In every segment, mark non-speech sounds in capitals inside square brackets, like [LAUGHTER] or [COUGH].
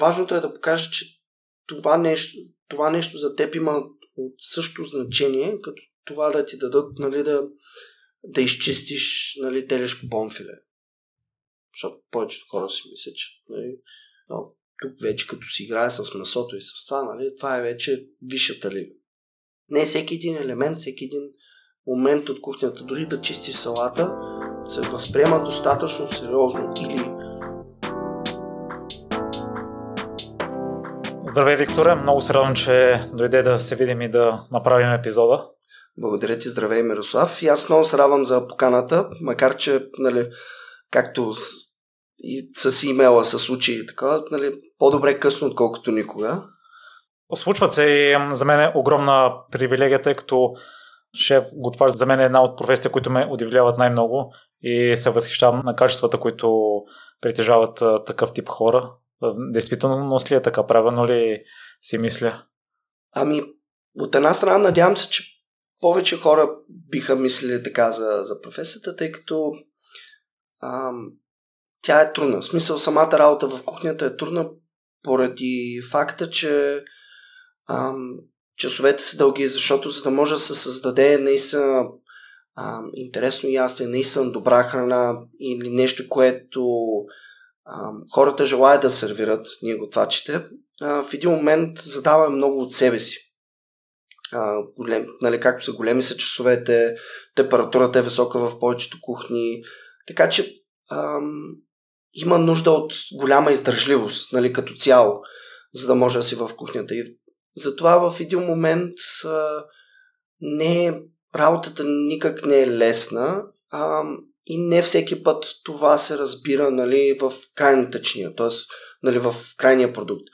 важното е да покажа, че това нещо, това нещо за теб има от също значение, като това да ти дадат, нали, да, да изчистиш нали, телешко бонфиле. Защото повечето хора си мислят, че нали, тук вече като си играе с месото и с това, нали, това е вече висшата лига. Не всеки един елемент, всеки един момент от кухнята, дори да чистиш салата, се възприема достатъчно сериозно или Здравей, Викторе! Много се радвам, че дойде да се видим и да направим епизода. Благодаря ти, здравей, Мирослав. И аз много се радвам за поканата, макар че, нали, както и с имейла се случи и така, нали, по-добре късно, отколкото никога. Случват се и за мен е огромна привилегия, тъй като шеф готвач за мен е една от професиите, които ме удивляват най-много и се възхищавам на качествата, които притежават такъв тип хора. Действително ли е така? Правилно ли си мисля? Ами, от една страна надявам се, че повече хора биха мислили така за, за професията, тъй като ам, тя е трудна. В смисъл, самата работа в кухнята е трудна поради факта, че ам, часовете са дълги, защото за да може да се създаде наистина ам, интересно ястие, наистина добра храна или нещо, което хората желаят да сервират, ние готвачите, в един момент задаваме много от себе си. Голем, нали, както са големи са часовете, температурата е висока в повечето кухни, така че ам, има нужда от голяма издържливост, нали, като цяло, за да може да си в кухнята. И затова в един момент а, не работата никак не е лесна а, и не всеки път това се разбира нали, в крайната чиния, т.е. Нали, в крайния продукт,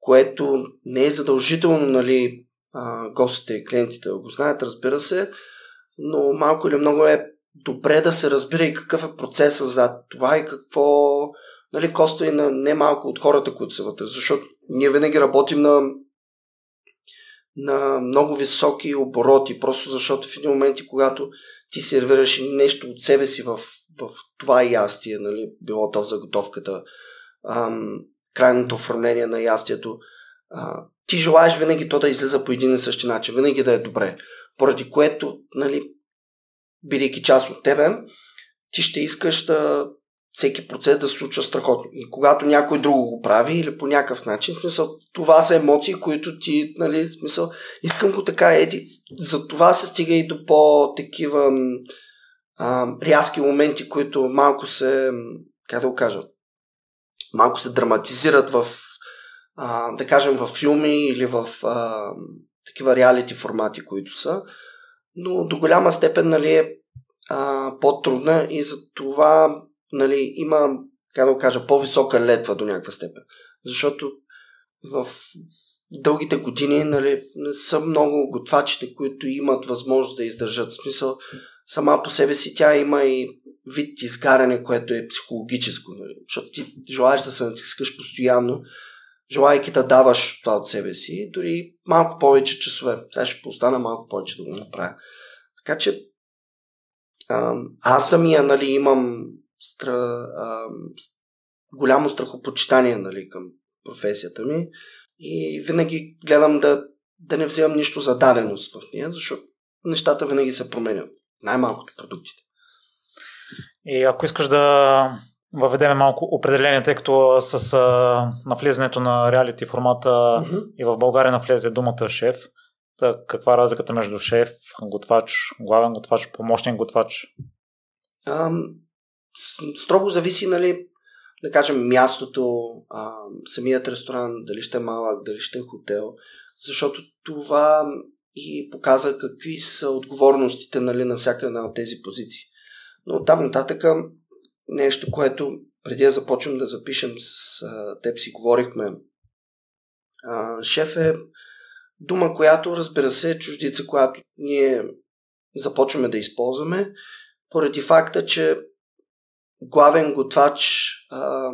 което не е задължително нали, гостите и клиентите да го знаят, разбира се, но малко или много е добре да се разбира и какъв е процесът зад това и какво нали, коства и на немалко от хората, които са вътре. Защото ние винаги работим на, на много високи обороти, просто защото в един момент, когато ти сервираш нещо от себе си в, в това ястие, нали, било то в заготовката, ам, крайното оформление на ястието, а, ти желаеш винаги то да излиза по един и същи начин, винаги да е добре. Поради което, нали, бидейки част от тебе, ти ще искаш да всеки процес да се случва страхотно. И когато някой друго го прави или по някакъв начин, смисъл, това са емоции, които ти, нали, смисъл, искам го така, еди. За това се стига и до по-такива а, рязки моменти, които малко се, как да го кажа, малко се драматизират в, а, да кажем, в филми или в а, такива реалити формати, които са. Но до голяма степен, нали, е по-трудна и за това нали, има, как да го кажа, по-висока летва до някаква степен. Защото в дългите години нали, не са много готвачите, които имат възможност да издържат. Смисъл, сама по себе си тя има и вид изгаряне, което е психологическо. Нали? Защото ти желаеш да се натискаш постоянно, желайки да даваш това от себе си, дори малко повече часове. Сега ще постана малко повече да го направя. Така че аз самия нали, имам стра, а, голямо страхопочитание нали, към професията ми и винаги гледам да, да не вземам нищо за даденост в нея, защото нещата винаги се променят. Най-малкото продуктите. И ако искаш да въведеме малко определение, тъй като с а, навлизането на реалити формата mm-hmm. и в България навлезе думата шеф, каква е разликата между шеф, готвач, главен готвач, помощник готвач? Ам, строго зависи, нали, да кажем, мястото, а, самият ресторант, дали ще е малък, дали ще е хотел, защото това и показва какви са отговорностите нали, на всяка една от тези позиции. Но там нататък нещо, което преди да започнем да запишем с а, теб си говорихме. А, шеф е дума, която разбира се е чуждица, която ние започваме да използваме, поради факта, че главен готвач а,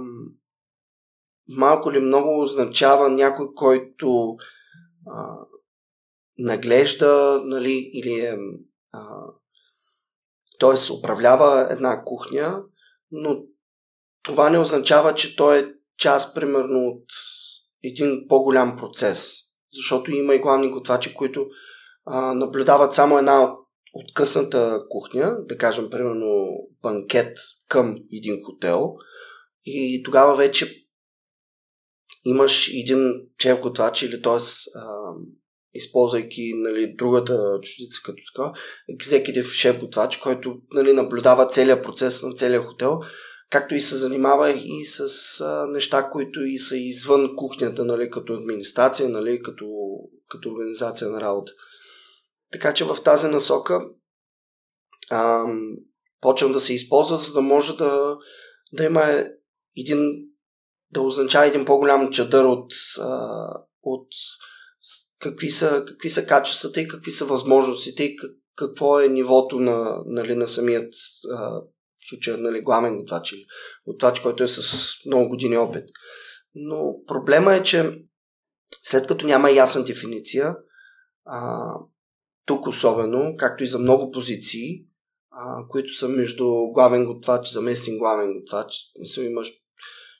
малко ли много означава някой, който а, наглежда нали, или е, т.е. управлява една кухня, но това не означава, че той е част примерно от един по-голям процес. Защото има и главни готвачи, които а, наблюдават само една откъсната кухня, да кажем, примерно банкет към един хотел и тогава вече имаш един шеф готвач или т.е. използвайки нали, другата чуждица като така, екзекутив шеф готвач, който нали, наблюдава целият процес на целия хотел, както и се занимава и с а, неща, които и са извън кухнята, нали, като администрация, нали, като, като организация на работа. Така че в тази насока а, почвам да се използва, за да може да, да има един, да означава един по-голям чадър от, а, от какви са, какви са качествата и какви са възможностите и как, какво е нивото на, нали, на самият а, случая, нали, главен готвач или готвач, който е с много години опит. Но проблема е, че след като няма ясна дефиниция, а, тук особено, както и за много позиции, а, които са между главен готвач, заместен главен готвач. Мисля, имаш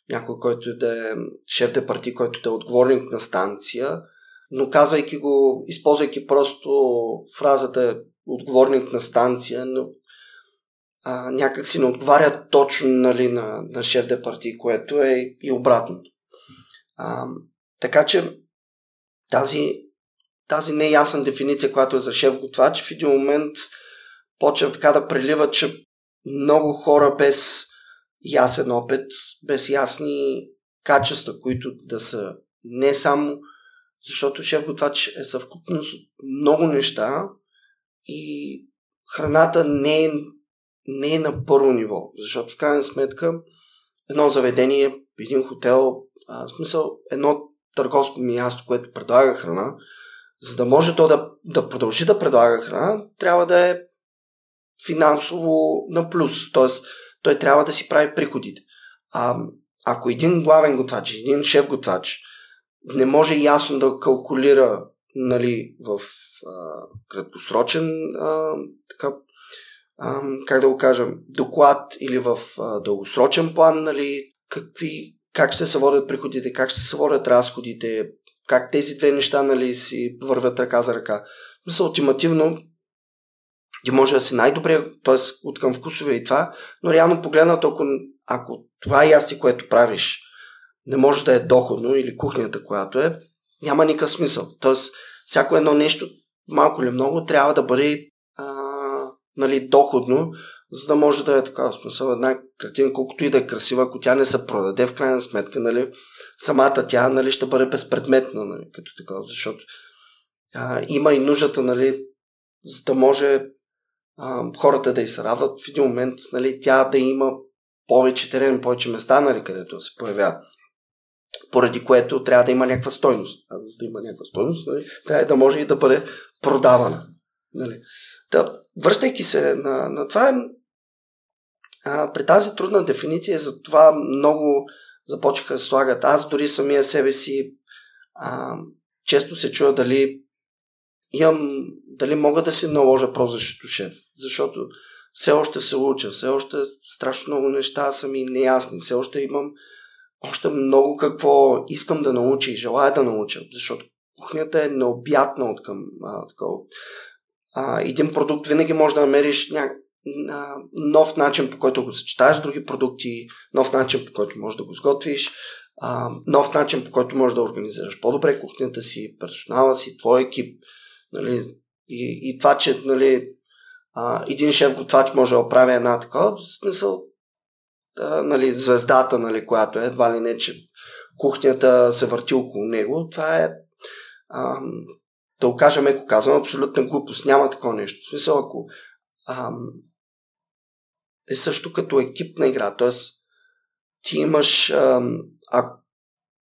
някой, който да е шеф де парти, който да е отговорник на станция, но казвайки го, използвайки просто фразата отговорник на станция, но а, някак си не отговаря точно нали, на, на шеф де парти, което е и обратното. А, така че тази, тази неясна дефиниция, която е за шеф готвач, в един момент почва така да прелива, че много хора без ясен опит, без ясни качества, които да са не само защото шеф готвач е съвкупност от много неща и храната не е, не е на първо ниво, защото в крайна сметка едно заведение, един хотел, а, в смисъл едно търговско място, което предлага храна, за да може то да, да продължи да предлага храна, трябва да е финансово на плюс. Т.е. той трябва да си прави приходите. А, ако един главен готвач, един шеф готвач не може ясно да калкулира нали, в а, краткосрочен а, така, а, как да го кажем, доклад или в а, дългосрочен план, нали, какви, как ще се водят приходите, как ще се водят разходите, как тези две неща нали, си вървят ръка за ръка. Мисля, ултимативно ти може да си най-добре, т.е. от към вкусове и това, но реално погледнато, ако, ако това е ясти, което правиш, не може да е доходно или кухнята, която е, няма никакъв смисъл. Тоест, всяко едно нещо, малко или много, трябва да бъде а, нали, доходно, за да може да е така. Смисъл, една картина, колкото и да е красива, ако тя не се продаде, в крайна сметка, нали, самата тя нали, ще бъде безпредметна, нали, като такава, защото а, има и нуждата, нали, за да може а, хората да й се радват в един момент, нали, тя да има повече терен, повече места, нали, където се появява. Поради което трябва да има някаква стойност. А за да има някаква стойност, нали, трябва да може и да бъде продавана. Нали. Да, връщайки се на, на това, а, при тази трудна дефиниция, за това много започнаха да слагат. Аз дори самия себе си а, често се чуя дали имам, дали мога да си наложа прозвището шеф, защото все още се уча, все още страшно много неща са ми неясни, все още имам още много какво искам да науча и желая да науча, защото кухнята е необятна от към а, такова. А, един продукт винаги може да намериш ня... нов начин по който го съчетаеш други продукти, нов начин по който можеш да го сготвиш, нов начин по който можеш да организираш по-добре кухнята си, персонала си, твой екип. Нали, и, и това, че нали, един шеф готвач може да оправя една такова, в смисъл нали, звездата, нали, която е, едва ли не, че кухнята се върти около него, това е а, да го кажа казвам, абсолютна глупост. Няма такова нещо. В смисъл, ако а, е също като екипна игра, т.е. ти имаш а,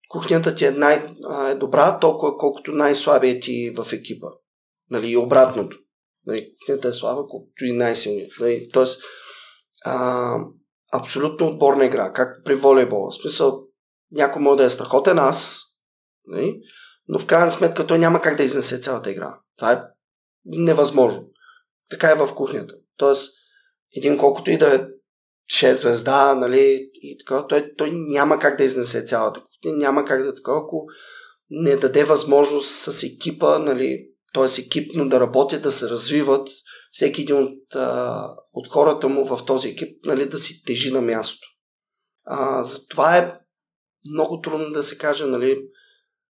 кухнята ти е най-добра, толкова колкото най-слабия ти в екипа. Нали, и обратното. Нали, кухнята е слаба, колкото и най-силният. Нали, тоест, а, абсолютно отборна игра, както при волейбола. В смисъл, някой може да е страхотен аз, нали, но в крайна сметка той няма как да изнесе цялата игра. Това е невъзможно. Така е в кухнята. Тоест, един колкото и да е 6 звезда, нали, и така, той, той няма как да изнесе цялата кухня, няма как да така, ако не даде възможност с екипа, нали, т.е. екипно да работят, да се развиват, всеки един от, а, от хората му в този екип нали, да си тежи на място. А, затова е много трудно да се каже нали,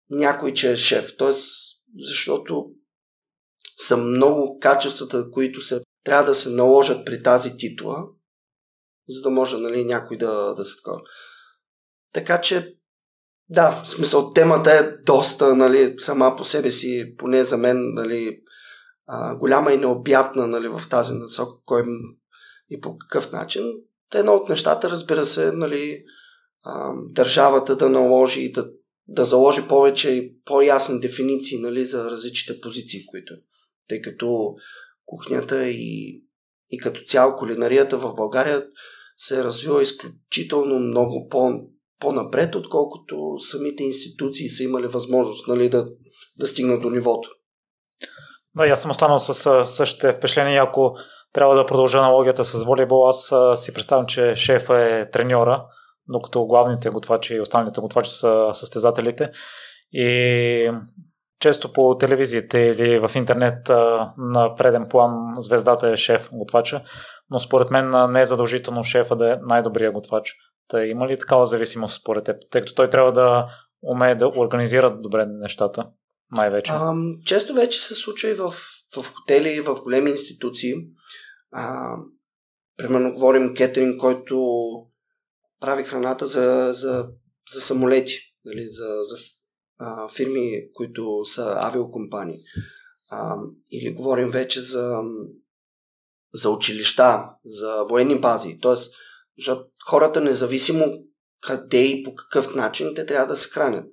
някой, че е шеф. Тоест, защото са много качествата, които се, трябва да се наложат при тази титла, за да може нали, някой да, да се такова. Така че, да, в смисъл, темата е доста, нали, сама по себе си, поне за мен, нали, а, голяма и необятна нали, в тази насока, кой и по какъв начин. Едно от нещата, разбира се, нали, а, държавата да наложи и да, да заложи повече и по-ясни дефиниции нали, за различните позиции, които тъй като кухнята и, и като цяло кулинарията в България се е развила изключително много по, по-напред, отколкото самите институции са имали възможност нали, да, да стигнат до нивото. Да, аз съм останал с същите впечатления. Ако трябва да продължа аналогията с волейбол, аз си представям, че шефа е треньора, докато главните готвачи и останалите готвачи са състезателите. И често по телевизиите или в интернет на преден план звездата е шеф готвача, но според мен не е задължително шефа да е най-добрия готвач. Та има ли такава зависимост според теб? Тъй като той трябва да умее да организира добре нещата най-вече? А, често вече се случва и в, в хотели, в големи институции. А, примерно говорим кетеринг, който прави храната за, за, за самолети, нали, за, за а, фирми, които са авиокомпании. А, или говорим вече за, за училища, за военни бази. Тоест, хората, независимо къде и по какъв начин, те трябва да се хранят.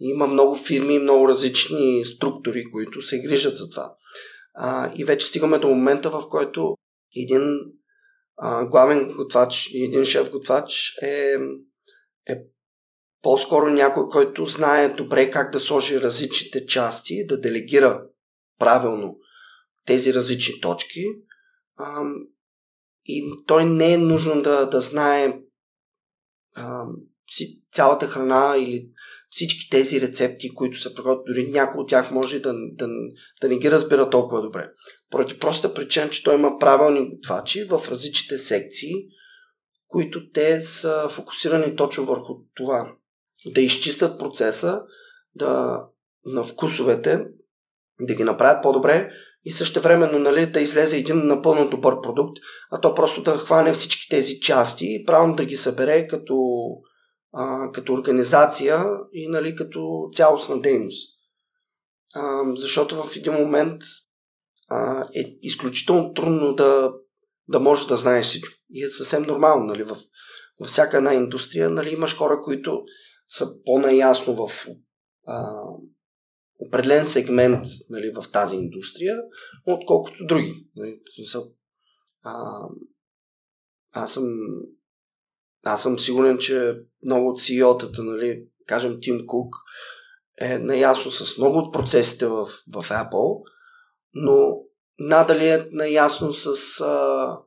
Има много фирми, много различни структури, които се грижат за това. А, и вече стигаме до момента, в който един а, главен готвач един шеф готвач е, е по-скоро някой, който знае добре как да сложи различните части, да делегира правилно тези различни точки. А, и той не е нужно да, да знае а, цялата храна или всички тези рецепти, които се приготвят, дори някой от тях може да, да, да не ги разбира толкова добре. Поради проста причина, че той има правилни готвачи в различните секции, които те са фокусирани точно върху това. Да изчистят процеса, да, на вкусовете, да ги направят по-добре и също времено нали, да излезе един напълно добър продукт, а то просто да хване всички тези части и правилно да ги събере като а, като организация и нали, като цялостна дейност. А, защото в един момент а, е изключително трудно да, да можеш да знаеш всичко. И е съвсем нормално. Нали, в, във всяка една индустрия нали, имаш хора, които са по-наясно в а, определен сегмент нали, в тази индустрия, отколкото други. Нали, а, аз съм аз съм сигурен, че много от CEO-тата, нали, кажем Тим Кук, е наясно с много от процесите в, в Apple, но надали е наясно с, а,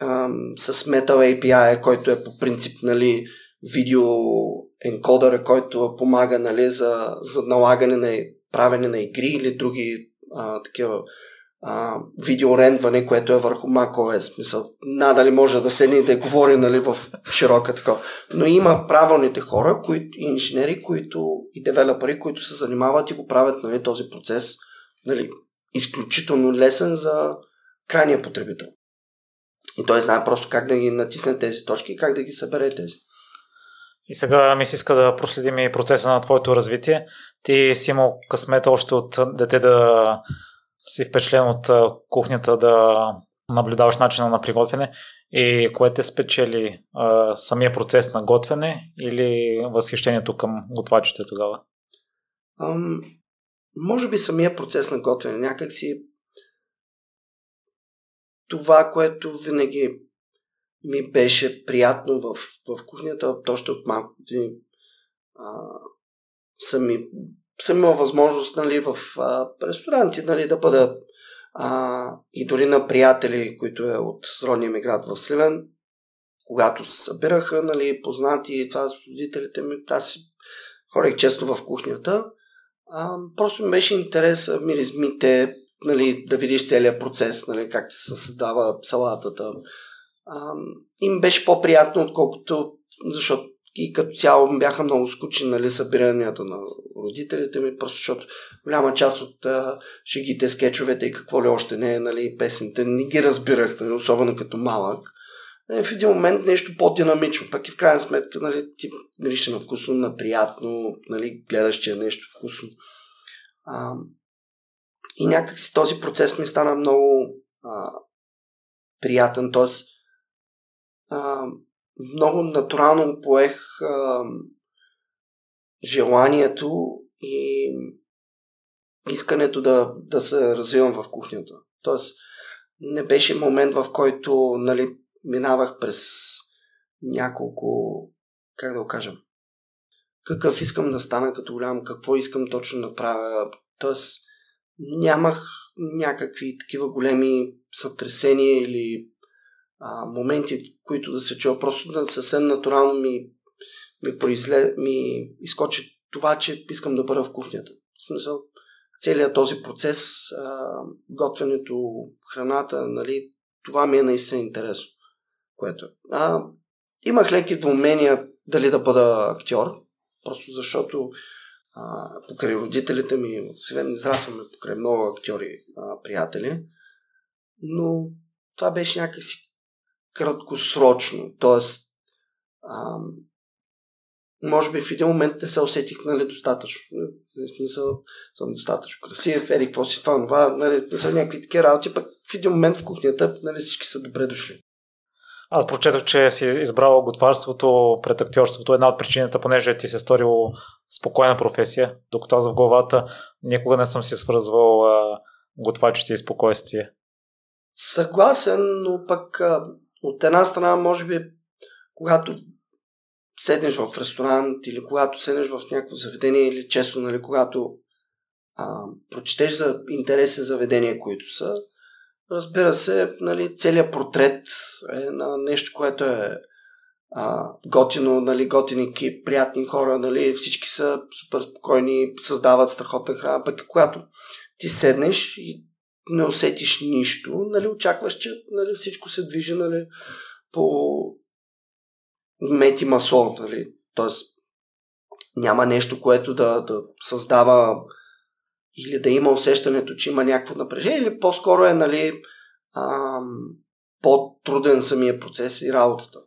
а, с Metal API, който е по принцип нали, видео енкодъра, който помага нали, за, за налагане на правене на игри или други а, такива а, видеорендване, което е върху macOS. Смисъл, надали може да се ни да говори нали, в широка така. Но има правилните хора, които, и инженери, които, и девелопери, които се занимават и го правят нали, този процес нали, изключително лесен за крайния потребител. И той знае просто как да ги натисне тези точки и как да ги събере тези. И сега ми се иска да проследим и процеса на твоето развитие. Ти си имал късмета още от дете да си впечатлен от кухнята да наблюдаваш начина на приготвяне и кое те спечели а, самия процес на готвене или възхищението към готвачите тогава? Ам, може би самия процес на готвене. Някак си това, което винаги ми беше приятно в, в кухнята, точно от малко години съм, съм имал възможност нали, в а, ресторанти нали, да бъда а, и дори на приятели, които е от родния ми град в Сливен, когато се събираха, нали, познати, това с родителите ми, аз си ходех често в кухнята. А, просто ми беше интерес миризмите, нали, да видиш целият процес, нали, как се създава салатата. Им беше по-приятно, отколкото, защото и като цяло бяха много скучни нали, събиранията на родителите ми, просто защото голяма част от а, шегите, скетчовете и какво ли още не, нали, песните, не ги разбирах, нали, особено като малък. Е, в един момент нещо по-динамично, пък и в крайна сметка нали, ти мирише на вкусно, на приятно, нали, гледаш, че е нещо вкусно. А, и някакси този процес ми стана много а, приятен, т.е. много натурално поех а, желанието и искането да, да се развивам в кухнята. Тоест, не беше момент, в който нали, минавах през няколко, как да го кажа, какъв искам да стана като голям, какво искам точно да правя. Тоест, нямах някакви такива големи сътресения или а, моменти, които да се чува. Просто да съвсем натурално ми, ми, произле, ми изкочи това, че искам да бъда в кухнята. В смисъл, целият този процес, а, готвенето, храната, нали, това ми е наистина интересно. Което. А, имах леки двумения дали да бъда актьор, просто защото а, покрай родителите ми, сега израсваме покрай много актьори, а, приятели, но това беше някакси краткосрочно, т.е. може би в един момент не се усетих нали, достатъчно. В смисъл, съм достатъчно красив, ери, какво си това, това, нали, не са някакви такива работи, пък в един момент в кухнята нали, всички са добре дошли. Аз прочетох, че си избрал готварството пред актьорството. Една от причината, понеже ти се сторил спокойна професия, докато аз в главата никога не съм си свързвал а, готвачите и спокойствие. Съгласен, но пък а, от една страна, може би, когато седнеш в ресторант или когато седнеш в някакво заведение или често, нали, когато а, прочетеш за интересни заведения, които са, разбира се, нали, целият портрет е на нещо, което е а, готино, нали, готин екип, приятни хора, нали, всички са супер спокойни, създават страхотна храна, пък когато ти седнеш и не усетиш нищо, нали, очакваш, че нали, всичко се движи нали, по мети масло, нали, т.е. няма нещо, което да, да създава или да има усещането, че има някакво напрежение, или по-скоро е нали, ам, по-труден самия процес и работата.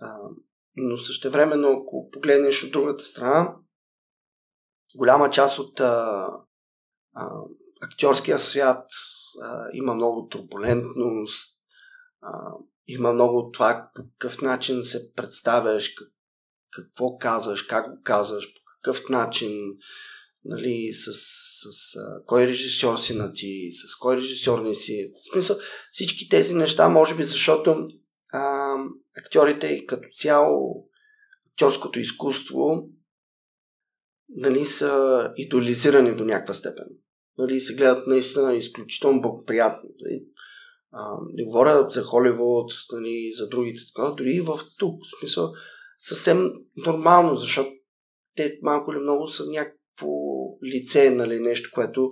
А, но същевременно, ако погледнеш от другата страна, голяма част от а, а, актьорския свят а, има много турбулентност, а, има много това по какъв начин се представяш, как, какво казваш, как го казваш, по какъв начин, нали, с, с а, кой режисьор си на ти, с кой режисьор не си. В смисъл, всички тези неща, може би защото а, актьорите като цяло актьорското изкуство нали, са идолизирани до някаква степен. Нали, се гледат наистина изключително благоприятно. Нали. А, не говоря за Холивуд, нали, за другите, така, дори и в тук. В смисъл, съвсем нормално, защото те малко или много са някакво лице, нали, нещо, което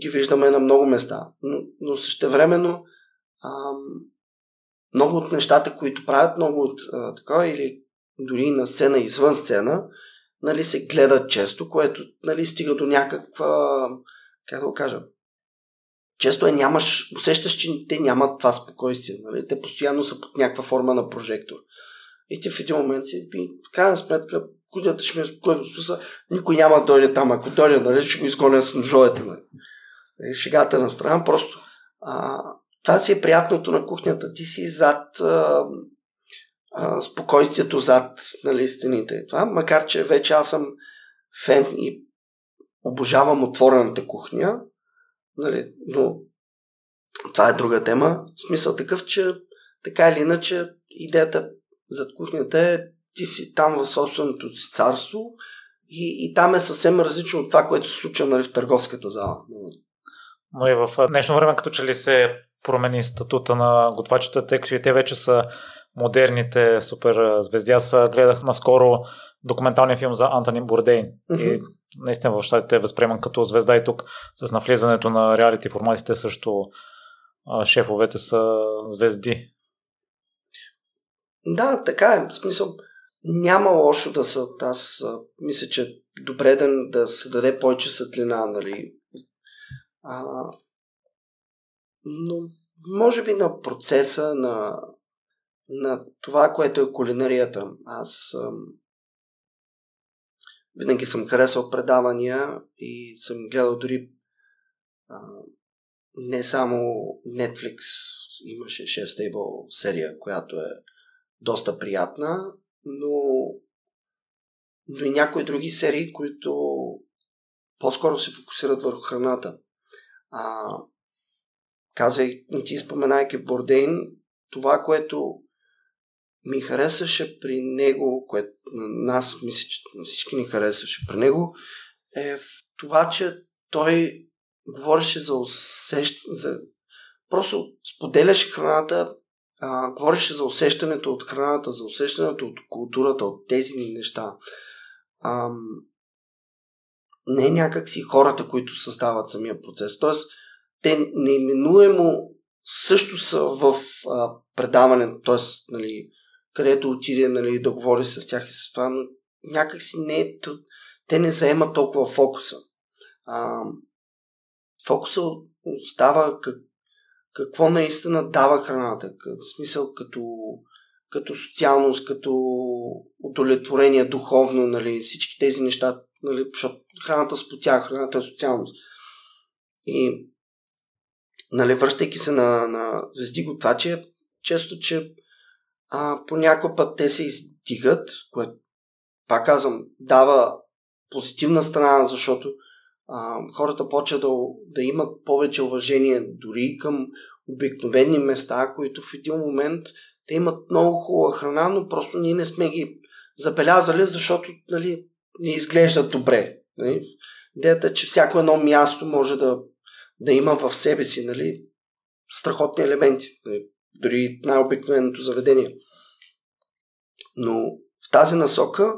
ги виждаме на много места. Но, но същевременно ам, много от нещата, които правят, много от а, така, или дори на сцена, извън сцена, нали, се гледат често, което нали, стига до някаква, как да го кажа, често е нямаш, усещаш, че те нямат това спокойствие. Нали? Те постоянно са под някаква форма на прожектор. И ти в един момент си, и в крайна сметка, кудята ще ми е спокойно, смисъл, никой няма да дойде там. Ако дойде, нали, ще го изгоня с ножовете. Нали? Шегата на страна, просто а, това си е приятното на кухнята. Ти си зад а, а, спокойствието, зад нали, стените. Това, макар че вече аз съм фен и обожавам отворената кухня, нали, но това е друга тема. Смисъл такъв, че така или иначе идеята зад кухнята е ти си там в собственото си царство и, и там е съвсем различно от това, което се случва нали, в търговската зала. Но и в днешно време като че ли се промени статута на готвачите, тъй като и те вече са модерните супер звезди. Аз гледах наскоро документалния филм за Антони Бурдейн. Mm-hmm. И наистина в щатите е възприеман като звезда и тук с навлизането на реалити форматите също шефовете са звезди. Да, така е. В смисъл, няма лошо да са. Аз а, мисля, че добре да, да се даде повече светлина, нали. А, но може би на процеса, на, на това, което е кулинарията. Аз ам, винаги съм харесал предавания и съм гледал дори а, не само Netflix имаше Chef Stable серия, която е доста приятна, но, но и някои други серии, които по-скоро се фокусират върху храната. А, казай, ти споменайки Бордейн, това, което ми харесваше при него, което нас мисля, че всички ни харесваше при него, е в това, че той говореше за усещане, за... просто споделяше храната, а, говореше за усещането от храната, за усещането от културата, от тези неща. А, не някакси хората, които създават самия процес. Тоест, те неименуемо също са в а, предаването, т.е. Нали, където отиде нали, да говори с тях и с това, но някакси не е, те не заемат толкова фокуса. А, фокуса остава как, какво наистина дава храната, в смисъл като, като социалност, като удовлетворение духовно, нали, всички тези неща, нали, защото храната спотя, храната е социалност. И нали, връщайки се на, на звезди готвачи, често, че а, по път те се издигат, което, пак казвам, дава позитивна страна, защото а, хората почват да, да имат повече уважение дори към обикновени места, които в един момент те имат много хубава храна, но просто ние не сме ги забелязали, защото нали, не изглеждат добре. Нали? Идеята е, че всяко едно място може да да има в себе си нали, страхотни елементи. Нали, дори най-обикновеното заведение. Но в тази насока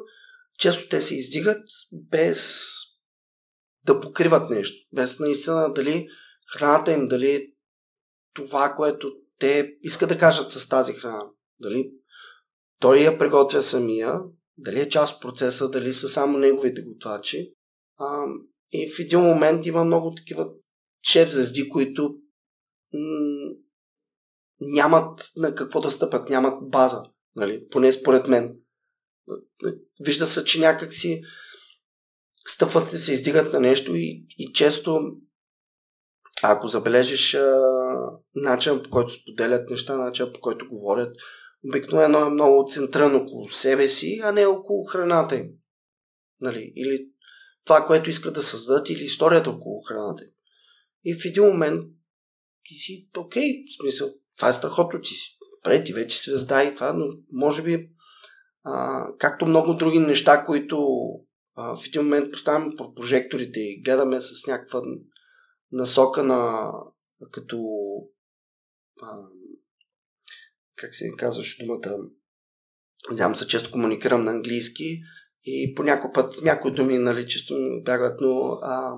често те се издигат без да покриват нещо. Без наистина дали храната им, дали това, което те искат да кажат с тази храна. Дали той я приготвя самия, дали е част от процеса, дали са само неговите готвачи. А, и в един момент има много такива шеф звезди, които м- нямат на какво да стъпат, нямат база, нали? поне според мен. Вижда се, че някак си стъпват и се издигат на нещо и, и често ако забележиш начинът по който споделят неща, начинът по който говорят, обикновено е много центриран около себе си, а не около храната им. Нали? Или това, което искат да създадат, или историята около храната им. И в един момент ти си, окей, в смисъл, това е страхотно, ти си. Добре, ти вече звезда и това, но може би, а, както много други неща, които а, в един момент поставяме по прожекторите и гледаме с някаква насока на като а, как се казваш думата Знам се, често комуникирам на английски и по някой път някои думи, нали, често бягат, но, а,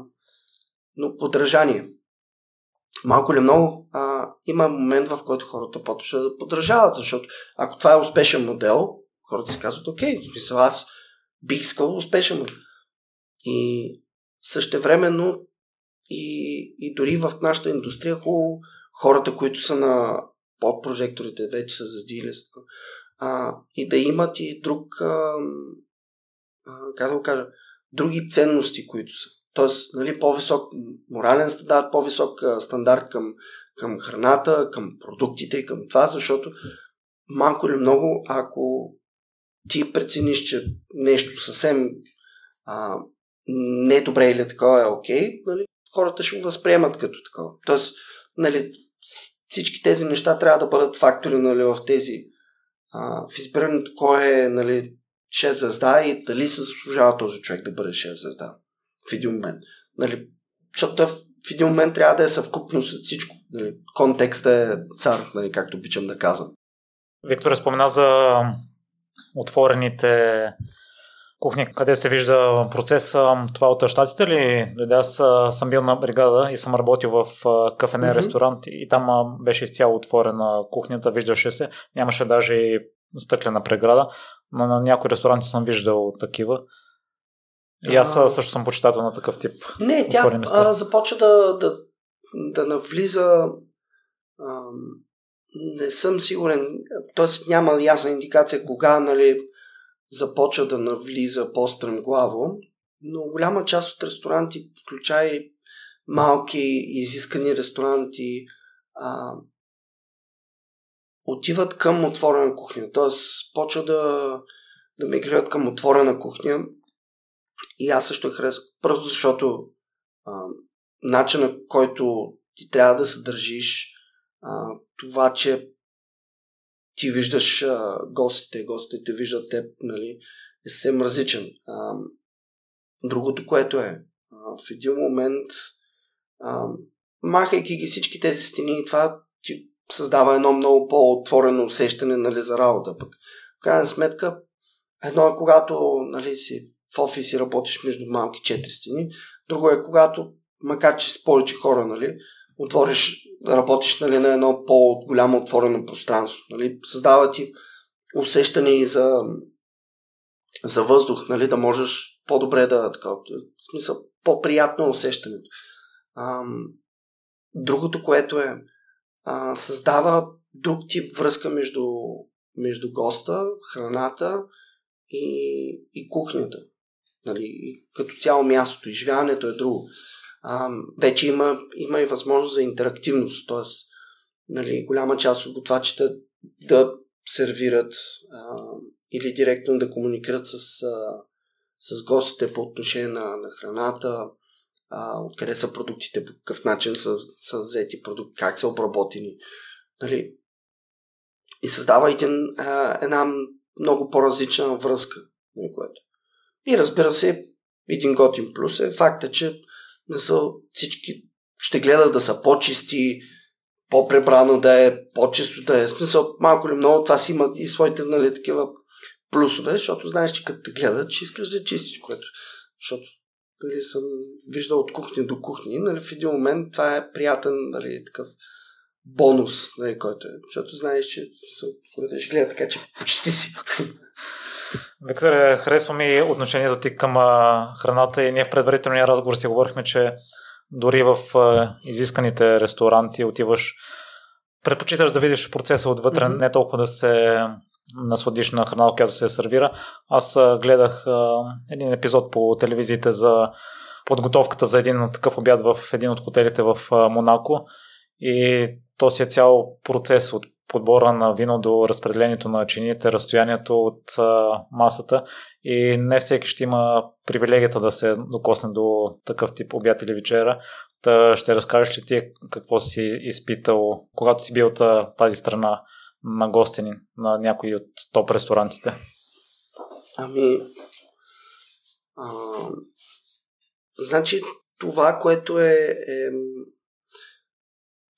но подражание малко или много а, има момент, в който хората почват да подражават, защото ако това е успешен модел, хората си казват, окей, в смисъл аз бих искал успешен модел. И същевременно и, и дори в нашата индустрия хубаво хората, които са на под прожекторите, вече са заздили, а, и да имат и друг, а, а, как да го кажа, други ценности, които са. Тоест, нали, по-висок морален стандарт, по-висок стандарт към, към храната, към продуктите и към това, защото малко или много, ако ти прецениш, че нещо съвсем а, не е добре или такова е окей, нали, хората ще го възприемат като такова. Тоест, нали, всички тези неща трябва да бъдат фактори нали, в тези а, в избирането кой е нали, шеф звезда и дали се заслужава този човек да бъде шеф звезда в един момент. Нали, защото в един момент трябва да е съвкупност от всичко. Нали, контекстът е цар, нали, както обичам да казвам. Виктор спомена за отворените кухни, къде се вижда процеса. Това от щатите ли? Дойде аз съм бил на бригада и съм работил в кафене mm-hmm. ресторант и там беше изцяло отворена кухнята, виждаше се. Нямаше даже и стъклена преграда, но на някои ресторанти съм виждал такива. И аз а... също съм почитател на такъв тип. Не, тя а, започва да, да, да навлиза. А, не съм сигурен, т.е. няма ясна индикация кога нали, започва да навлиза по-стремглаво, но голяма част от ресторанти, включая и малки изискани ресторанти, а, отиват към отворена кухня. Т.е. почва да, да мигрират към отворена кухня. И аз също харесвам. Просто защото а, начинът, който ти трябва да се държиш, а, това, че ти виждаш а, гостите, гостите виждат теб, нали, е съвсем различен. А, другото, което е, а, в един момент, а, махайки ги всички тези стени, това ти създава едно много по-отворено усещане нали, за работа. Пък, в крайна сметка, едно е когато нали, си в офис и работиш между малки четири стени, друго е когато, макар че с повече хора, нали, отвориш, работиш нали, на едно по-голямо отворено пространство. Нали, създава ти усещане и за, за въздух, нали, да можеш по-добре да, така, в смисъл, по-приятно усещането. Ам, другото, което е, а, създава друг тип връзка между, между госта, храната и, и кухнята. Нали, като цяло мястото, изживяването е друго. А, вече има, има и възможност за интерактивност, т.е. Нали, голяма част от готвачите да сервират а, или директно да комуникират с, а, с гостите по отношение на, на храната, а, откъде са продуктите, по какъв начин са, са взети продукти, как са обработени. Нали? И създава един, а, една много по-различна връзка. Което. И разбира се, един готин плюс е факта, че не са всички ще гледат да са по-чисти, по-пребрано да е, по-чисто да е. Смисъл, малко ли много, това си има и своите нали, такива плюсове, защото знаеш, че като те гледат, ще искаш да чистиш, което. Защото нали, съм виждал от кухня до кухни, нали, в един момент това е приятен нали, такъв бонус, нали, който е. Защото знаеш, че са, ще гледа така, че почисти си. [LAUGHS] Виктор, харесва ми отношението ти към храната и ние в предварителния разговор си говорихме, че дори в изисканите ресторанти отиваш, предпочиташ да видиш процеса отвътре, mm-hmm. не толкова да се насладиш на храна, която се сервира. Аз гледах един епизод по телевизиите за подготовката за един такъв обяд в един от хотелите в Монако и то си е цял процес от подбора на вино до разпределението на чините, разстоянието от масата и не всеки ще има привилегията да се докосне до такъв тип обяд или вечера. Та ще разкажеш ли ти какво си изпитал, когато си бил от тази страна на гостени на някои от топ ресторантите? Ами, а, значи това, което е, е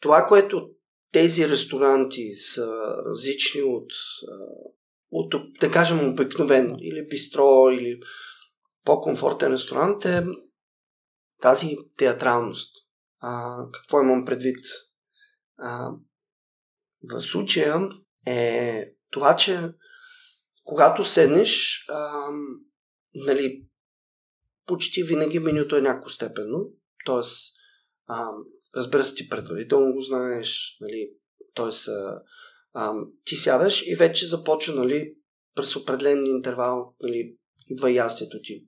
това, което тези ресторанти са различни от, от да кажем, обикновен или бистро, или по-комфортен ресторант е тази театралност. А, какво имам предвид? А, в случая е това, че когато седнеш, а, нали, почти винаги менюто е някакво степенно, т.е. Разбира се, ти предварително го знаеш, нали, т.е. ти сядаш и вече започва, нали, през определен интервал, нали, идва ястието ти.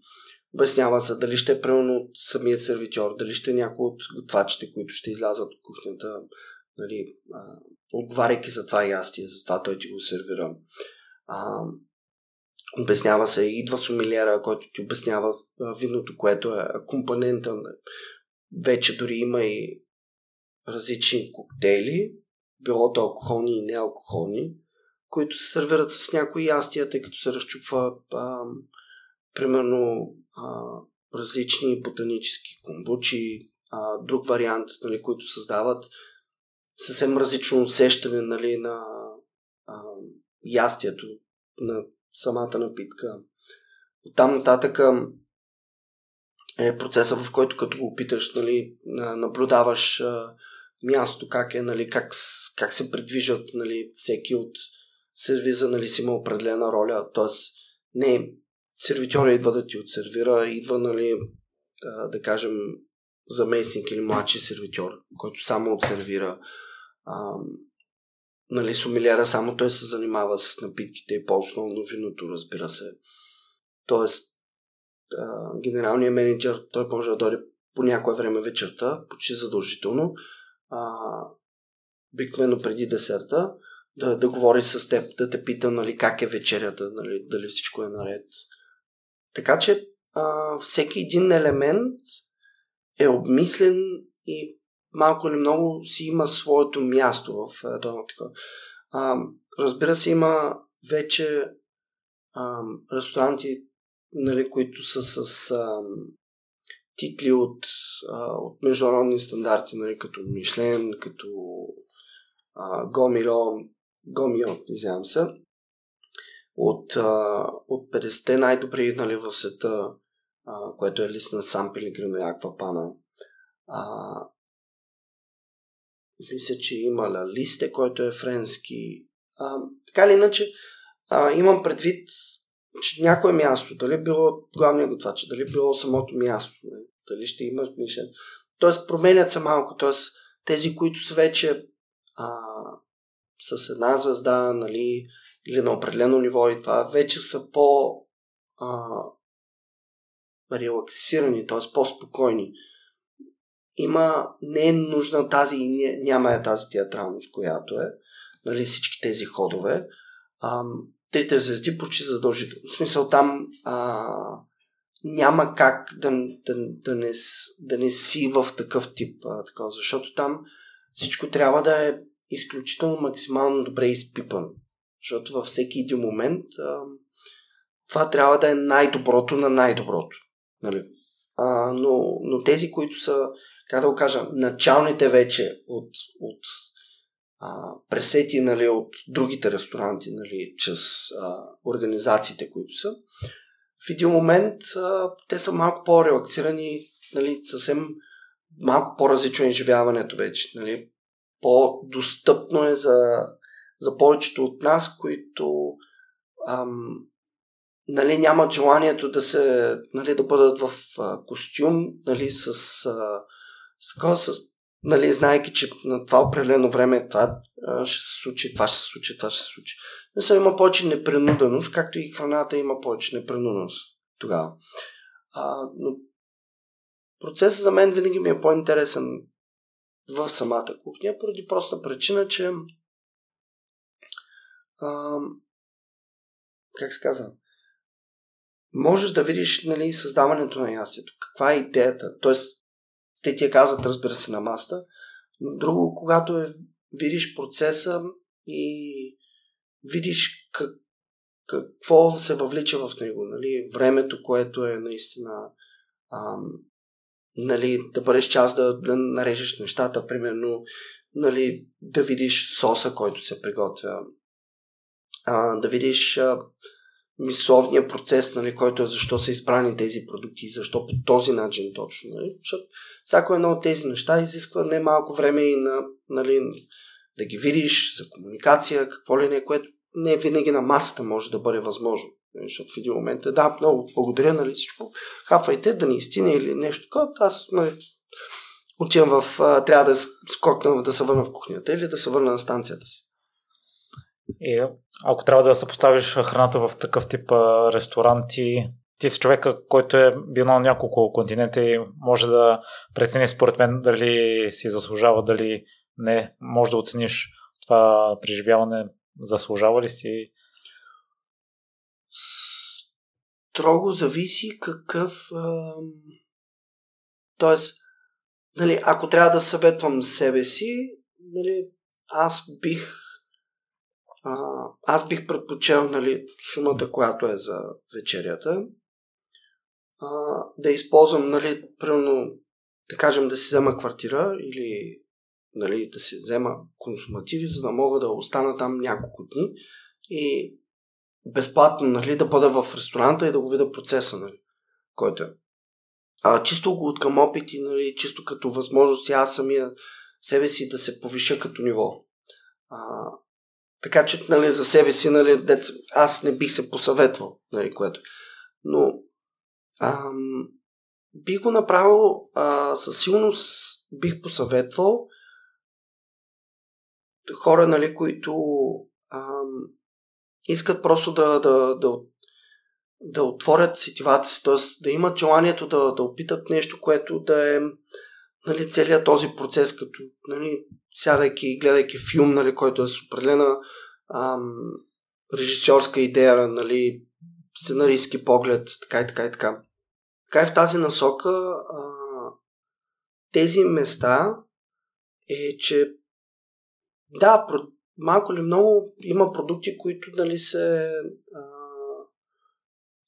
Обяснява се дали ще е примерно самият сервитьор, дали ще е някой от готвачите, които ще излязат от кухнята, нали, а, отговаряйки за това ястие, за това той ти го сервира. А, обяснява се, идва сумилера, който ти обяснява виното, което е компонента. Вече дори има и различни коктейли, било то алкохолни и неалкохолни, които се сервират с някои ястия, тъй като се разчупва а, примерно а, различни ботанически комбучи, а, друг вариант, нали, които създават съвсем различно усещане нали, на, а, ястието на самата напитка. Оттам нататък е процеса, в който като го опиташ, нали, наблюдаваш а, място, как е, нали, как, как се придвижат нали, всеки от сервиза, нали, си има определена роля, т.е. не сервитьора идва да ти отсервира, идва, нали, да, кажем, заместник или младши сервитьор, който само отсервира. А, нали, сумилиера само той се занимава с напитките и по-основно виното, разбира се. Тоест, а, генералният менеджер, той може да дойде по някое време вечерта, почти задължително, а, обикновено преди десерта, да, да говори с теб, да те пита нали, как е вечерята, нали, дали всичко е наред. Така че а, всеки един елемент е обмислен и малко или много си има своето място в едно такова. Разбира се, има вече а, ресторанти, нали, които са с а, титли от, а, от международни стандарти, нали, като Мишлен, като а, Гомиро, Гомио, извинявам се, от, а, от 50-те най-добри нали, в света, а, което е лист на Сан Пелегрино и Аквапана. А, мисля, че има Ла Листе, който е френски. А, така или иначе, а, имам предвид, че някое място, дали било главния готвач, дали било самото място, нали, дали ще има мишен. Тоест, променят се малко. Тоест, тези, които са вече а, с една звезда, нали, или на определено ниво и това, вече са по а, релаксирани, т.е. по-спокойни има, не е нужна тази, няма е тази театралност, която е, нали, всички тези ходове. А, трите звезди почти задължително. В смисъл там а, няма как да, да, да, не, да не си в такъв тип, а, такова, защото там всичко трябва да е изключително максимално добре изпипано. Защото във всеки един момент а, това трябва да е най-доброто на най-доброто. Нали? А, но, но тези, които са как да го кажа, началните вече от, от а, пресети нали, от другите ресторанти, нали, чрез а, организациите, които са, в един момент а, те са малко по-релаксирани, нали, съвсем малко по-различно е изживяването вече. Нали, по-достъпно е за, за повечето от нас, които ам, нали, нямат желанието да се, нали, да бъдат в а, костюм, нали, с а, с такова, с, нали, знайки, че на това определено време това ще се случи, това ще се случи, това ще се случи. Не съм има повече непринуденост, както и храната има повече непринуденост тогава. А, но процесът за мен винаги ми е по-интересен в самата кухня, поради проста причина, че а, как се казва, можеш да видиш нали, създаването на ястието. Каква е идеята? Тоест, те ти я казват, разбира се, на маста. Но друго, когато е, видиш процеса и видиш как, какво се въвлича в него. Нали? Времето, което е наистина ам, нали, да бъдеш част да, да нарежеш нещата, примерно нали, да видиш соса, който се приготвя, а, да видиш а, мисловния процес, нали, който е защо са избрани тези продукти, защо по този начин точно. Нали? Защото всяко едно от тези неща изисква не малко време и на, нали, да ги видиш за комуникация, какво ли не, което не винаги на масата може да бъде възможно. Нали, защото в един момент е, да, много благодаря, нали, всичко, хапвайте, да ни истина или нещо такова, аз нали, отивам в, трябва да скокна да се върна в кухнята или да се върна на станцията си. И ако трябва да съпоставиш храната в такъв тип ресторанти, ти си човека, който е бил на няколко континента и може да прецени според мен дали си заслужава, дали не. Може да оцениш това преживяване, заслужава ли си? Строго зависи какъв... А... Тоест, нали, ако трябва да съветвам себе си, нали, аз бих а, аз бих предпочел нали, сумата, която е за вечерята, а, да използвам, нали, примерно, да кажем, да си взема квартира или нали, да си взема консумативи, за да мога да остана там няколко дни и безплатно нали, да бъда в ресторанта и да го видя процеса, нали, който е. А, чисто от към опити, нали, чисто като възможност аз самия себе си да се повиша като ниво. А, така че нали, за себе си нали, дец, аз не бих се посъветвал, нали, което. Но ам, бих го направил, а, със сигурност бих посъветвал хора, нали, които ам, искат просто да, да, да, да отворят сетивата си, т.е. да имат желанието да, да опитат нещо, което да е нали, целият този процес, като нали, сядайки и гледайки филм, нали, който е с определена ам, режисьорска идея, нали, сценарийски поглед, така и така и така. Така и в тази насока а, тези места е, че да, малко ли много има продукти, които нали, се, а,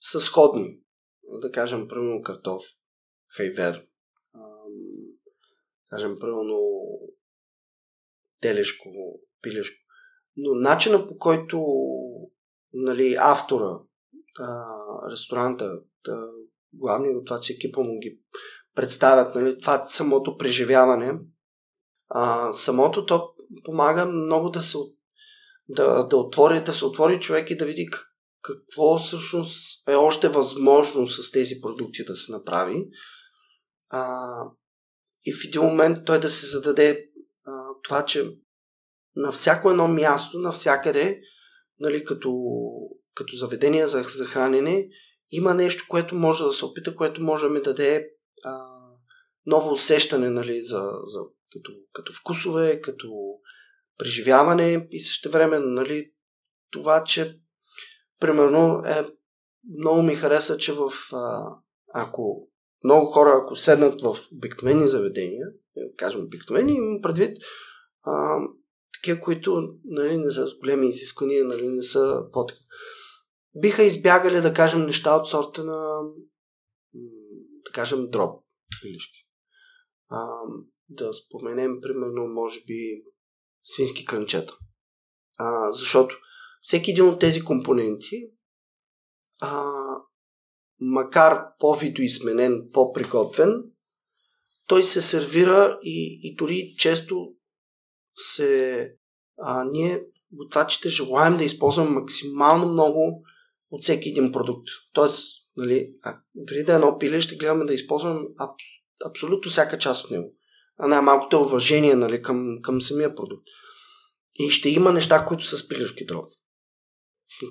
са сходни. Да кажем, примерно картоф, хайвер, кажем, примерно телешко, пилешко. Но начина по който нали, автора, а, ресторанта, главният това, че екипа му ги представят, нали, това самото преживяване, а, самото то помага много да се да, да, отвори, да се отвори човек и да види какво всъщност е още възможно с тези продукти да се направи. А, и в един момент той да се зададе а, това, че на всяко едно място, навсякъде, нали, като, като заведение за, за хранене, има нещо, което може да се опита, което може да ми даде а, ново усещане нали, за, за, като, като вкусове, като преживяване и също време нали, това, че примерно е, много ми хареса, че в а, ако много хора, ако седнат в обикновени заведения, е, кажем обикновени, имам предвид а, такива, които нали, не са големи изисквания, нали, не са под биха избягали, да кажем, неща от сорта на да кажем, дроб пилишки. А, да споменем, примерно, може би, свински крънчета. А, защото всеки един от тези компоненти, а, макар по-видоизменен, по-приготвен, той се сервира и, и дори често се а, ние готвачите желаем да използваме максимално много от всеки един продукт. Тоест, нали, а, дори да е едно пиле, ще гледаме да използваме аб, абсолютно всяка част от него. А най-малкото е уважение нали, към, към самия продукт. И ще има неща, които са с пилешки дров.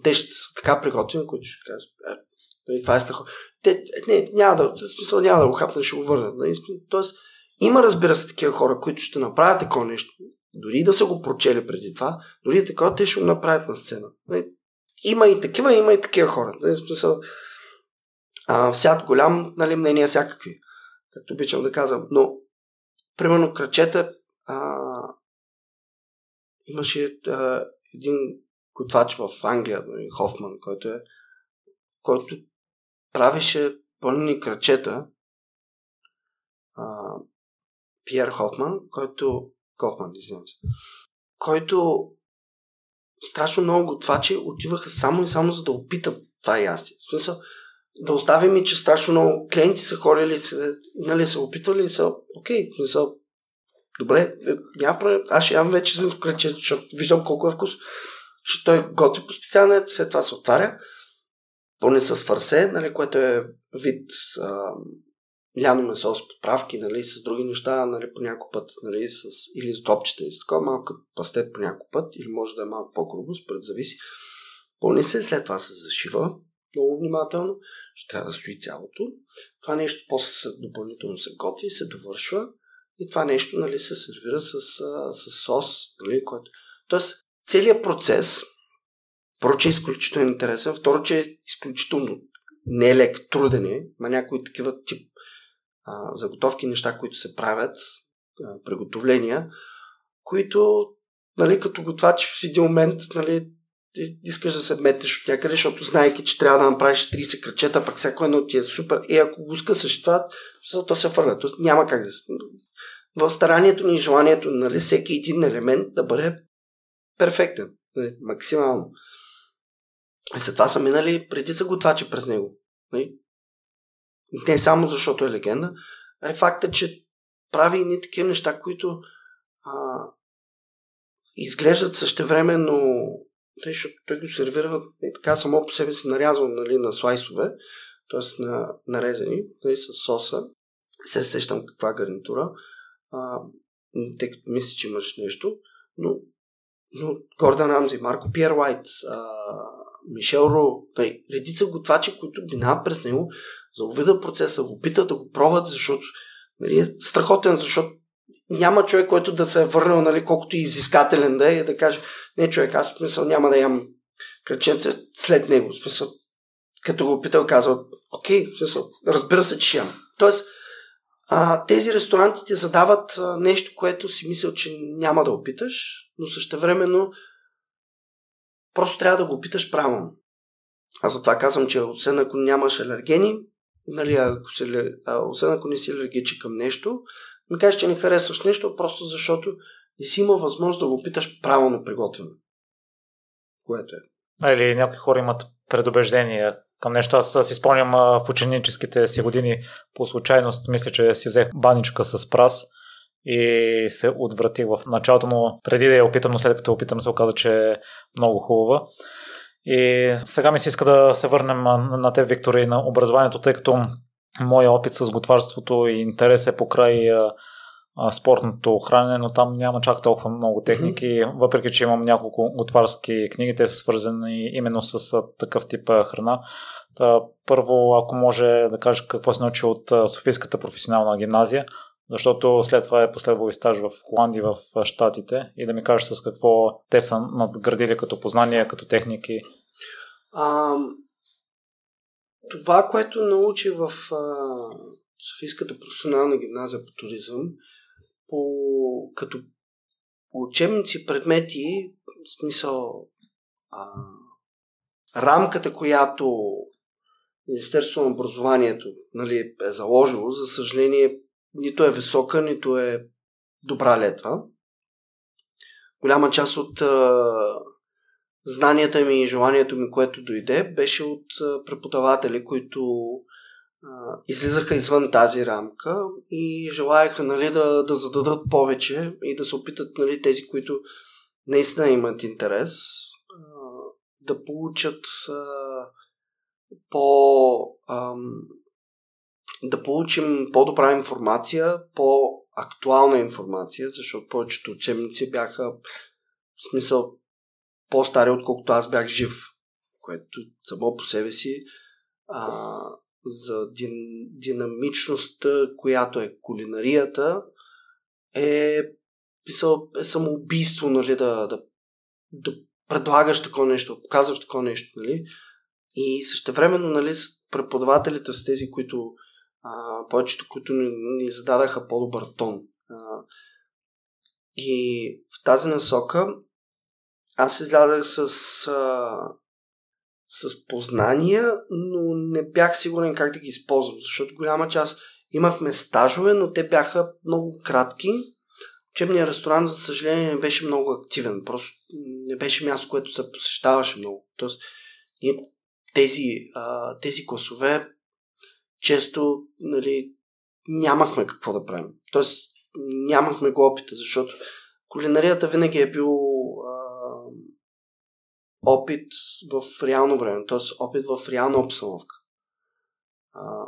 Те ще са така приготвени, които ще кажат, е, нали, това е страхо. Те, не, няма да, в смисъл няма да го хапна, ще го върна. Нали? Тоест, има, разбира се, такива хора, които ще направят такова нещо. Дори да са го прочели преди това, дори такова, те ще го направят на сцена. Нали? Има и такива, има и такива хора. Нали? Смисъл, а, всяк голям нали, мнения всякакви, както обичам да казвам. Но, примерно, кръчета а, имаше а, един готвач в Англия, нали, Хофман, който е който правеше пълнени кръчета а, Пьер Хофман, който Хофман, извинявам се, който страшно много готвачи отиваха само и само за да опитат това ястие. В смисъл, да оставим и, че страшно много клиенти са ходили, са, нали, са опитвали и са, окей, не са, добре, е, няма проблем, аз ще ям вече защото виждам колко е вкус, защото той готи по специално, след това се отваря, пълни с фарсе, нали, което е вид а, ляно месо с подправки, нали, с други неща, нали, по някой път, нали, с, или с топчета, и с такова малко пастет по някой път, или може да е малко по-грубо, според зависи. Пълни се, след това се зашива много внимателно, ще трябва да стои цялото. Това нещо после допълнително се готви се довършва и това нещо нали, се сервира с, с сос, нали, който... Тоест, целият процес, първо, че е изключително интересен, второ, че е изключително нелек, труден е, има някои такива тип а, заготовки, неща, които се правят, а, приготовления, които, нали, като готвач в един момент, нали, искаш да се метнеш от някъде, защото знаеки, че трябва да направиш 30 кръчета, пък всяко едно ти е супер. И ако го скъсаш това, то се фърля. Тоест няма как да се... В старанието ни и желанието, нали, всеки един елемент да бъде перфектен. Нали, максимално. И след това са минали редица готвачи през него. Нали? Не само защото е легенда, а е факта, че прави и такива неща, които а, изглеждат същевременно, нали, защото той го сервира и така само по себе си нарязвам нали, на слайсове, т.е. на нарезани, нали, с соса. Се сещам каква гарнитура, а, тъй като мисля, че имаш нещо, но, но Гордан Рамзи, Марко Пьер Уайт, а, Мишел Ро, тъй, редица готвачи, които минават през него, за процеса, го питат да го пробват, защото нали, е страхотен, защото няма човек, който да се е върнал, нали, колкото и изискателен да е, и да каже, не човек, аз смисъл няма да ям кръченце след него. Смисъл, като го питал, казва, окей, смисъл, разбира се, че ще ям. Тоест, а, тези ресторанти ти задават а, нещо, което си мисля, че няма да опиташ, но същевременно просто трябва да го опиташ правилно. Аз затова казвам, че освен ако нямаш алергени, нали, ако а, освен ако не си алергичен към нещо, не кажеш, че не харесваш нещо, просто защото не си имал възможност да го опиташ правилно приготвено. Което е. Или някои хора имат предубеждения към нещо. Аз си спомням в ученическите си години по случайност, мисля, че си взех баничка с прас и се отвратих в началото, но преди да я опитам, но след като я опитам се оказа, че е много хубава. И сега ми се иска да се върнем на те, Виктори, на образованието, тъй като моя опит с готварството и интерес е покрай спортното хранене, но там няма чак толкова много техники, mm-hmm. въпреки че имам няколко готварски книги, те са свързани именно с такъв тип храна. Та, първо, ако може да кажеш какво си научи от Софийската професионална гимназия, защото след това е последвал и стаж в Холандия, в Штатите и да ми кажеш с какво те са надградили като познания, като техники. А, това, което научих в а, Софийската професионална гимназия по туризъм, по, като учебници, предмети, в смисъл а, рамката, която Министерството на образованието нали, е заложило, за съжаление, нито е висока, нито е добра летва. Голяма част от а, знанията ми и желанието ми, което дойде, беше от а, преподаватели, които а, излизаха извън тази рамка и желаяха нали, да, да зададат повече и да се опитат нали, тези, които наистина имат интерес, а, да получат а, по. А, да получим по-добра информация, по-актуална информация, защото повечето учебници бяха в смисъл по-стари, отколкото аз бях жив, което само по себе си а, за дин, динамичността, която е кулинарията, е, писал, е самоубийство, нали, да, да, да предлагаш такова нещо, показваш такова нещо, нали. И същевременно, нали, преподавателите са тези, които а, повечето, които ни, ни зададаха по-добър тон. А, и в тази насока аз излязах с, а, с познания, но не бях сигурен как да ги използвам, защото голяма част имахме стажове, но те бяха много кратки. Учебният ресторант, за съжаление, не беше много активен. Просто не беше място, което се посещаваше много. Тоест, ние тези, а, тези класове често нали, нямахме какво да правим. Тоест, нямахме го опита, защото кулинарията винаги е бил а, опит в реално време, т.е. опит в реална обстановка. А,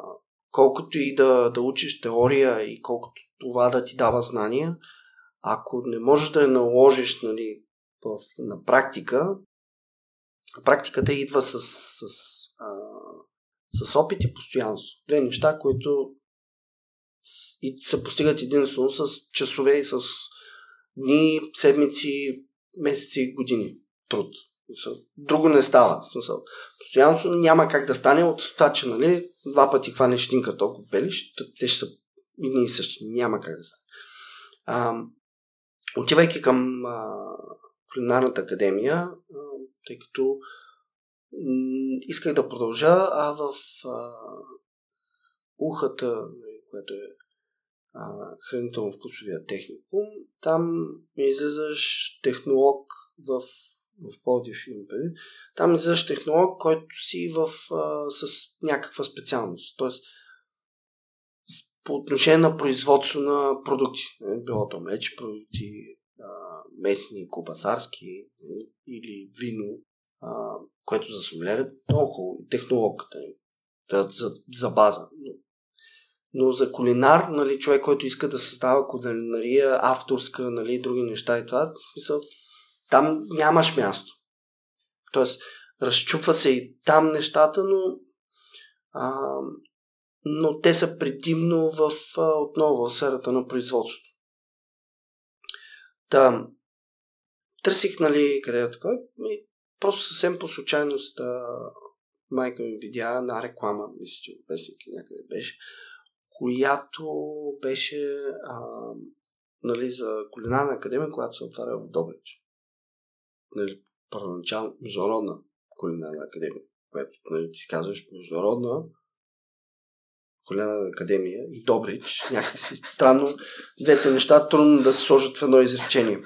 колкото и да, да учиш теория и колкото това да ти дава знания, ако не можеш да я наложиш нали, в, на практика, практиката идва с, с а, с опит и постоянство. Две неща, които се постигат единствено с часове и с дни, седмици, месеци, години труд. Друго не става. Смисъл. Постоянство няма как да стане от това, че нали, два пъти хванеш един картоф, го пелиш, те ще са едни и същи. Няма как да стане. А, отивайки към а, кулинарната академия, а, тъй като исках да продължа, а в а, ухата, нали, което е хранително-вкусовия техникум, там излизаш технолог в в преди, там излизаш технолог, който си в, а, с някаква специалност. Тоест, по отношение на производство на продукти. Е, било то млечи продукти, местни, кубасарски или вино, което за сомелер много хубаво. Технологията е да, за, за база. Но, но за кулинар, нали, човек, който иска да създава кулинария, авторска, нали, други неща и това, смисъл, там нямаш място. Тоест, разчупва се и там нещата, но, а, но те са предимно в, а, отново в сферата на производството. Та, търсих, нали, къде е такова, и просто съвсем по случайност а, майка ми видя една реклама, мисля, че вестник някъде беше, която беше а, нали, за кулинарна академия, която се отваря в Добрич. Нали, първоначално международна кулинарна академия, която нали, ти казваш международна кулинарна академия и Добрич. Някакси странно. Двете неща трудно да се сложат в едно изречение.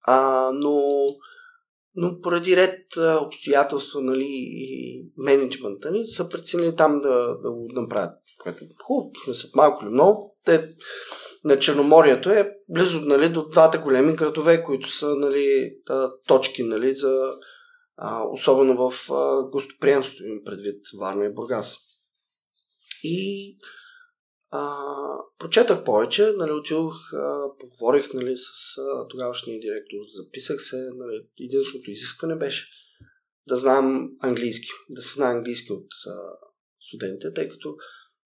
А, но, но поради ред обстоятелства нали, и менеджмента ни са преценили там да, да го направят. Което хубаво, смисъл, малко или много. Те, на Черноморието е близо нали, до двата големи градове, които са нали, точки нали, за а, особено в гостоприемството им предвид Варна и Бургас. И прочетах повече, нали, отидох, а, поговорих нали, с а, тогавашния директор, записах се. Нали, единственото изискване беше да знам английски, да се знае английски от а, студентите, тъй като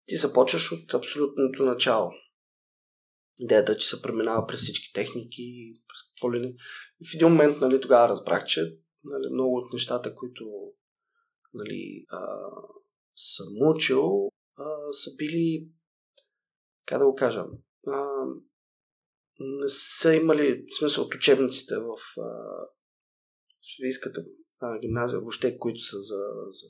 ти започваш от абсолютното начало. Идеята, че се преминава през всички техники, през ли не. И в един момент нали, тогава разбрах, че нали, много от нещата, които нали, а, съм учил, а, са били, как да го кажа, а, не са имали смисъл от учебниците в Швейската гимназия, въобще, които са за, за,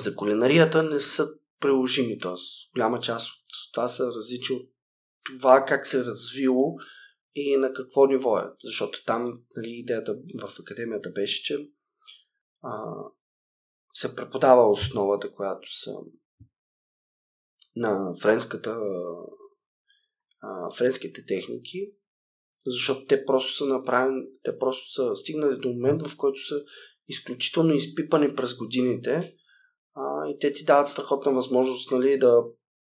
за кулинарията, не са приложими. Т.е. голяма част от това са различни от това как се е развило и на какво ниво е. Защото там нали, идеята в академията беше, че а, се преподава основата, която са на френската а, френските техники, защото те просто са направени, те просто са стигнали до момент, в който са изключително изпипани през годините а, и те ти дават страхотна възможност нали, да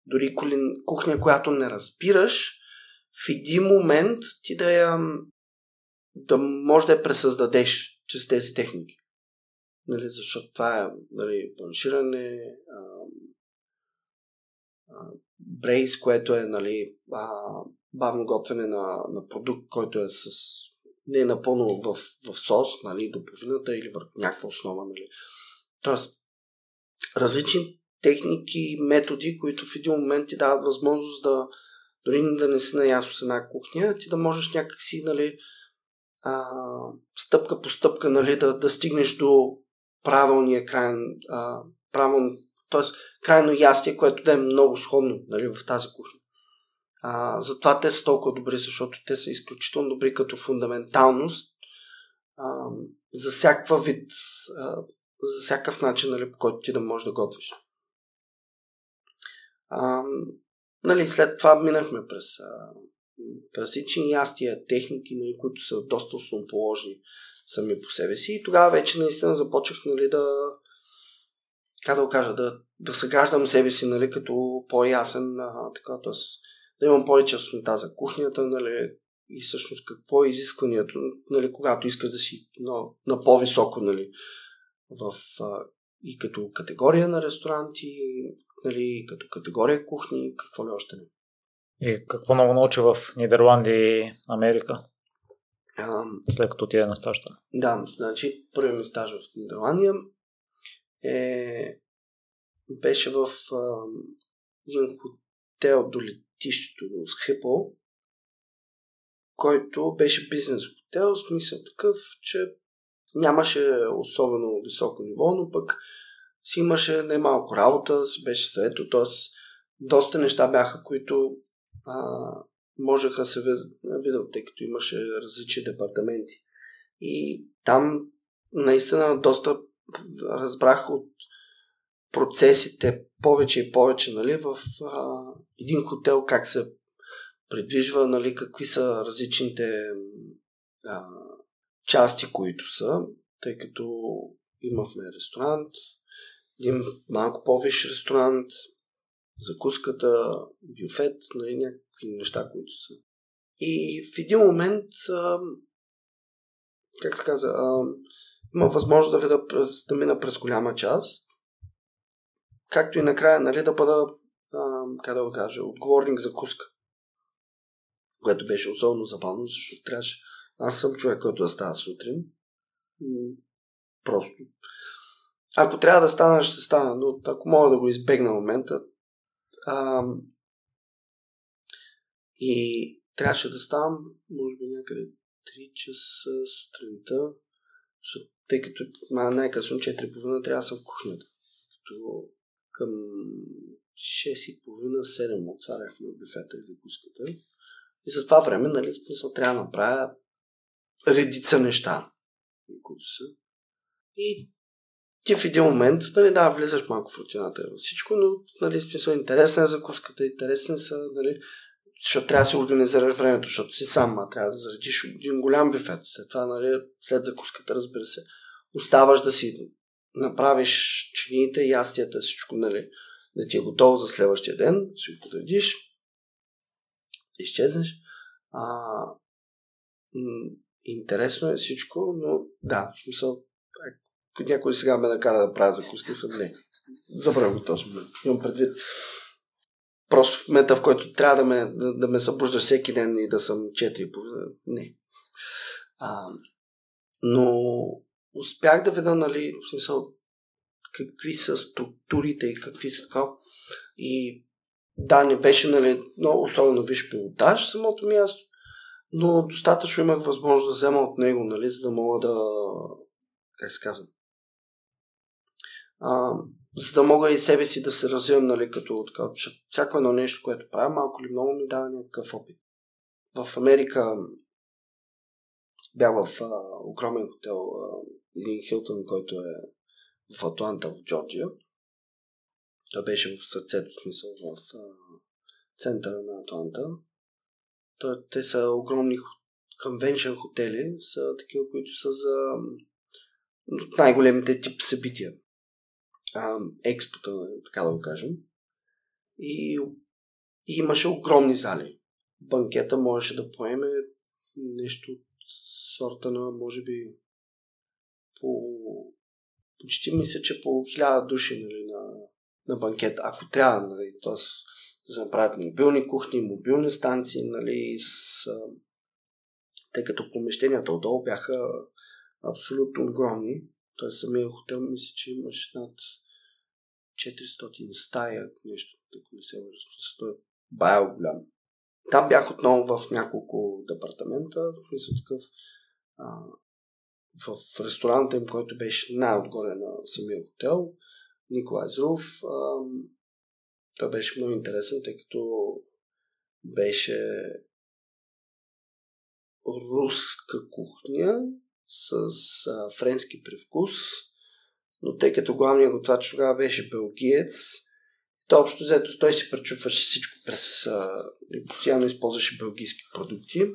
дори кухня, която не разбираш, в един момент ти да я да може да я пресъздадеш чрез тези техники. Нали, защото това е нали, планширане, брейс, което е нали, а, бавно готвене на, на продукт, който е с не е напълно в, в сос, нали, до половината или върху някаква основа. Нали. Тоест, различни техники, методи, които в един момент ти дават възможност да, дори да не си наясно с една кухня, ти да можеш някакси, нали, а, стъпка по стъпка, нали, да, да стигнеш до правилния край, а, правилно, т.е. крайно ястие, което да е много сходно нали, в тази кухня. А, затова те са толкова добри, защото те са изключително добри като фундаменталност а, за всякаква вид, а, за всякакъв начин, нали, по който ти да можеш да готвиш. А, нали, след това минахме през а, различни ястия, техники, нали, които са доста основоположни сами по себе си. И тогава вече наистина започнах нали, да, как да го кажа, да, да съграждам себе си нали, като по-ясен, а, така, т.е. да имам повече яснота за кухнята, нали, и всъщност какво е изискването, нали, когато искаш да си на, на по-високо, нали, в, а, и като категория на ресторанти, нали, като категория кухни, какво ли още не. И какво много научи в Нидерландия и Америка? А, след като ти е на стажа? Да, значи първият ми стаж в Нидерландия е, беше в един хотел до летището до Схипо, който беше бизнес хотел, смисъл такъв, че нямаше особено високо ниво, но пък си имаше немалко работа, си беше заето, т.е. доста неща бяха, които а, можеха се видят, тъй като имаше различни департаменти. И там наистина доста разбрах от процесите повече и повече нали, в а, един хотел как се предвижва, нали, какви са различните а, части, които са, тъй като имахме ресторант, един малко по-виш ресторант, закуската, бюфет, нали, някакви неща, които са. И в един момент, а, как се каза, а, има възможност да видя да мина през голяма част, както и накрая нали, да бъда, а, как да го кажа, отговорник за куска. Което беше особено забавно, защото трябваше. Аз съм човек, който да става сутрин. Просто. Ако трябва да стана, ще стана, но ако мога да го избегна момента. А, и трябваше да ставам, може би някъде 3 часа сутринта, защото, тъй като най-късно 4.30 трябва да съм в кухнята. Като към 6.30-7 отваряхме бюфета и закуската. И за това време, нали, смисъл, трябва да направя редица неща, които са. И ти в един момент, нали, да, влизаш малко в рутината във всичко, но, нали, смисъл, интересна е закуската, интересни са, нали, защото трябва да се организираш времето, защото си сам, а трябва да заредиш един голям бюфет. След това, нали, след закуската, разбира се, оставаш да си направиш чиниите, ястията, всичко, нали, да ти е готово за следващия ден, си го подредиш, да изчезнеш. А, интересно е всичко, но да, в смисъл, някой сега ме накара да правя закуски, съм не. Забравям го този момент. Имам предвид просто в момента, в който трябва да ме, да, да ме събужда всеки ден и да съм 4,5. Не. А, но успях да видя, нали, в смисъл, какви са структурите и какви са така. И да, не беше, нали, но особено виж пилотаж самото място, но достатъчно имах възможност да взема от него, нали, за да мога да, как се казва, а, за да мога и себе си да се развивам, нали, като така, всяко едно нещо, което правя, малко или много ми дава някакъв опит. В Америка бях в а, огромен хотел, един Хилтън, който е в Атланта, в Джорджия. Той беше в сърцето, смисъл, в а, центъра на Атланта. Той, те са огромни конвеншън хотели, са такива, които са за най-големите тип събития. А, експота, така да го кажем. И, и имаше огромни зали. Банкета можеше да поеме нещо от сорта на, може би, по почти мисля, че по хиляда души нали, на, на банкет, ако трябва, нали, т.е. да направят мобилни кухни, мобилни станции, нали, с, тъй като помещенията отдолу бяха абсолютно огромни. Той самия хотел мисля, че имаше над 400 стая, нещо, ако не се лъжа. Той е бая голям. Там бях отново в няколко департамента, мисля такъв а, в ресторанта им, който беше най-отгоре на самия хотел, Николай Зрув. А, той беше много интересен, тъй като беше руска кухня с а, френски привкус, но тъй като главният готвач тогава беше белгиец, то общо взето той си пречупваше всичко през и постоянно използваше белгийски продукти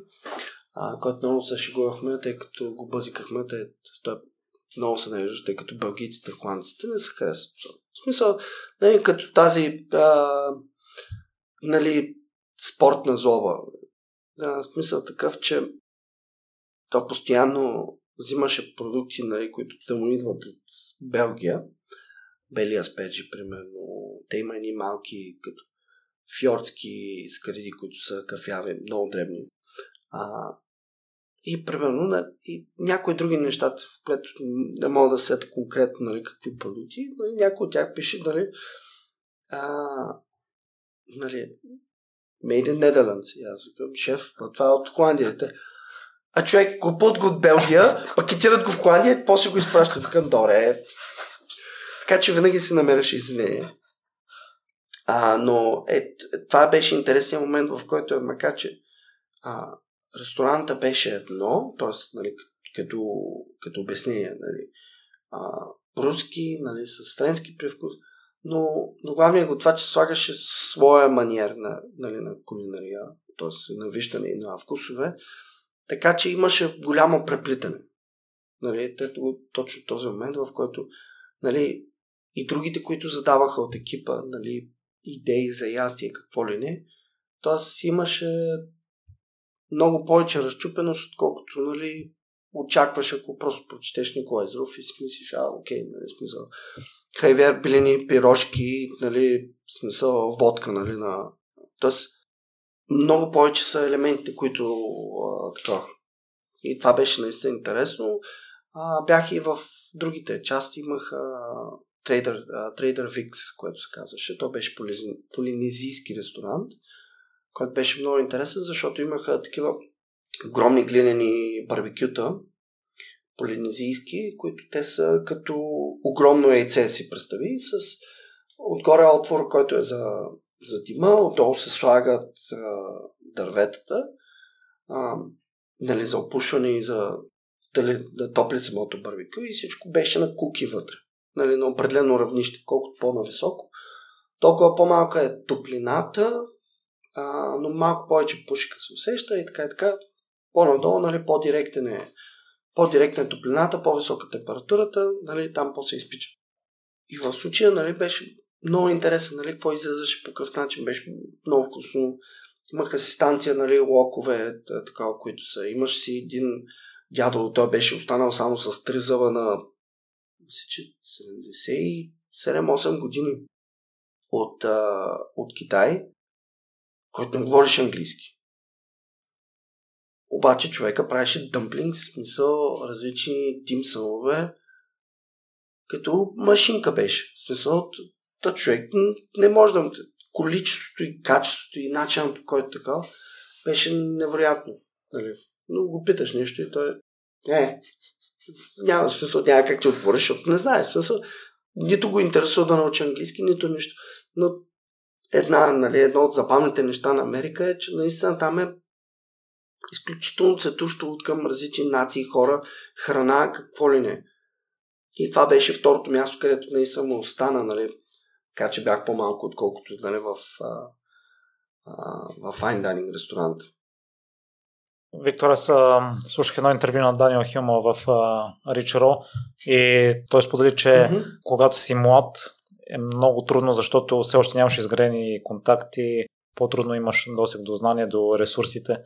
а, който много се шегувахме, тъй като го бъзикахме, тъй, той много се нарежда, тъй като бългийците, холандците не се харесват. В смисъл, нали, като тази а, нали, спортна злоба. В смисъл такъв, че то постоянно взимаше продукти, нали, които да му идват от Белгия. Бели аспеджи, примерно. Те има едни малки, като фьордски скариди, които са кафяви, много дребни. А, и примерно на, и някои други неща, в което не мога да сета конкретно нали, какви продукти, нали, някой от тях пише нали, а, нали, Made in Netherlands. И аз викам, шеф, това е от Холандия. А човек купуват го от Белгия, пакетират го в Холандия после го изпращат. Викам, добре. Така че винаги се намереше извинение. А, но е, това беше интересният момент, в който е макар, че а, ресторанта беше едно, т.е. Нали, като, като обяснение. Нали. А, руски, нали, с френски привкус, но, но главният е го това, че слагаше своя маниер на, нали, на кулинария, т.е. на виждане и на вкусове, така че имаше голямо преплитане. Нали, точно този момент, в който нали, и другите, които задаваха от екипа нали, идеи за ястие, какво ли не, т.е. имаше много повече разчупеност, отколкото нали, очакваш, ако просто прочетеш Николай Езров и си мислиш, а, окей, нали, смисъл. Хайвер, билени, пирожки, нали, смисъл, водка, нали, на... Тоест, много повече са елементите, които а, така. И това беше наистина интересно. А, бях и в другите части, имах а, Trader, а, Trader Vix, което се казваше. То беше полинезийски ресторант, който беше много интересен, защото имаха такива огромни глинени барбекюта, полинезийски, които те са като огромно яйце, си представи, с отгоре отвор, който е за, за дима, отдолу се слагат а, дърветата, а, нали, за опушване и за дали, да топли самото барбекю и всичко беше на куки вътре. Нали, на определено равнище, колкото по-нависоко, толкова по-малка е топлината, а, но малко повече пушка се усеща и така и така. По-надолу, нали, по-директен е по-директна е топлината, по-висока температурата, нали, там по-се изпича. И в случая нали, беше много интересен, нали, какво излизаше по какъв начин, беше много вкусно. Имах асистанция, нали, локове, така, които са. Имаш си един дядо, той беше останал само с три зъба на мисля, че 77-8 години от, а, от Китай, който не говореше английски. Обаче човека правеше дъмплинг, в смисъл различни тимсънове, като машинка беше. В смисъл, та човек не може да... Количеството и качеството и начинът по който така беше невероятно. Нали? Но го питаш нещо и той е, няма смисъл, няма как ти отвориш, защото не знаеш. Смисъл, нито го интересува да научи английски, нито нищо. Но една, нали, едно от забавните неща на Америка е, че наистина там е изключително цветущо от към различни нации, хора, храна, какво ли не. И това беше второто място, където не съм остана, нали, така че бях по-малко, отколкото нали, в, а, а, в Fine Dining ресторант. Виктор, аз слушах едно интервю на Даниел Хюма в Ричеро и той сподели, че mm-hmm. когато си млад е много трудно, защото все още нямаш изградени контакти, по-трудно имаш досег до знания, до ресурсите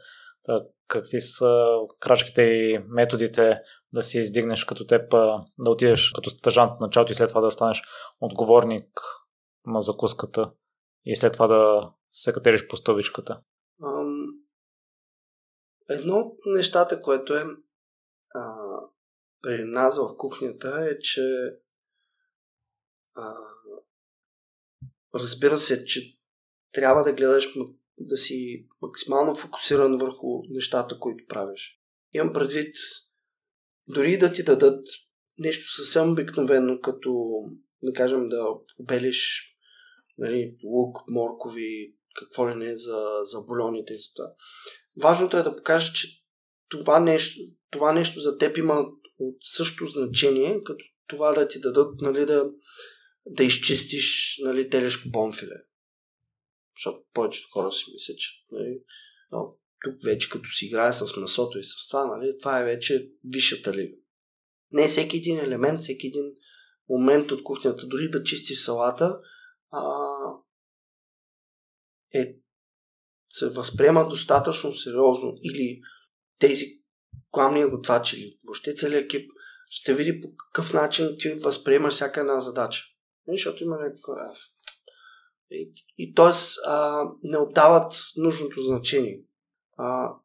какви са крачките и методите да си издигнеш като теб, да отидеш като стъжант в началото и след това да станеш отговорник на закуската и след това да се катериш по стълбичката? Едно от нещата, което е а, при нас в кухнята е, че а, разбира се, че трябва да гледаш да си максимално фокусиран върху нещата, които правиш. Имам предвид, дори да ти дадат нещо съвсем обикновено, като, да кажем, да обелиш нали, лук, моркови, какво ли не за, за бульоните и за това. Важното е да покажеш, че това нещо, това нещо за теб има от също значение, като това да ти дадат нали, да, да изчистиш нали, телешко бонфиле. Защото повечето хора си мислят, че нали, но, тук вече като си играе с месото и с това, нали, това е вече висшата лига. Не всеки един елемент, всеки един момент от кухнята, дори да чистиш салата, а, е, се възприема достатъчно сериозно или тези главния готвач или въобще целият екип ще види по какъв начин ти възприемаш всяка една задача. Защото има някакъв и, и т.е. не отдават нужното значение. А,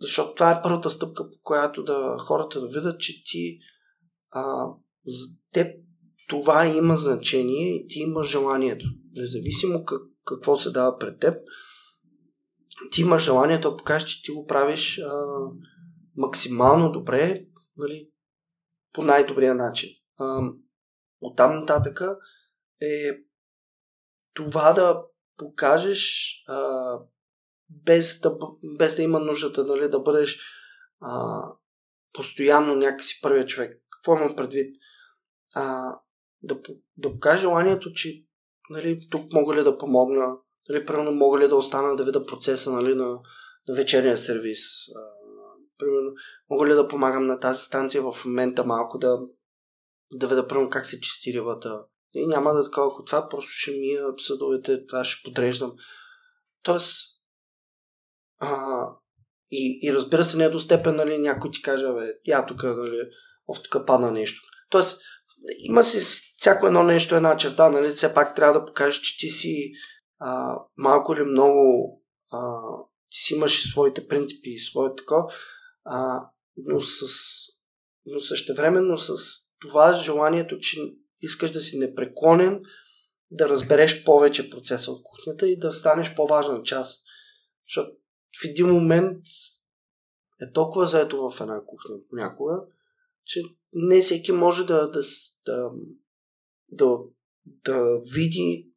защото това е първата стъпка, по която да хората да видят, че ти а, за теб това има значение и ти има желанието. Независимо как, какво се дава пред теб, ти имаш желанието да покажеш, че ти го правиш а, максимално добре, нали, по най-добрия начин. А, оттам нататък е това да покажеш а, без, да, без да има нуждата нали, да бъдеш а, постоянно някакси първия човек. Какво имам предвид? А, да, да покажа желанието, че нали, тук мога ли да помогна, нали, примерно мога ли да остана да видя процеса нали, на, на вечерния сервис. А, примерно, мога ли да помагам на тази станция в момента малко да, да видя примерно как се чисти рибата. И няма да е такова, ако това просто ще мия съдовете, това ще подреждам. Тоест, а, и, и разбира се, не е до степен, нали, някой ти каже, бе, я тук, нали, в тук падна нещо. Тоест, има си всяко едно нещо, една черта, нали, все пак трябва да покажеш, че ти си а, малко или много а, ти си имаш своите принципи и своето тако, а, но, с, но същевременно с това желанието, че искаш да си непреклонен, да разбереш повече процеса от кухнята и да станеш по-важна част. Защото в един момент е толкова заето в една кухня понякога, че не всеки може да, да, да, да, да види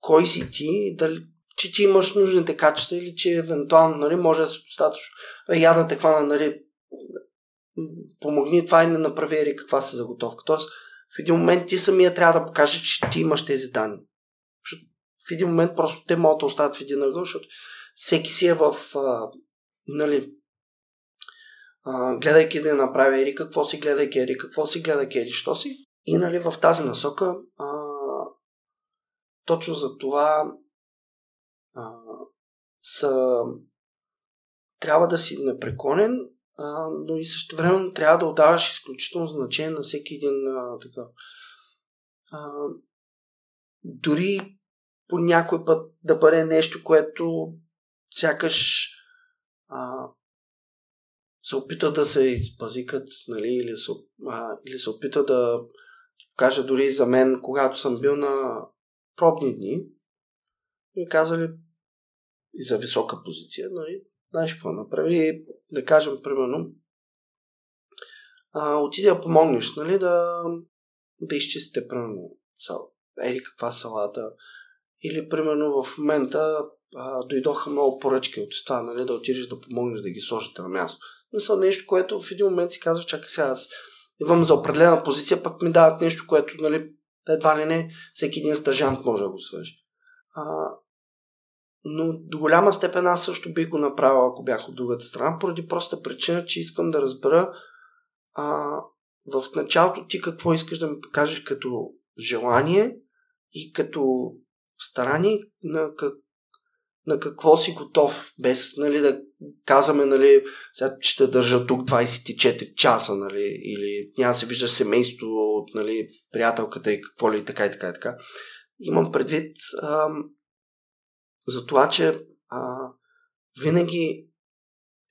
кой си ти, дали, че ти имаш нужните качества или че евентуално нали, може да си достатъчно. Я да те хвана, нали, помогни това и не направи каква са заготовка. Тоест, в един момент ти самия трябва да покажеш, че ти имаш тези данни. В един момент просто те могат да остават в един ъгъл, защото всеки си е в, а, нали, гледайки да направи ери какво си, гледайки ери какво си, гледайки ери що си. И нали, в тази насока а, точно за това а, са, трябва да си непреклонен, а, но и също време трябва да отдаваш изключително значение на всеки един а, така. А, дори по някой път да бъде нещо, което сякаш а, се опита да се изпазикат, нали, или, се, а, или се опита да кажа дори за мен, когато съм бил на пробни дни, ми казали и за висока позиция, нали, знаеш какво направи, да кажем, примерно, а, отиде да помогнеш, нали, да, да изчистите, примерно, сал, ели каква салата, или, примерно, в момента а, дойдоха много поръчки от това, нали, да отидеш да помогнеш да ги сложите на място. Мисля, нещо, което в един момент си казваш, чакай сега, аз идвам за определена позиция, пък ми дават нещо, което, нали, едва ли не, всеки един стажант може да го свържи. А, но до голяма степен аз също бих го направил, ако бях от другата страна, поради проста причина, че искам да разбера а, в началото ти какво искаш да ми покажеш като желание и като старание на, как, на какво си готов, без нали, да казваме, нали, сега ще държа тук 24 часа, нали, или няма се вижда семейство от нали, приятелката и какво ли така и така и така. Имам предвид ам, за това, че а, винаги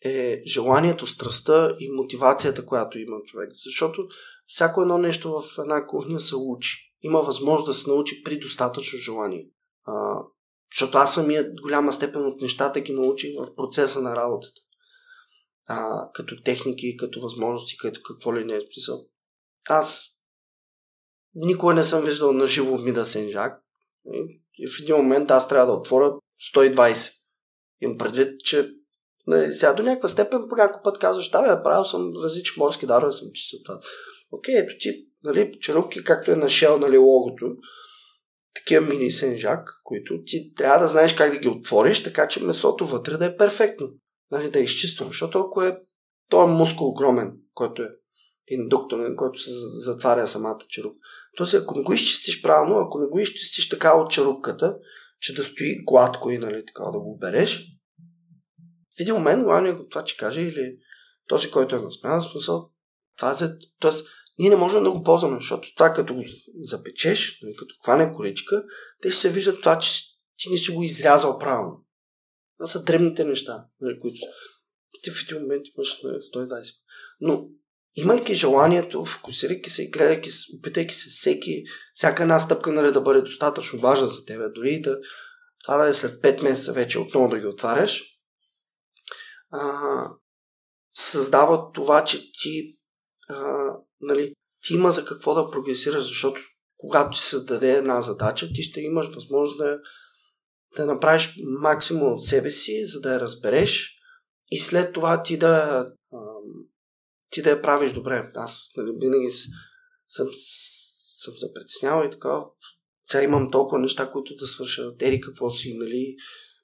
е желанието, страстта и мотивацията, която има човек. Защото всяко едно нещо в една кухня се учи. Има възможност да се научи при достатъчно желание. А, защото аз самия голяма степен от нещата ги научих в процеса на работата. А, като техники, като възможности, като какво ли не е смисъл. Аз никога не съм виждал на живо Мида Сенжак. И в един момент аз трябва да отворя 120. Имам предвид, че нали, сега до някаква степен по някой път казваш, да, бе, правил съм различни морски дарове, съм чистил това. Окей, ето ти, нали, черупки, както е нашел, нали, логото, такива мини сенжак, които ти трябва да знаеш как да ги отвориш, така че месото вътре да е перфектно. Нали, да е изчистено, защото ако е той е мускул огромен, който е индукторен, който се затваря самата черупка. Тоест, ако не го изчистиш правилно, ако не го изчистиш така от черупката, че да стои гладко и нали, така да го береш, в един момент главният това, че каже, или този, който е на смяна, смисъл, това е, т.е. ние не можем да го ползваме, защото това като го запечеш, нали, като хване коричка, те ще се виждат това, че ти не си го изрязал правилно. Това са древните неща, нали, които ти в един момент имаш нали, 120. Но имайки желанието, фокусирайки се и гледайки, опитайки се всеки, всяка една стъпка нали, да бъде достатъчно важна за теб, дори да това да е след 5 месеца вече отново да ги отваряш, а, създава това, че ти, а, нали, ти има за какво да прогресираш, защото когато ти се даде една задача, ти ще имаш възможност да, да направиш максимум от себе си, за да я разбереш и след това ти да ти да я правиш добре. Аз нали, винаги съм, съм се притеснявал и така. Сега имам толкова неща, които да свърша. Ери какво си, нали?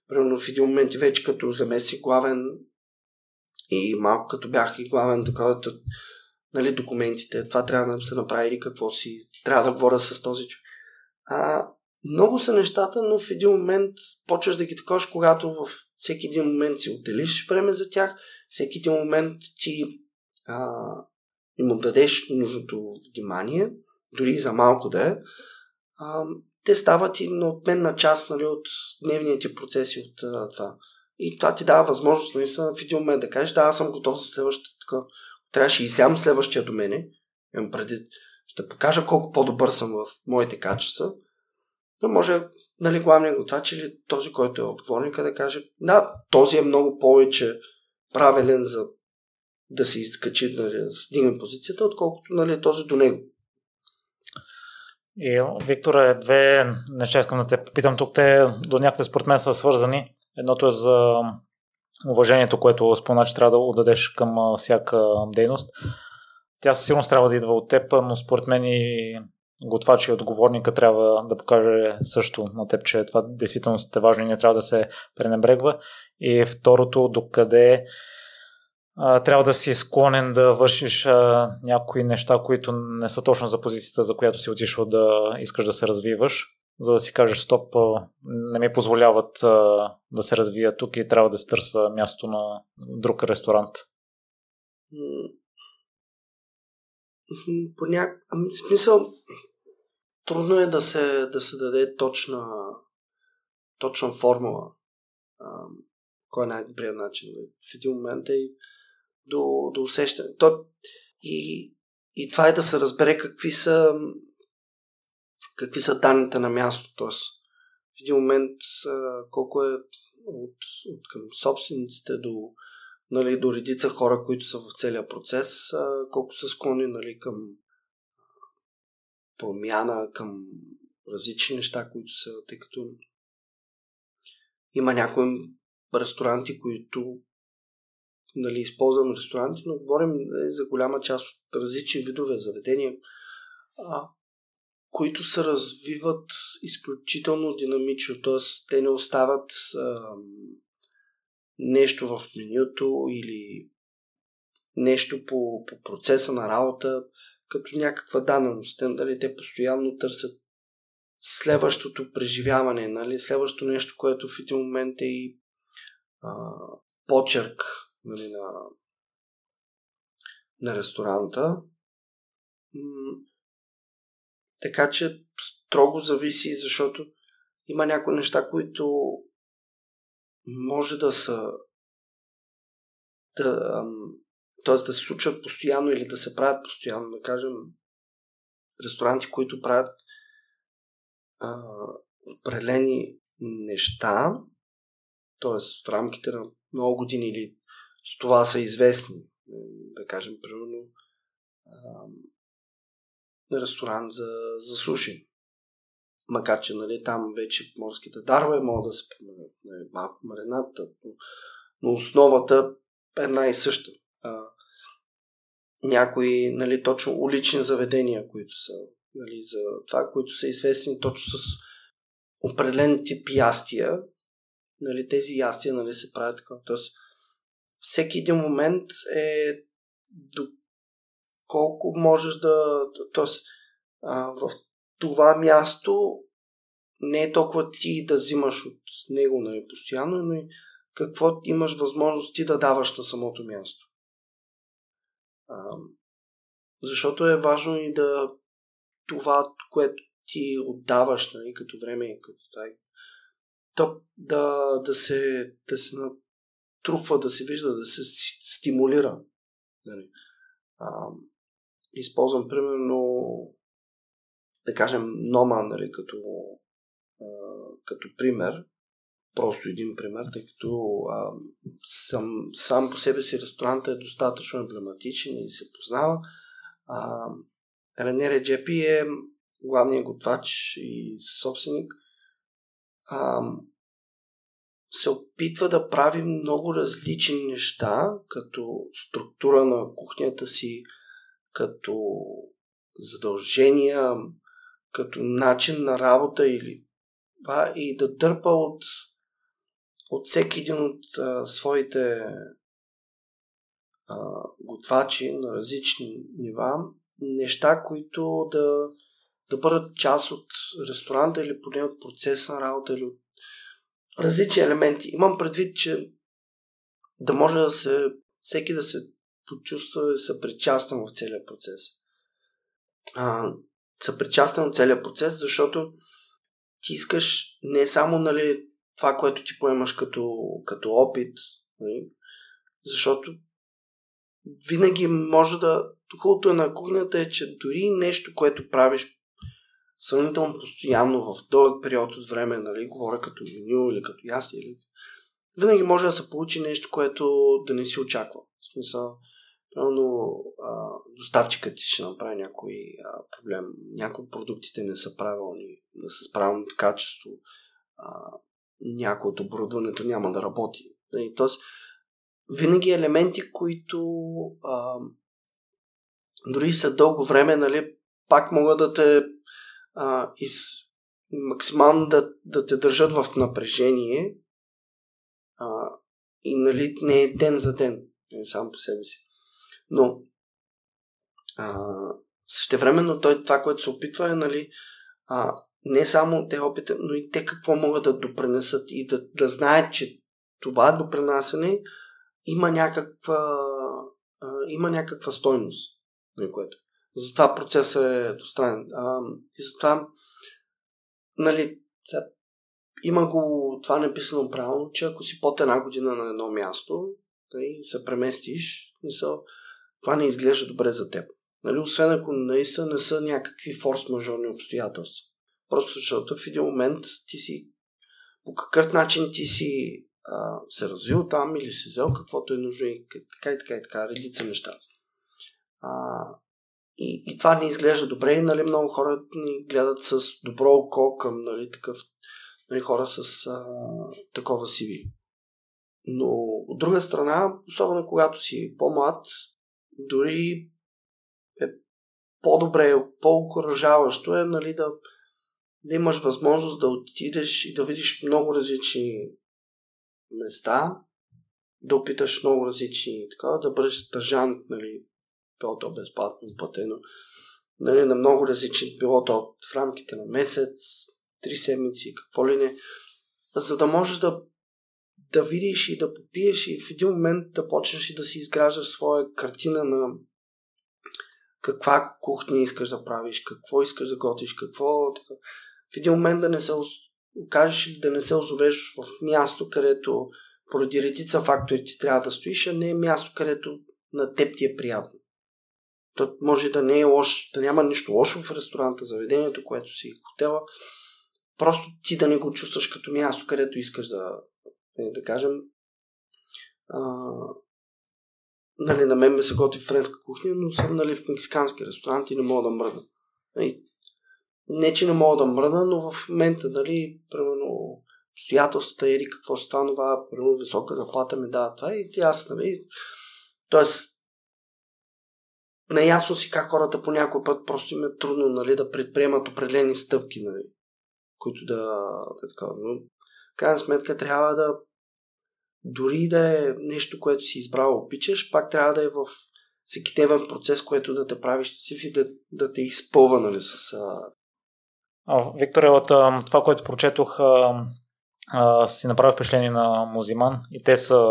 Примерно в един момент вече като заместник главен и малко като бях и главен такова, нали, документите, това трябва да се направи или какво си, трябва да говоря с този човек. А, много са нещата, но в един момент почваш да ги такош, когато в всеки един момент си отделиш време за тях, всеки един момент ти а, им дадеш нужното внимание, дори и за малко да е, а, те стават и на отменна част нали, от дневния ти процеси от а, това. И това ти дава възможност наистина в един момент да кажеш, да, аз съм готов за следващата така. Трябваше и сям следващия до мене. Имам преди, ще покажа колко по-добър съм в моите качества. Но може, нали, главният готвач или този, който е отговорник, да каже, да, този е много повече правилен за да се изкачи, нали, да стигне позицията, отколкото нали, този до него. И, Виктор, е две неща искам да те питам тук. Те до някъде според мен са свързани. Едното е за уважението, което спомена, че трябва да отдадеш към всяка дейност. Тя със сигурност трябва да идва от теб, но според мен и готвач и отговорника трябва да покаже също на теб, че това действително е важно и не трябва да се пренебрегва. И второто, докъде а, трябва да си склонен да вършиш а, някои неща, които не са точно за позицията, за която си отишъл да искаш да се развиваш, за да си кажеш стоп, не ми позволяват да се развия тук и трябва да се търся място на друг ресторант. По ня... Ами, смисъл, трудно е да се, да се даде точна, точна формула. А, кой е най-добрият начин? В един момент е до, до усещане. То, и, и това е да се разбере какви са какви са данните на място. Тоест, в един момент колко е от, от към собствениците до, нали, до редица хора, които са в целия процес, колко са склонни нали, към промяна, към различни неща, които са, тъй като има някои ресторанти, които нали, използвам ресторанти, но говорим нали, за голяма част от различни видове заведения, а, които се развиват изключително динамично, т.е. те не остават а, нещо в менюто или нещо по, по процеса на работа, като някаква даденост. Нали, те постоянно търсят следващото преживяване, нали, следващото нещо, което в един момент е и а, почерк нали, на, на ресторанта. Така че строго зависи, защото има някои неща, които може да са да, т.е. да се случват постоянно или да се правят постоянно. Да кажем, ресторанти, които правят а, определени неща, т.е. в рамките на много години или с това са известни. Да кажем, примерно, ресторант за, за суши. Макар, че нали, там вече морските дарове могат да се променят. Нали, малко марината, но, но основата е една и съща. А, някои нали, точно улични заведения, които са нали, за това, които са известни точно с определен тип ястия. Нали, тези ястия нали, се правят така. Тоест, всеки един момент е до колко можеш да... Тоест, в това място не е толкова ти да взимаш от него нали, постоянно, но и какво имаш възможност ти да даваш на самото място. А, защото е важно и да това, което ти отдаваш нали, като време и като това, то да, да, се, да се труфа, да се вижда, да се стимулира. Нали. А, използвам примерно да кажем Нома, нали, като, а, като пример, просто един пример, тъй като а, сам, сам по себе си ресторанта е достатъчно емблематичен и се познава. А, Рене Реджепи е главният готвач и собственик. А, се опитва да прави много различни неща, като структура на кухнята си, като задължения, като начин на работа или това и да дърпа от, от всеки един от а, своите а, готвачи на различни нива неща, които да, да бъдат част от ресторанта или поне от процеса на работа или от различни елементи. Имам предвид, че да може да се, всеки да се почувства съпричастен в целия процес. А, съпричастен в целия процес, защото ти искаш не само нали, това, което ти поемаш като, като опит, нали, защото винаги може да... Хубавото на кухнята е, че дори нещо, което правиш сравнително постоянно в дълъг период от време, нали, говоря като меню или като ястие, или... винаги може да се получи нещо, което да не си очаква. В смисъл, Примерно, доставчикът ще направи някой а, проблем, някои от продуктите не са правилни, не са с правилното качество, а, някои от оборудването няма да работи. И, тоест, винаги елементи, които а, дори са дълго време, нали, пак могат да те а, из, максимално да, да те държат в напрежение а, и нали, не е ден за ден, не сам по себе си. Но а, същевременно той това, което се опитва е, нали, а, не само те опити, но и те какво могат да допренесат и да, да знаят, че това допренасене има някаква, а, има някаква стойност. Нали, което. Затова процесът е двустранен. А, и затова, нали, сега, има го това написано правилно, че ако си под една година на едно място, нали, се преместиш, мисъл, това не изглежда добре за теб. Нали, освен ако наистина не са някакви форс-мажорни обстоятелства. Просто защото в един момент ти си по какъв начин ти си а, се развил там или си взел каквото е нужно и така и така и така, редица неща. А, и, и това не изглежда добре и нали, много хора ни гледат с добро око към нали, такъв, нали, хора с а, такова CV. Но от друга страна, особено когато си по-млад, дори е по-добре, по-окоръжаващо е нали, да, да имаш възможност да отидеш и да видиш много различни места, да опиташ много различни, така, да бъдеш стъжант, нали, било то безплатно платено, нали, на много различни, било то в рамките на месец, три седмици, какво ли не, за да можеш да да видиш и да попиеш и в един момент да почнеш и да си изграждаш своя картина на каква кухня искаш да правиш, какво искаш да готвиш, какво... В един момент да не се окажеш или да не се озовеш в място, където поради редица фактори ти трябва да стоиш, а не е място, където на теб ти е приятно. То може да не е лош, да няма нищо лошо в ресторанта, заведението, което си хотела, просто ти да не го чувстваш като място, където искаш да, да кажем, а, нали, на мен ме се готви френска кухня, но съм нали, в мексикански ресторант и не мога да мръдна. Нали, не, че не мога да мръдна, но в момента, нали, примерно, обстоятелствата или какво се това, примерно, висока заплата ми дава това и аз, нали, тоест, наясно си как хората по някой път просто им е трудно, нали, да предприемат определени стъпки, нали, които да, да така, но крайна сметка трябва да дори да е нещо, което си избрал, обичаш, пак трябва да е в всекидневен процес, което да те прави щастлив и да, да те изпълва, нали, с... А... Викторе, от това, което прочетох, а, си направих впечатление на Музиман и те са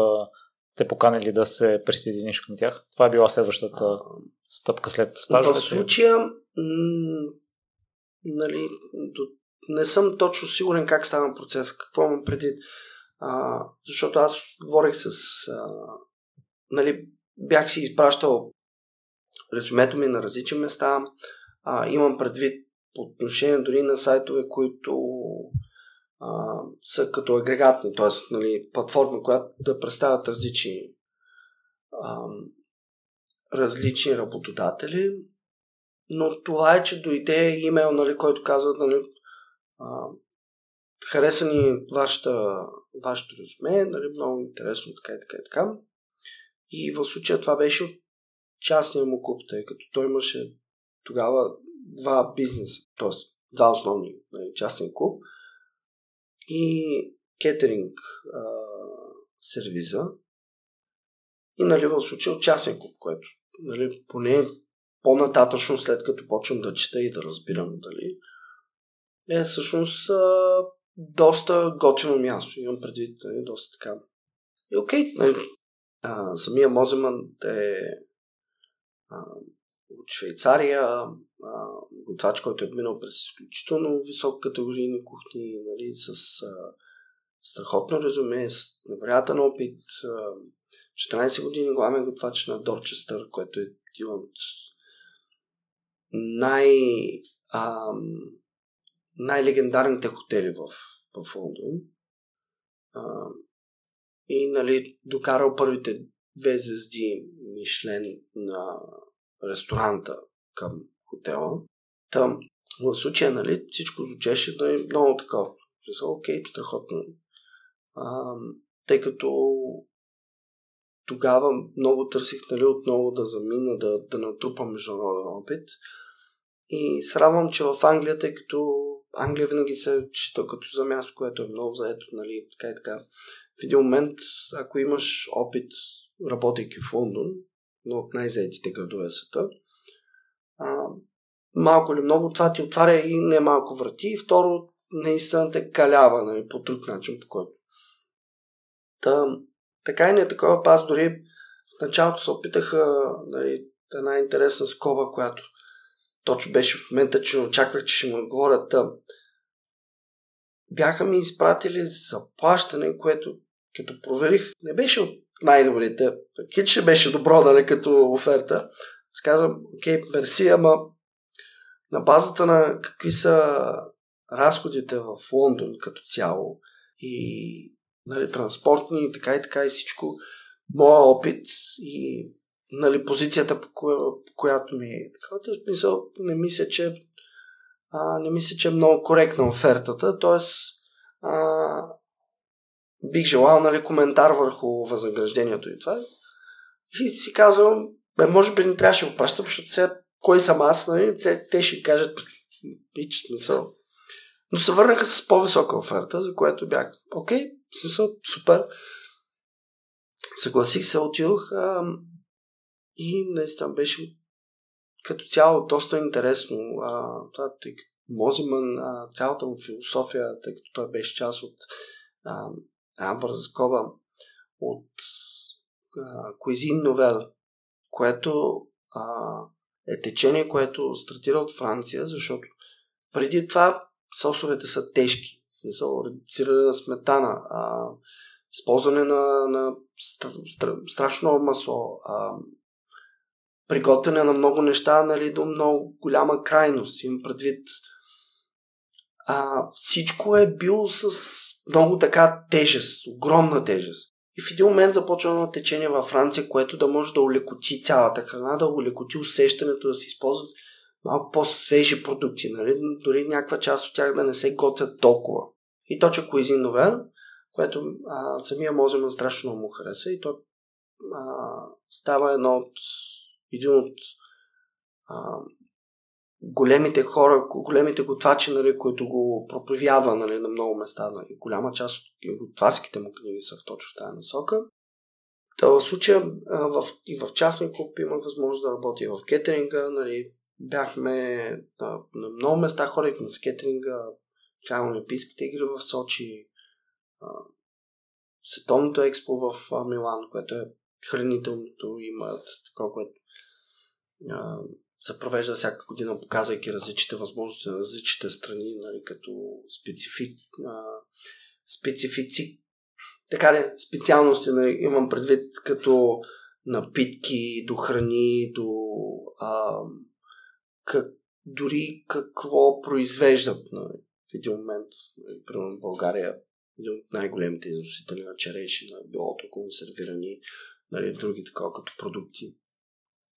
те поканили да се присъединиш към тях. Това е била следващата а... стъпка след стажа. В случая, м- нали, до не съм точно сигурен как стана процес, какво имам предвид. А, защото аз говорих с... А, нали, бях си изпращал резюмето ми на различни места. А, имам предвид по отношение дори на сайтове, които а, са като агрегатни, т.е. Нали, платформа, която да представят различни а, различни работодатели. Но това е, че дойде имейл, нали, който казва, нали, хареса ни вашата вашето резюме, нали, много интересно, така и така и така. И в случая това беше от частния му клуб, тъй като той имаше тогава два бизнеса, т.е. два основни нали, частния клуб и кетеринг а, сервиза и нали, в случая от частния клуб, което нали, поне по-нататъчно, след като почвам да чета и да разбирам дали, е всъщност а, доста готино място. Имам предвид, нали, доста така. И окей, нали, а, самия Моземан е а, от Швейцария, а, готвач, който е минал през изключително високо категорийни кухни, нали, с а, страхотно резюме, с невероятен опит. А, 14 години главен готвач на Дорчестър, което е един от най, а, най-легендарните хотели в, в Лондон. А, и нали, докарал първите две звезди Мишлен на ресторанта към хотела. Там, в случая, нали, всичко звучеше да е много такова. Окей, страхотно. А, тъй като тогава много търсих нали, отново да замина, да, да натрупам международен опит. И се че в Англия, тъй като Англия винаги се чита като за място, което е много заето, нали, така и така. В един момент, ако имаш опит, работейки в Лондон, но от най-заетите градове света, а, малко или много това ти отваря и не малко врати. И второ, наистина те калява нали, по друг начин, по който. Та, така и не е такова. Аз дори в началото се опитаха нали, една интересна скоба, която точно беше в момента, че очаквах, че ще му отговорят. Бяха ми изпратили заплащане, което като проверих, не беше от най-добрите. Кит беше добро, нали, като оферта. Аз казвам, окей, мерси, ама на базата на какви са разходите в Лондон като цяло и нали, транспортни, така и така и всичко, моя опит и нали, позицията, по, коя, по която ми е така. Смисъл, не мисля, че а, не мисля, че е много коректна офертата, т.е. бих желал нали, коментар върху възнаграждението и това. И си казвам, бе, може би не трябваше го пращам, защото сега кой съм аз, нали? те, те ще кажат, пич, смисъл. Но се върнаха с по-висока оферта, за което бях, окей, смисъл, супер. Съгласих се, отидох и наистина беше като цяло доста интересно. А, това, тъй като Мозиман, а, цялата му философия, тъй като той беше част от а, от Куизин Новел, което а, е течение, което стартира от Франция, защото преди това сосовете са тежки. Редуцирана сметана, а, използване на, на стра, стра, страшно масло, а, приготвяне на много неща нали, до много голяма крайност. Имам предвид а, всичко е било с много така тежест, огромна тежест. И в един момент започва едно течение във Франция, което да може да улекоти цялата храна, да улекоти усещането да се използват малко по-свежи продукти, нали? дори някаква част от тях да не се готвят толкова. И точно Куизин Новел, което а, самия Моземан страшно му хареса и то а, става едно от, един от а, големите хора, големите готвачи, нали, които го проповядва нали, на много места. Нали. Голяма част от готварските му книги са в точно в тази насока. Та в случая в, и в частния клуб имах възможност да работя и в кетеринга. Нали, бяхме на, на много места, ходихме с кетеринга, на Олимпийските игри в Сочи, а, Световното експо в а, Милан, което е хранителното, имат такова, което а, се провежда всяка година, показвайки различните възможности на различните страни, нали, като специфи, а, специфици, така ли, специалности, нали, имам предвид като напитки, до храни, до а, как, дори какво произвеждат нали, в един момент. Нали, примерно България един от най-големите износители на череши, на билото консервирани, нали, в други такова като продукти.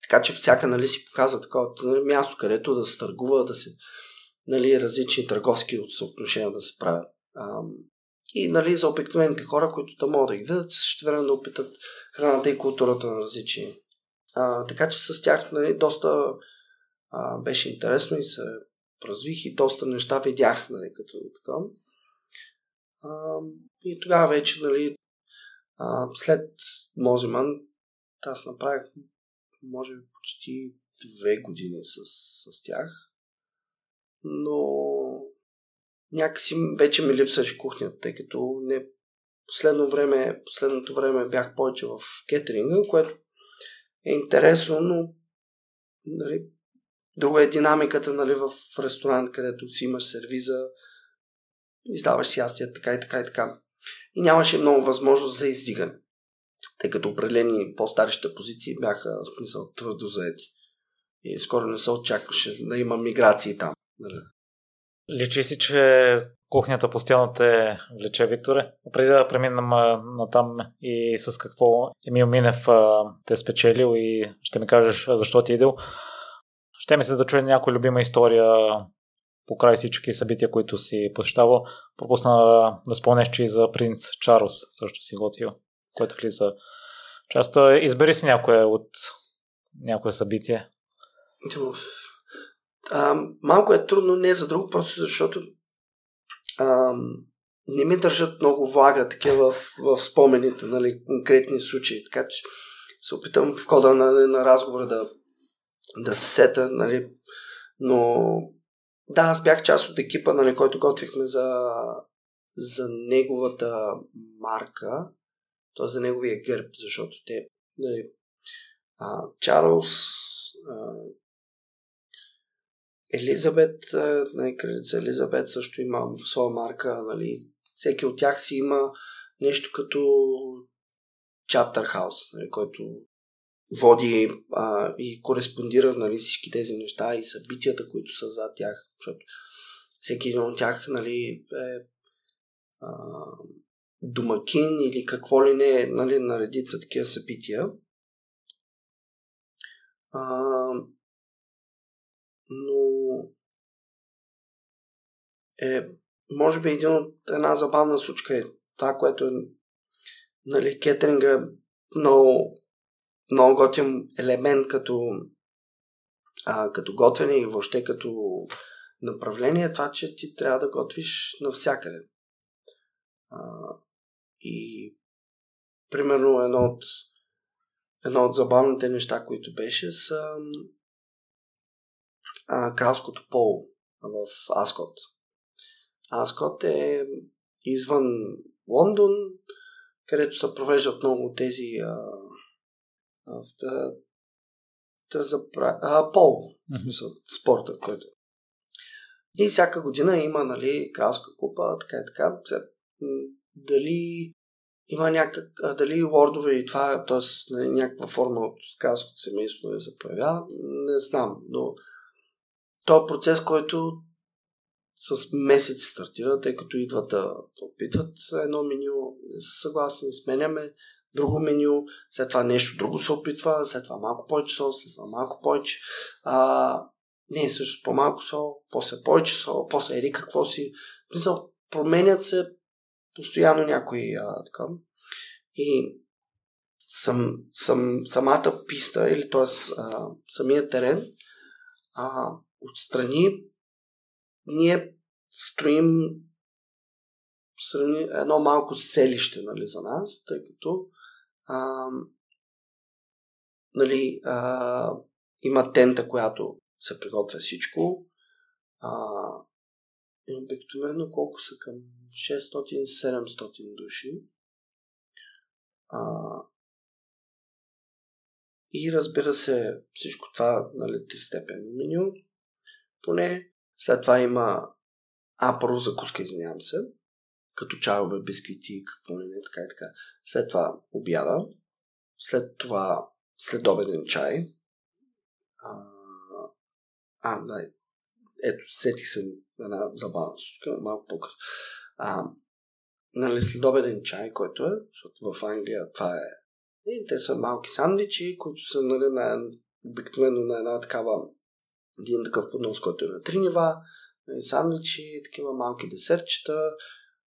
Така че всяка нали, си показва такова нали, място, където да се търгува, да се нали, различни търговски съотношения да се правят. И нали, за обикновените хора, които да могат да ги видят, ще време да опитат храната и културата на различни. А, така че с тях нали, доста а, беше интересно и се развих и доста неща видях нали, като така. И тогава вече, нали, а, след Мозиман, аз направих, може би, почти две години с, с тях. Но някакси вече ми липсваше кухнята, тъй като не последно време, последното време бях повече в кетеринга, което е интересно, но нали, друга е динамиката нали, в ресторант, където си имаш сервиза, издаваш си ястия, така и така и така. И нямаше много възможност за издигане, тъй като определени по-старите позиции бяха, смисъл, твърдо заети. И скоро не се очакваше да има миграции там. Нали. Личи си, че кухнята постоянно те влече, Викторе. Преди да преминем на там и с какво Емил Минев те е спечелил и ще ми кажеш защо ти е идил. Ще ми се да чуя някоя любима история по край всички събития, които си посещавал. Пропусна да спомнеш, че и за принц Чарлз също си готвил, което влиза част. Избери си някое от някое събитие. А, малко е трудно, не за друго, просто защото а, не ми държат много влага такива в, в спомените, нали, конкретни случаи. Така че се опитам в хода нали, на разговора да, да се сета, нали, но да, аз бях част от екипа, нали, който готвихме за, за неговата марка, т.е. за неговия герб, защото те, нали, а, Чарлз, а, Елизабет, нали, кралица Елизабет също има своя марка, нали, всеки от тях си има нещо като чаптер хаус, нали, който води а, и кореспондира нали, всички тези неща и събитията, които са зад тях, защото всеки един от тях нали, е а, домакин или какво ли не е нали, на редица такива събития. А, но е, може би един от една забавна случка е това, което е нали, кетеринга много много готин елемент като, а, като готвене и въобще като направление е това, че ти трябва да готвиш навсякъде. А, и примерно едно от, едно от забавните неща, които беше, са а, кралското поло в Аскот. Аскот е извън Лондон, където се провеждат много тези а, да, да запра... а, пол, mm-hmm. спорта, който. И всяка година има, нали, кралска купа, така и така. Дали има някак, дали лордове и това, т.е. Нали, някаква форма от кралското семейство не се появява, не знам, но то е процес, който с месец стартира, тъй като идват да опитват едно меню, не са съгласни, сменяме, друго меню, след това нещо друго се опитва, след това малко повече сол, след това малко повече. А, не, също по-малко сол, после повече сол, после еди какво си. Мисъл, променят се постоянно някои а, така. И съм, съм, самата писта, или т.е. самия терен, а, отстрани ние строим едно малко селище нали, за нас, тъй като а, нали, а, има тента, която се приготвя всичко. А, и обикновено колко са към 600-700 души. А, и разбира се, всичко това, нали, тристепенно меню. Поне след това има а, първо закуска, извинявам се като чайове, бисквити, какво не, не, така и така. След това обяда, след това следобеден чай. А, а да, ето, сетих се една забавна случка, малко по А, нали, следобеден чай, който е, защото в Англия това е и те са малки сандвичи, които са нали, на, обикновено на една такава един такъв поднос, който е на три нива, нали, сандвичи, такива малки десертчета,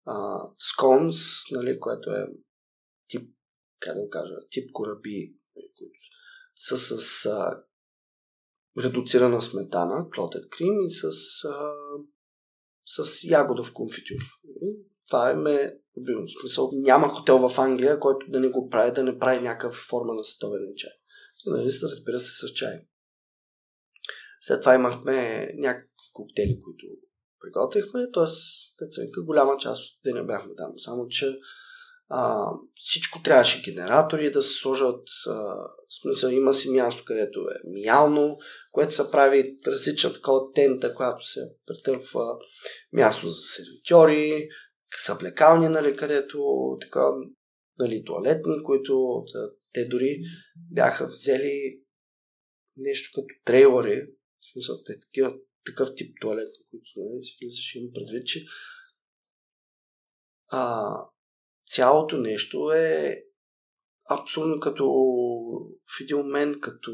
а, сконс, нали, което е тип, как да го кажа, тип кораби, които са с а, редуцирана сметана, клотед крим и с, а, с ягодов конфитюр. Това е ме любимо. В смисъл, няма хотел в Англия, който да не го прави, да не прави някаква форма на световен чай. И нали, разбира се, с чай. След това имахме някакви коктейли, които приготвихме, т.е. голяма част от деня бяхме там. Само, че а, всичко трябваше генератори да се сложат. А, смисъл има си място, където е миялно, което се прави различна такова тента, която се претърпва място за сервитьори, съблекални, нали, където така, нали, туалетни, които да, те дори бяха взели нещо като трейлери, в смисъл, те такива, такъв тип туалет, които нали, си влизаш им предвид, че а, цялото нещо е абсолютно като в един момент, като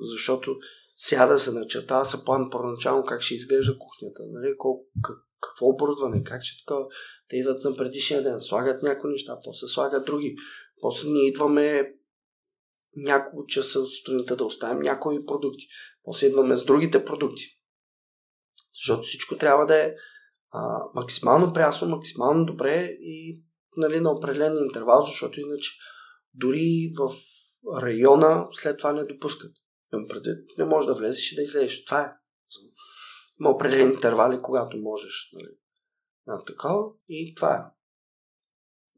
защото сяда се начертава се план първоначално как ще изглежда кухнята, нали, колко, как, какво оборудване, как ще така. Те идват на предишния ден, слагат някои неща, после слагат други. После ние идваме няколко часа сутринта да оставим някои продукти. После идваме с другите продукти. Защото всичко трябва да е а, максимално прясно, максимално добре и нали, на определен интервал, защото иначе дори в района след това не допускат. Не може да влезеш и да излезеш. Това е. Има определени интервали, когато можеш. Нали, на такова. И това е.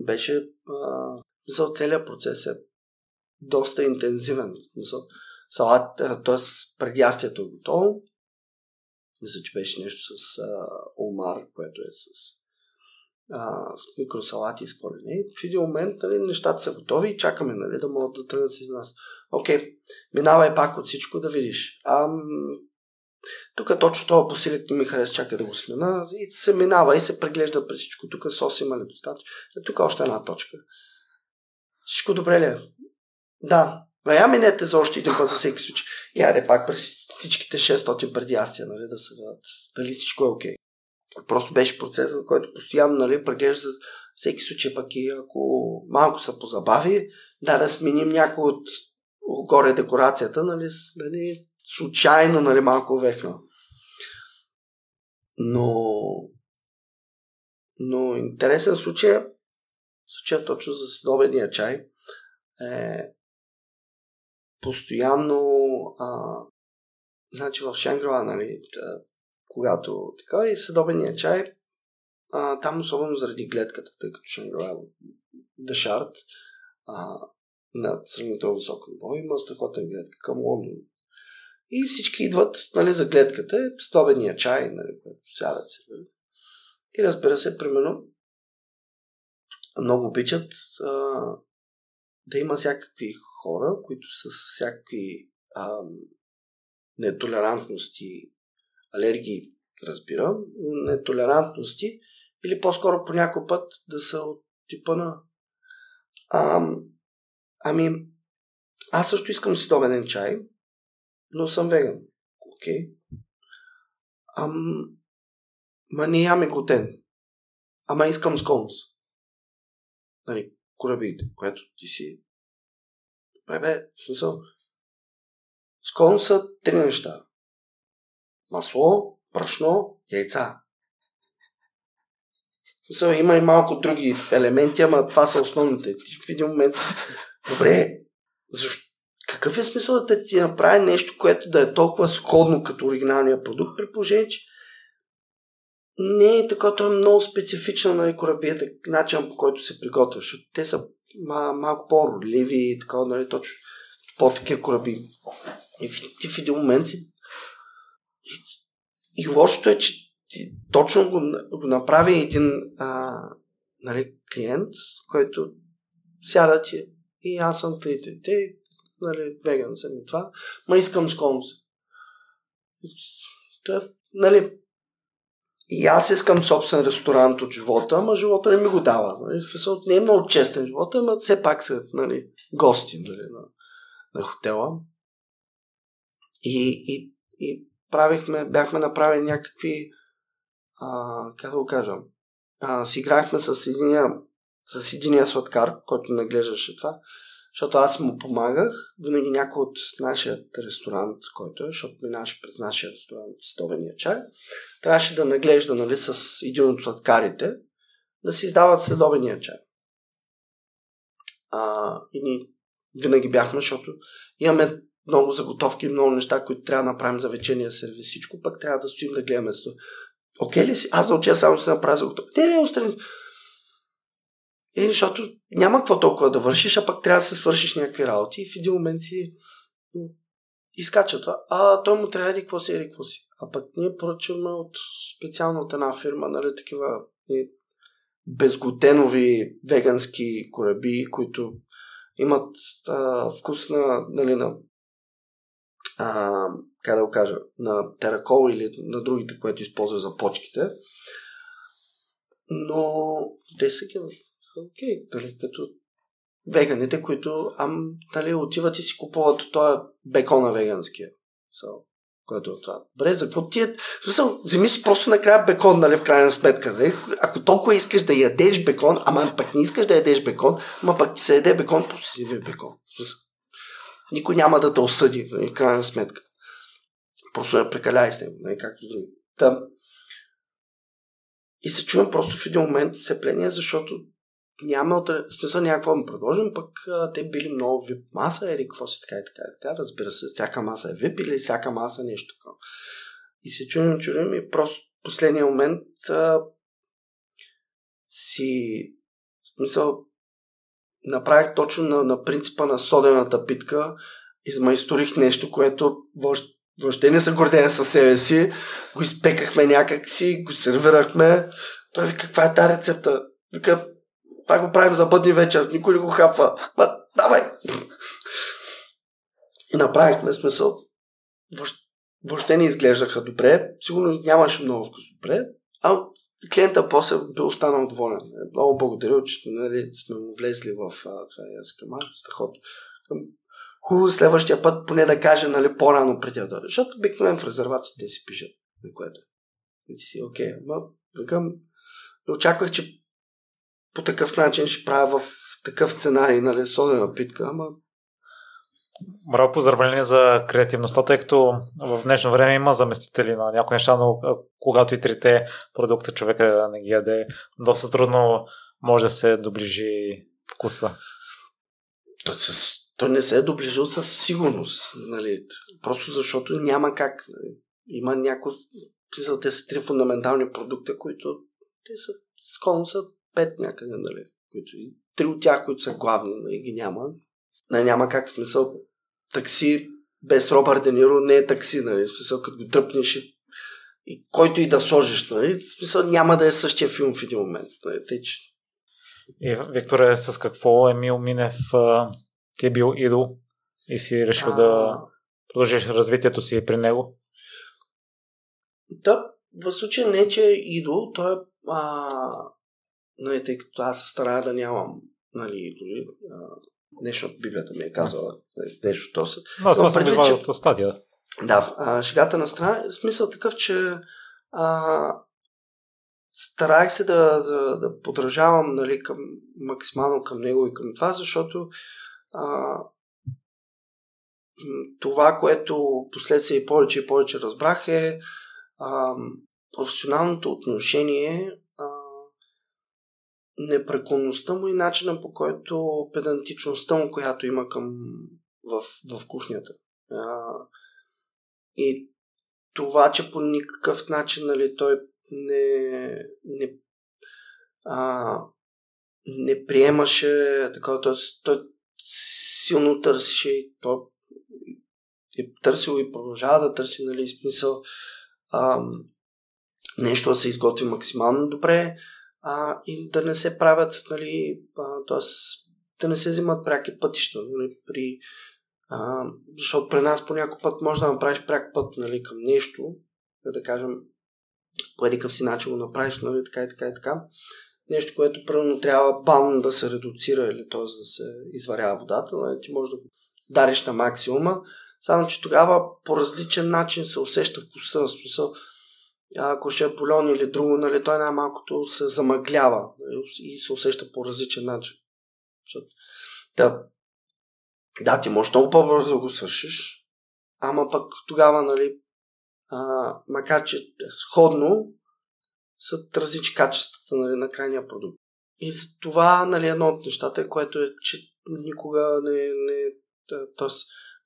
Беше. А, мисъл, целият процес е доста интензивен. Мисъл, салат, т.е. преди ястието е готово. Мисля, че беше нещо с а, омар, което е с а, с микросалати и с не. В един момент нали, нещата са готови и чакаме нали, да могат да тръгнат с нас. Окей, минавай пак от всичко да видиш. А, тук точно това посилек не ми хареса, чака да го смена и се минава и се преглежда през всичко. Тук сос има ли достатъчно? Е, тук още една точка. Всичко добре ли е? Да. А я минете за още един път за всеки случай. Айде пак през всичките 600 преди астия, нали, да се видят дали всичко е окей. Просто беше процес, в който постоянно нали, преглежда за всеки случай, пък и ако малко се позабави, да, да сменим някой от горе декорацията, нали, нали, случайно нали, малко вехна. Но, но интересен случай случай точно за следобедния чай е постоянно а, значи в Шенгрова, нали, когато така и съдобения чай, а, там особено заради гледката, тъй като играе Дешарт а, на сравнително високо ниво, има страхотен гледка към Лондон. И всички идват нали, за гледката, съдобения чай, нали, сядат се. Нали. И разбира се, примерно, много обичат а, да има всякакви хора, които са с всякакви а, нетолерантности алергии, разбирам, нетолерантности или по-скоро по някой път да са от типа на ам, ами аз също искам световен чай, но съм веган. Окей. Ам, ма не яме глутен. Ама искам сконс. Нали, корабите, което ти си. Добре, бе, смисъл. Са три неща масло, брашно, яйца. Смисъл, има и малко други елементи, ама това са основните. Ти в един момент, добре, защо? Какъв е смисъл да ти направи нещо, което да е толкова сходно като оригиналния продукт, при положение, че не е така, то е много специфично на нали, корабията, начин по който се приготвя, защото те са малко по-роливи и така, нали, точно по-такива кораби. И ти в един момент си и лошото е, че точно го, го направи един а, нали, клиент, който сяда ти и аз съм тъй, тъй, нали, веган съм и това, ма искам с комс. Та, нали, и аз искам собствен ресторант от живота, ама живота не ми го дава. Нали? Смисъл, не е много честен живота, ама все пак са нали, гости нали, на, на хотела. И, и, и правихме, бяхме направили някакви, а, как да го кажа, а, си играхме с единия, с единия сладкар, който наглеждаше това, защото аз му помагах, винаги някой от нашия ресторант, който е, защото минаваше през нашия ресторант Стовения чай, трябваше да наглежда нали, с един от сладкарите, да си издават следовения чай. А, и ни винаги бяхме, защото имаме много заготовки, много неща, които трябва да направим за вечерния сервис. Всичко пък трябва да стоим да гледаме. Окей ли си? Аз да отида само да си направя заготовки. Те не устрани. Е, защото няма какво толкова да вършиш, а пък трябва да се свършиш някакви работи и в един момент си изкача това. А той му трябва да какво си, еди какво си. А пък ние поръчваме от специално от една фирма, нали, такива безглутенови вегански кораби, които имат а, вкус на, нали, на а, как да го кажа, на теракол или на другите, което използва за почките. Но те са окей, нали, като веганите, които ам, нали, отиват и си купуват този бекона веганския. So, което е това. Добре, за какво ти е... вземи си просто накрая бекон, нали, в крайна сметка. Нали? Ако толкова искаш да ядеш бекон, ама пък не искаш да ядеш бекон, ама пък ти се яде бекон, просто си бекон. Никой няма да те осъди, нали, крайна сметка. Просто я прекаляй с него, нали, както други. Там. И се чувам просто в един момент сцепление, защото няма смисъл някакво да му предложим, пък а, те били много вип маса или какво си така и така и така. Разбира се, всяка маса е вип или всяка маса е нещо такова. И се чудим, чудим и просто последния момент а, си смисъл направих точно на, на принципа на содената питка, измайсторих нещо, което въобще, въобще не се гордея със себе си, го изпекахме някак си, го сервирахме. Той вика, каква е тази рецепта? Вика, това го правим за бъдни вечер, никой не го хапва. Ма, давай! И направихме смисъл. Въобще, въобще не изглеждаха добре. Сигурно нямаше много вкус добре. А клиента после би останал доволен. Много благодаря, че нали, сме му влезли в а, това. Аз към. Хубаво следващия път поне да каже нали, по-рано преди да. Защото обикновено в резервациите си пишат. Което. И ти си, окей. Ма, викам, очаквах, че по такъв начин ще правя в такъв сценарий, нали, содена питка, ама Браво, поздравление за креативността, тъй като в днешно време има заместители на някои неща, но когато и трите продукта човека не ги яде, доста трудно може да се доближи вкуса. Той, с, той не се е доближил със сигурност. Нали? Просто защото няма как. Нали? Има някои... Те са три фундаментални продукта, които те са сколно са пет някъде, нали? Които, три от тях, които са главни, нали, ги няма. Нали, няма как смисъл. Такси без Робър Дениро не е такси, нали? Смисъл, като го тръпнеш и, и който и да сложиш, нали? Смисъл няма да е същия филм в един момент. Нали? Тъй, че... И, Викторе, с какво Емил Минев ти е бил идол и си решил а... да продължиш развитието си при него? Да, в случая не, че е идол, той е а, нали, тъй като аз се старая да нямам нали, дори, а, нещо от Библията ми е казала, нещо то се. Но, аз съм че... от стадия. Да, а, шегата на страна смисъл такъв, че а, старах се да, да, да подражавам нали, към, максимално към него и към това, защото а, това, което последствие и повече и повече разбрах е а, професионалното отношение непреклонността му и начина по който педантичността му, която има към в, в кухнята. А, и това, че по никакъв начин нали, той не, не, а, не приемаше такова, той, той силно търсеше и той е търсил и продължава да търси, нали, смисъл а, нещо да се изготви максимално добре, а, и да не се правят, нали, т.е. да не се взимат пряки пътища. Нали, при, а, защото при нас по някой път може да направиш пряк път нали, към нещо, да кажем, по едикъв си начин го направиш, нали, така и така и така. Нещо, което примерно трябва бавно да се редуцира или т.е. да се изварява водата, нали, ти можеш да го дариш на максимума, само че тогава по различен начин се усеща вкуса, смисъл ако ще е бульон или друго, нали, той най-малкото се замъглява нали, и се усеща по различен начин. Защото, да, да, ти можеш много по-бързо го свършиш, ама пък тогава, нали, а, макар че е сходно, са различни качествата нали, на крайния продукт. И това, нали, едно от нещата, е, което е, че никога не, не т.е.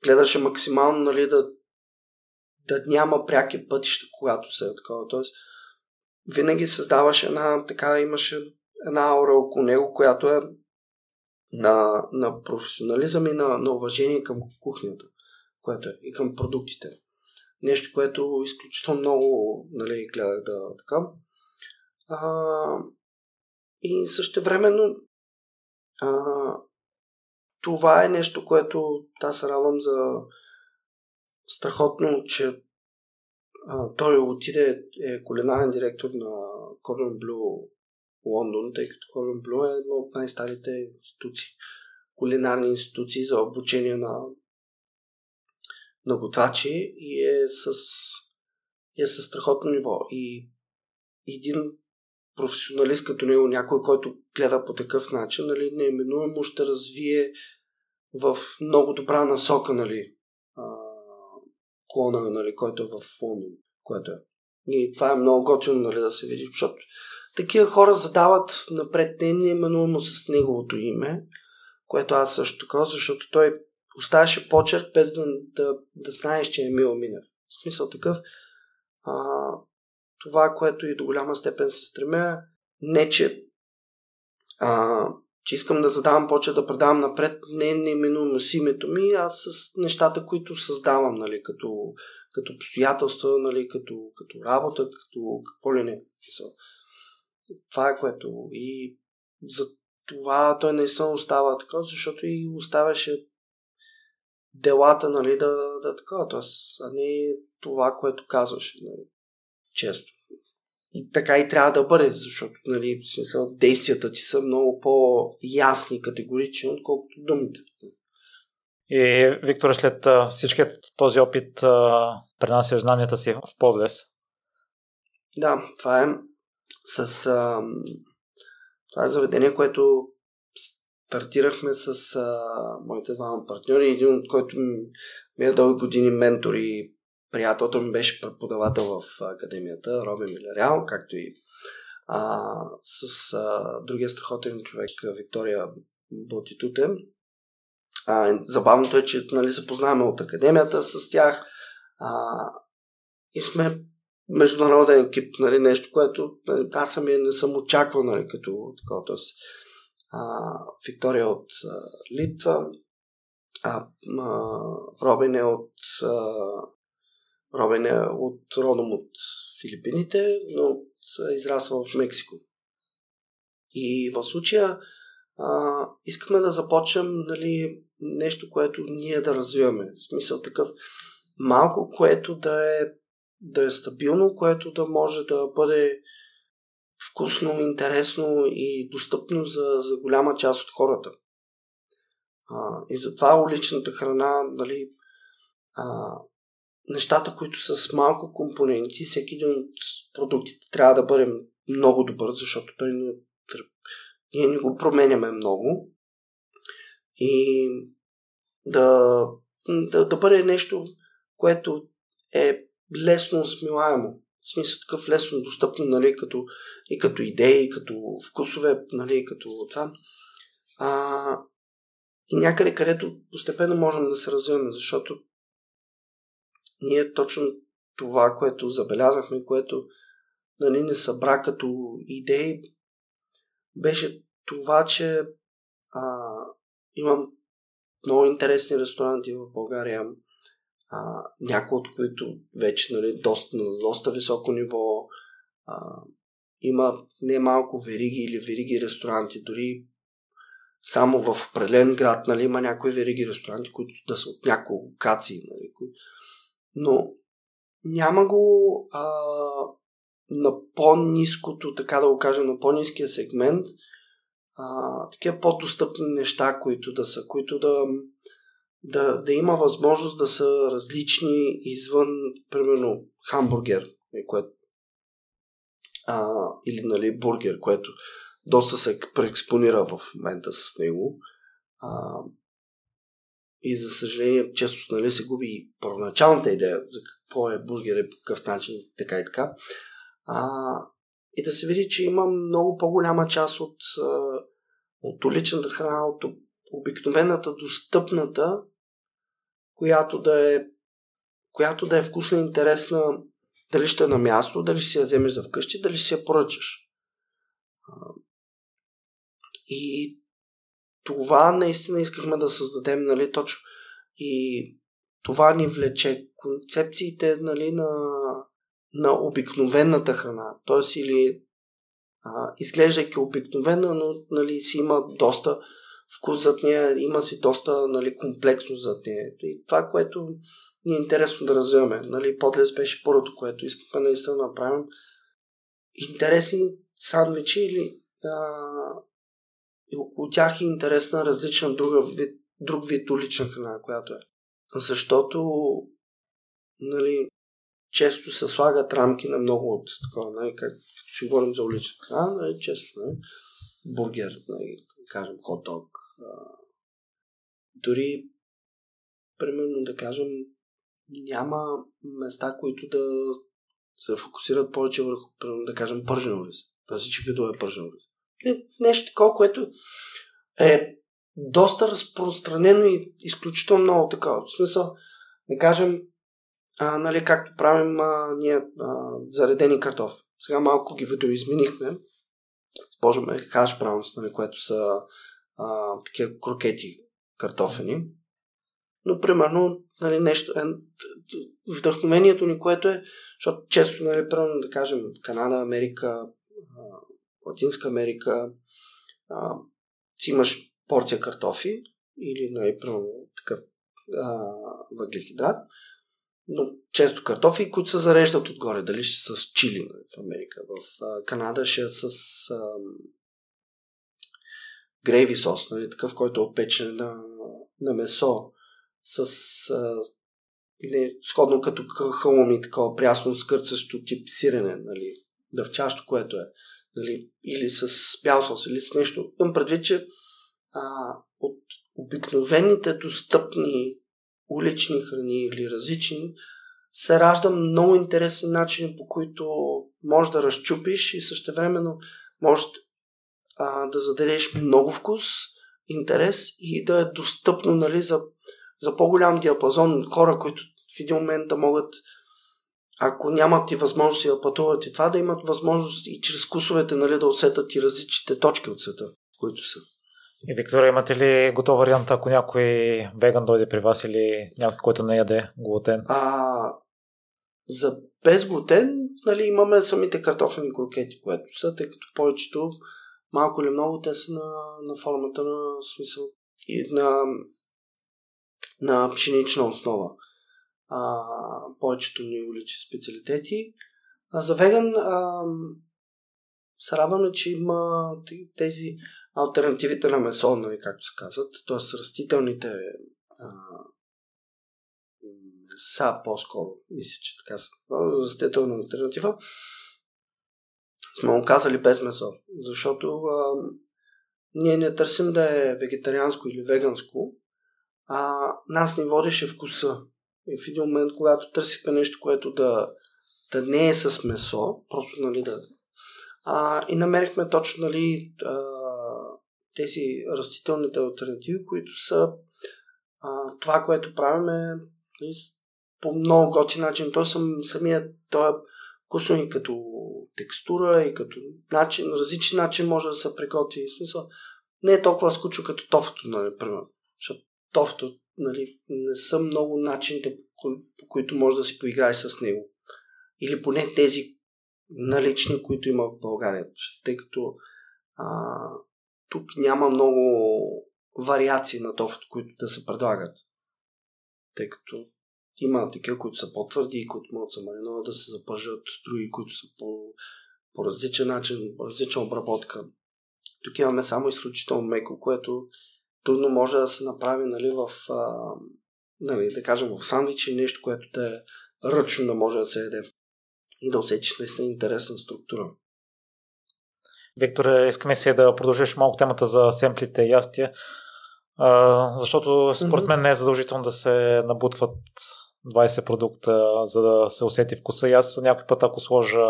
гледаше максимално, нали, да, да няма пряки пътища, когато се е такова. Т.е. винаги създаваше една, така имаше една аура около него, която е на, на професионализъм и на, на уважение към кухнята, което е, и към продуктите. Нещо, което изключително много нали, гледах да така. А, и също времено това е нещо, което аз радвам за страхотно, че а, той отиде, е кулинарен директор на Cordon Bleu Лондон, тъй като Cordon Bleu е едно от най-старите институции, кулинарни институции за обучение на, на готвачи и е с, е с страхотно ниво. И един професионалист като него, някой, който гледа по такъв начин, нали, неименуемо ще развие в много добра насока, нали, клона, нали, който е в Лондон, което е. И това е много готино, нали, да се види, защото такива хора задават напред не неименуемо с неговото име, което аз също така, защото той оставяше почерк без да, да, да знаеш, че е Мил Минев. В смисъл такъв, а, това, което и до голяма степен се стремя, не че, а, че искам да задавам почет да предавам напред, не неминуемо с името ми, а с нещата, които създавам, нали, като, като обстоятелства, нали, като, като работа, като какво ли не. Това е което. И за това той наистина остава така, защото и оставяше делата, нали, да, да така, т.е. а не това, което казваше. Нали често. И така и трябва да бъде, защото нали, смисъл, действията ти са много по-ясни и категорични, отколкото думите. И, Виктор, след всичкият този опит пренася знанията си в подлес. Да, това е с... А, това е заведение, което стартирахме с а, моите двама партньори, един от който ми е дълги години ментор и приятелто ми беше преподавател в академията, Робин Милериал, както и а, с а, другия страхотен човек, Виктория Ботитуте. А, забавното е, че нали, се познаваме от академията с тях а, и сме международен екип, нали, нещо, което нали, аз самия не съм очаквал нали, като такова. Виктория от а, Литва, а, а, Робин е от Робен е от родом от Филипините, но е израсва в Мексико. И в случая а, искаме да започнем нали, нещо, което ние да развиваме. В смисъл такъв малко, което да е, да е стабилно, което да може да бъде вкусно, интересно и достъпно за, за голяма част от хората. А, и затова уличната храна, нали, а, нещата, които са с малко компоненти, всеки един от продуктите трябва да бъде много добър, защото той не, ние не го променяме много. И да, да, да бъде нещо, което е лесно смилаемо. В смисъл такъв лесно достъпно, нали, като, и като идеи, и като вкусове, нали, и като това. А, и някъде, където постепенно можем да се развиваме, защото ние точно това, което забелязахме, което нали, не събра като идеи, беше това, че а, имам много интересни ресторанти в България, а, някои от които вече нали, доста, на доста високо ниво. А, има не малко вериги или вериги ресторанти, дори само в определен град нали, има някои вериги ресторанти, които да са от няколко локации, нали, но няма го а, на по-низкото, така да го кажа, на по-низкия сегмент, а, такива по-достъпни неща, които да са, които да, да, да има възможност да са различни извън, примерно, хамбургер, което а, или нали, бургер, което доста се преекспонира в момента с него. А, и за съжаление, често нали, се губи първоначалната идея за какво е бургер и по какъв начин, така и така. А, и да се види, че има много по-голяма част от, от уличната храна, от обикновената, достъпната, която да е, която да е вкусна и интересна, дали ще е на място, дали ще я вземеш за вкъщи, дали ще я поръчаш. И това наистина искахме да създадем, нали, точно. И това ни влече концепциите, нали, на, на обикновената храна. Тоест, или а, изглеждайки обикновена, но нали, си има доста вкус зад нея, има си доста нали, комплексно зад нея. И това, което ни е интересно да развиваме. Нали, подлез беше първото, което искахме наистина да направим. Интересни сандвичи или а, и около тях е интересна различна друга вид, друг вид улична храна, която е. Защото нали, често се слагат рамки на много от такова, нали, как си говорим за улична храна, нали, често, нали, бургер, нали, кажем, хот-дог. Дори, примерно да кажем, няма места, които да се фокусират повече върху, да кажем, пържен рис. Различни видове пържен рис. Нещо такова, което е доста разпространено и изключително много такова. В смисъл, да кажем, а, нали, както правим а, ние а, заредени картофи. Сега малко ги видоизменихме. Използваме хаш браунс, нали, което са а, такива крокети картофени. Но, примерно, нали, нещо, е, вдъхновението ни, което е, защото често, нали, примерно, да кажем, Канада, Америка, Латинска Америка, а, си имаш порция картофи или, нали, такъв а, въглехидрат, но често картофи, които се зареждат отгоре, дали ще с чили нали, в Америка. В а, Канада ще е с а, грейви сос, нали, такъв, който е отпечен на, на месо с а, не, сходно като халуми, такова прясно скърцащо тип сирене, нали, дъвчащо, което е, нали, или с бял сос, или с нещо. Имам предвид, че а, от обикновените достъпни улични храни или различни, се ражда много интересни начини, по които можеш да разчупиш и същевременно можеш а, да зададеш много вкус, интерес и да е достъпно нали, за, за по-голям диапазон хора, които в един момент да могат, ако нямат и възможност да пътуват и това, да имат възможност и чрез вкусовете нали, да усетат и различните точки от света, които са. И Виктория, имате ли готов вариант, ако някой веган дойде при вас или някой, който не яде глутен? А, за без глутен нали, имаме самите картофени крокети, което са, тъй като повечето, малко или много, те са на, на формата на смисъл и на, на пшенична основа. А, повечето ни уличи специалитети. А за веган а, се радваме, че има тези альтернативите на месо, нали, както се казват, т.е. растителните а, меса по-скоро, мисля, че така са, растителна альтернатива, сме му казали без месо, защото а, ние не търсим да е вегетарианско или веганско, а нас ни водеше вкуса. И в един момент, когато търсихме нещо, което да, да не е с месо, просто нали да... А, и намерихме точно нали, а, тези растителните альтернативи, които са а, това, което правим е нали, по много готи начин. Той съм, самия, той е вкусно и като текстура, и като начин, различен начин може да се приготви. В смисъл, не е толкова скучно като тофото, нали, примерно. Защото тофото, нали, не са много начините, по, кои, по които може да си поиграеш с него. Или поне тези налични, които има в България. Тъй като а, тук няма много вариации на тофото, които да се предлагат. Тъй като има такива, които са по-твърди, които могат да се маринуват, да се запържат, други, които са по, по различен начин, по различна обработка. Тук имаме само изключително меко, което трудно може да се направи нали, в, а, нали, да кажем, в сандвич или нещо, което да е ръчно да може да се яде и да усетиш наистина интересна структура. Виктор, искаме се да продължиш малко темата за семплите и ястия, защото според мен не е задължително да се набутват 20 продукта, за да се усети вкуса. И аз някой път, ако сложа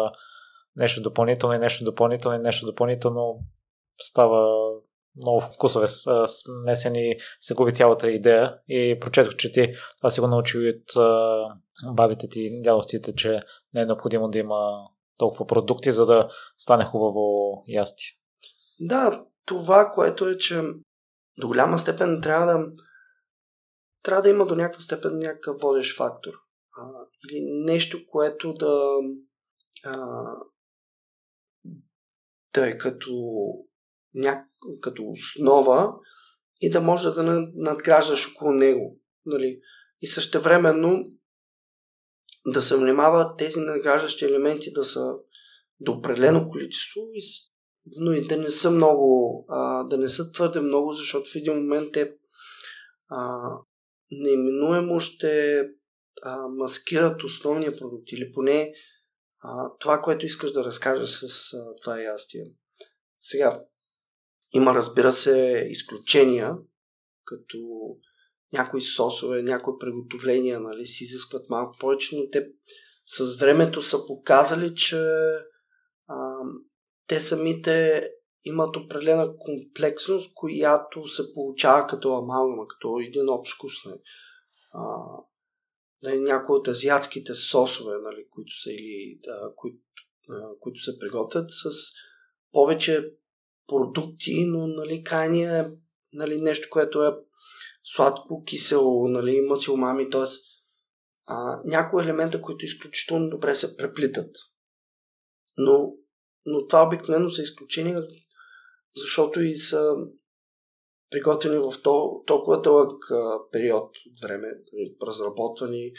нещо допълнително и нещо допълнително и нещо допълнително, става много вкусове смесени, се губи цялата идея и прочетох, че ти това си го научил от бабите ти, дядостите, че не е необходимо да има толкова продукти, за да стане хубаво ястие. Да, това, което е, че до голяма степен трябва да трябва да има до някаква степен някакъв водещ фактор. А, или нещо, което да а, да е като, ня... като основа и да може да надграждаш около него. Нали? И същевременно да се внимава тези надграждащи елементи да са до определено количество, но и да не са много, а, да не са твърде много, защото в един момент те а, неименуемо ще а, маскират основния продукт или поне а, това, което искаш да разкажеш с а, това ястие. Сега, има разбира се изключения, като някои сосове, някои приготовления нали, си изискват малко повече, но те с времето са показали, че а, те самите имат определена комплексност, която се получава като амалгама, като един общ вкус. Нали. Нали, някои от азиатските сосове, нали, които са или да, които, а, които се приготвят с повече продукти, но нали, крайния е нали, нещо, което е сладко, кисело, нали, има си умами, т.е. някои елемента, които изключително добре се преплитат. Но, но това обикновено са изключения, защото и са приготвени в то, толкова дълъг период от време, нали, разработвани,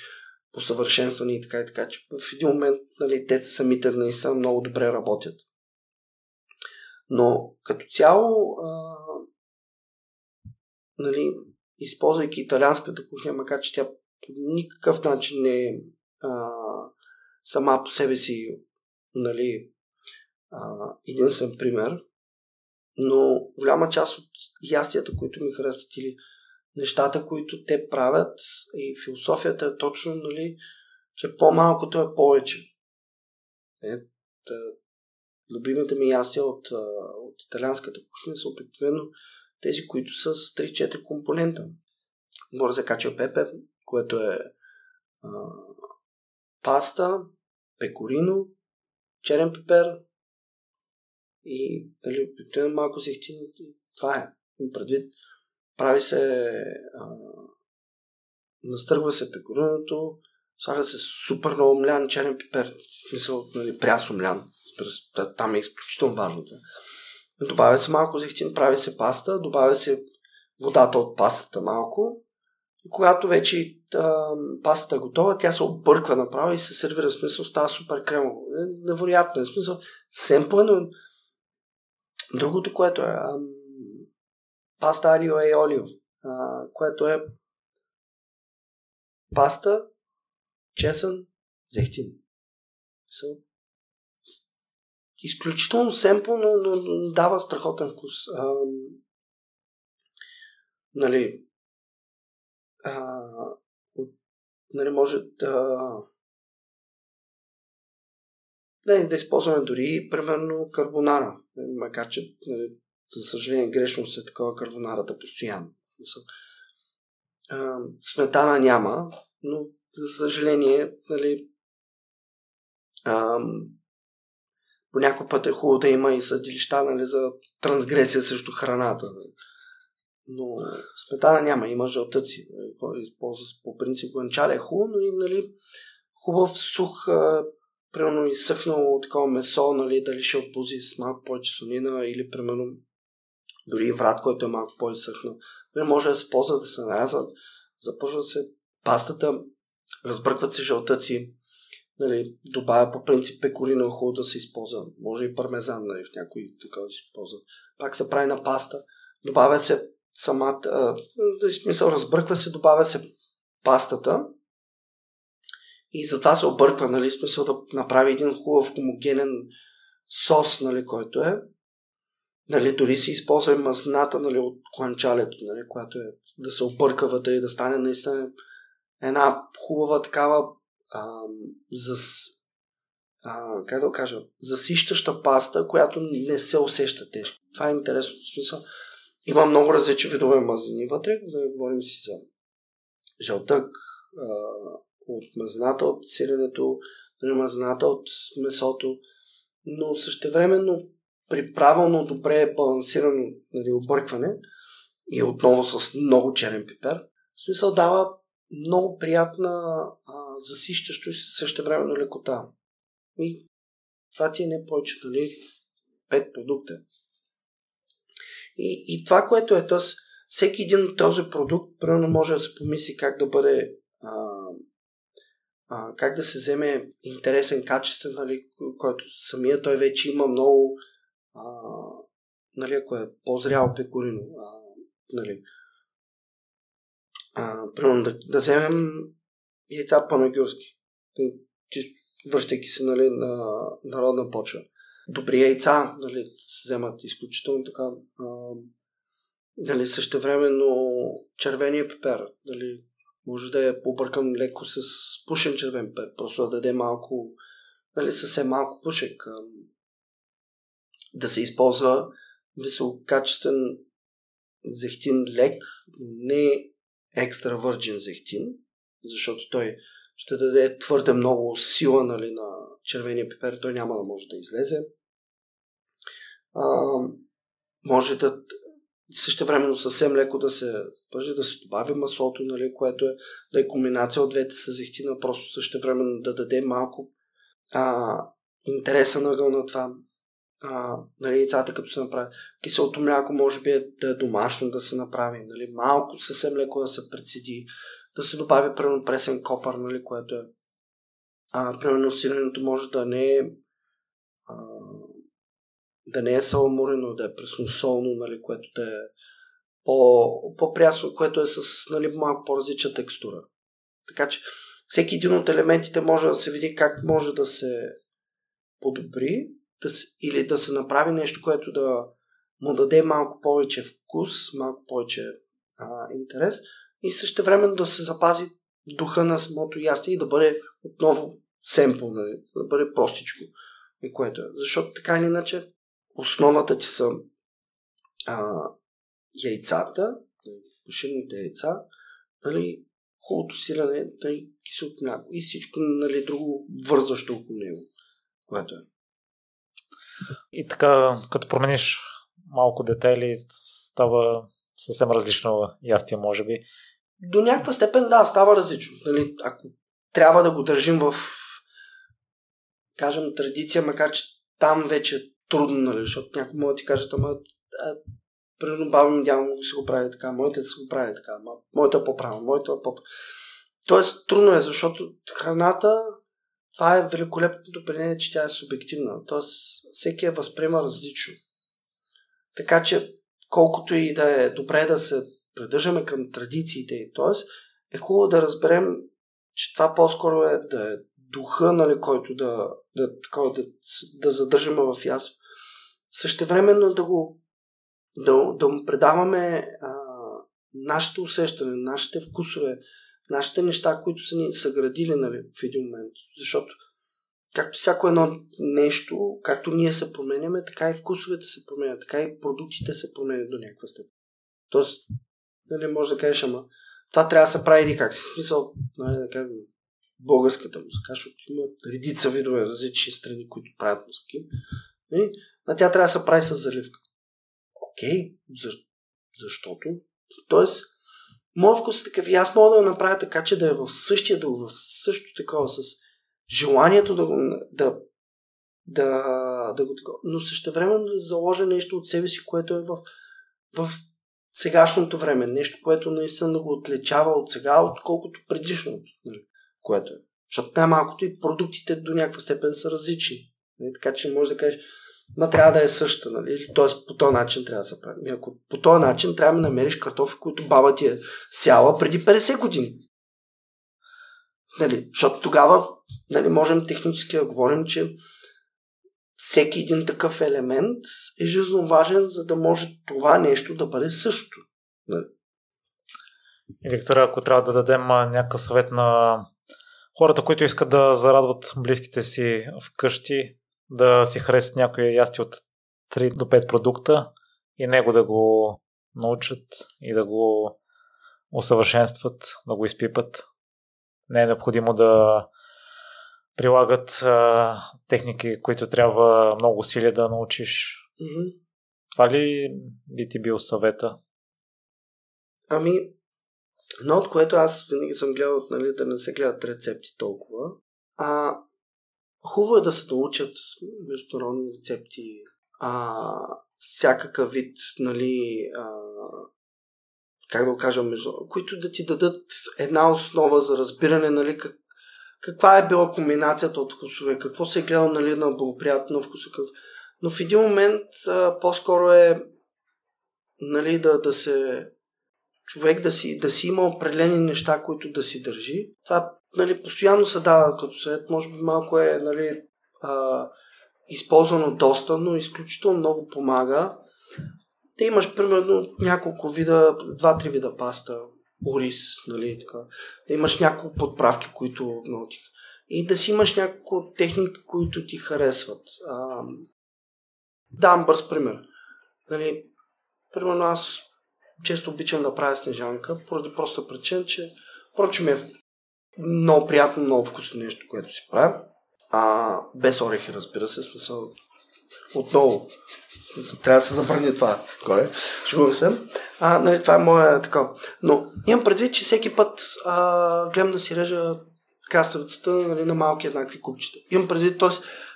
посъвършенствани и така и така, че в един момент нали, те самите наистина много добре работят. Но като цяло, а, нали, използвайки италианската кухня, макар че тя по никакъв начин не е а, сама по себе си нали, а, единствен пример, но голяма част от ястията, които ми харесват или нещата, които те правят и философията е точно, нали, че по-малкото е повече. Е, любимите ми ястия от, от италианската кухня са обикновено тези, които са с 3-4 компонента. Говоря за качо пепе, което е а, паста, пекорино, черен пепер и дали, малко зехтин. Това е. Предвид, прави се а, настъргва се пекориното, слага се супер много млян черен пипер, в смисъл, нали, прясно млян. Там е изключително важно. Добавя се малко зехтин, прави се паста, добавя се водата от пастата малко. И когато вече а, пастата е готова, тя се обърква направо и се сервира. В смисъл става супер кремово. Е, невероятно е. В смисъл семпъл, но другото, което е а, паста арио е олио, а, което е паста, чесън, зехтин. So, изключително семпл, но, но, но дава страхотен вкус. А, нали, а, нали, може да да, да използваме дори, примерно, карбонара. Макар, че, нали, за съжаление, грешно се такова карбонарата постоянно. А, сметана няма, но за съжаление, нали, а, по някой път е хубаво да има и съдилища нали, за трансгресия срещу храната. Но сметана няма, има жълтъци. Нали, използва по принцип гончаля е хубаво, но и нали, хубав сух, а, примерно изсъхнало такова месо, нали, дали ще отбузи с малко повече сонина или примерно дори врат, който е малко по-изсъхнал. Нали, може да се ползва да се нарязат, започва се пастата, разбъркват се жълтъци, нали, добавя по принцип пекорина хубаво да се използва. Може и пармезан нали, в някои така да се използва. Пак се прави на паста. Добавя се самата, в смисъл разбърква се, добавя се пастата и затова се обърква, нали, смисъл да направи един хубав хомогенен сос, нали, който е. Нали, дори се използва мазната нали, от кланчалето, нали, която е да се обърка вътре и да стане наистина една хубава такава а, за, а, как да кажа, засищаща паста, която не се усеща тежко. Това е интересно. В смисъл, има много различни видове мазнини вътре, да говорим си за жълтък, а, от мазната, от сиренето, нали, мазната от месото, но същевременно при правилно добре балансирано нали, объркване и отново с много черен пипер, в смисъл дава много приятна засищащо и същевременно лекота. И това ти е не повече, нали, пет продукта. И, и това, което е, т.е. всеки един от този продукт, примерно може да се помисли как да бъде а, а, как да се вземе интересен, качествен, нали, който самия той вече има много а, нали, ако е по-зрял пекорино, а, нали, а, примерно да, да вземем яйца панагюрски, връщайки се нали, на народна почва. Добри яйца нали, се вземат изключително така а, нали, същевременно червения пепер, нали, може да е побъркан леко с пушен червен пепер, просто да даде малко, нали, съвсем малко пушек. Да се използва висококачествен зехтин лек, не екстра върджин зехтин, защото той ще даде твърде много сила нали, на червения пипер, той няма да може да излезе. А, може да също времено съвсем леко да се, да се добави маслото, нали, което е да е комбинация от двете с зехтина, просто също времено да даде малко а, интереса на на това а, нали, яйцата като се направят. Киселото мляко може би е да е домашно да се направи. Нали, малко съвсем леко да се прецеди. Да се добави примерно пресен копър, нали, което е а, примерно сиренето може да не е а, да не е саламурено, да е пресносолно, нали, което да е по, по-прясно, което е с нали, малко по-различна текстура. Така че всеки един от елементите може да се види как може да се подобри да, или да се направи нещо, което да му даде малко повече вкус, малко повече а, интерес и също време да се запази духа на самото ястие и да бъде отново семпл, нали? да бъде простичко. И което е. Защото така или иначе основата ти са а, яйцата, пушените яйца, нали, хубавото сирене, тъй киселото мляко и всичко нали, друго вързващо около него, което е. И така, като промениш малко детайли, става съвсем различно ястие, може би. До някаква степен, да, става различно. Нали, ако трябва да го държим в, кажем, традиция, макар че там вече е трудно, нали, защото някой може да ти кажат, ама примерно баба дядо си го прави така, моите си го прави така, моята е по-правилно, моята е по Тоест, трудно е, защото храната това е великолепното при че тя е субективна. Тоест, всеки я възприема различно. Така че, колкото и да е добре да се придържаме към традициите, т.е. е хубаво да разберем, че това по-скоро е да е духа, нали, който да, да, такова, да, да задържаме в ясно. Същевременно да го да, да му предаваме а, нашето усещане, нашите вкусове, нашите неща, които са ни съградили нали, в един момент. Защото както всяко едно нещо, както ние се променяме, така и вкусовете се променят, така и продуктите се променят до някаква степен. Тоест, нали, може да кажеш, ама това трябва да се прави или как си. Смисъл, нали, да кажем, българската музика, защото има редица видове различни страни, които правят музики. Нали? А тя трябва да се прави с заливка. Окей, защо? защото. Тоест, моят вкус е такъв и аз мога да направя така, че да е в същия дух, в също такова, с желанието да, да, да, да го такова, но също време да заложа нещо от себе си, което е в, в сегашното време, нещо, което наистина да го отличава от сега, отколкото предишното, нали, което е. Защото най-малкото и продуктите до някаква степен са различни. Нали, така че може да кажеш, ма трябва да е съща, нали? Тоест по този начин трябва да се прави. Ами ако по този начин трябва да намериш картофи, които баба ти е сяла преди 50 години. Нали? Защото тогава нали, можем технически да говорим, че всеки един такъв елемент е жизненно важен, за да може това нещо да бъде също. И, Виктория, ако трябва да дадем някакъв съвет на хората, които искат да зарадват близките си вкъщи, да си харесат някои ясти от 3 до 5 продукта и него да го научат и да го усъвършенстват, да го изпипат. Не е необходимо да прилагат а, техники, които трябва много усилия да научиш. Mm-hmm. Това ли би ти бил съвета? Ами, но от което аз винаги съм гледал, нали, да не се гледат рецепти толкова, а хубаво е да се научат международни рецепти, а, всякакъв вид, нали, а, как да го кажа, между, които да ти дадат една основа за разбиране, нали, как, каква е била комбинацията от вкусове, какво се е гледал нали, на благоприятно вкус. Но в един момент а, по-скоро е нали, да, да се човек да си, да си има определени неща, които да си държи. Това нали, постоянно се дава като съвет, може би малко е нали, а, използвано доста, но изключително много помага. Да имаш примерно няколко вида, два-три вида паста, ориз, нали, така. Да имаш няколко подправки, които ти... И да си имаш няколко техники, които ти харесват. А, дам бърз пример. Нали, примерно аз често обичам да правя снежанка, поради проста причина, че впрочем е много приятно, много вкусно нещо, което си правя. А, без орехи, разбира се, смисъл отново. Трябва да се забрани това. Горе. Шегувам се. А, нали, това е моя така. Но имам предвид, че всеки път а, гледам да си режа краставицата нали, на малки еднакви купчета. Имам предвид, т.е.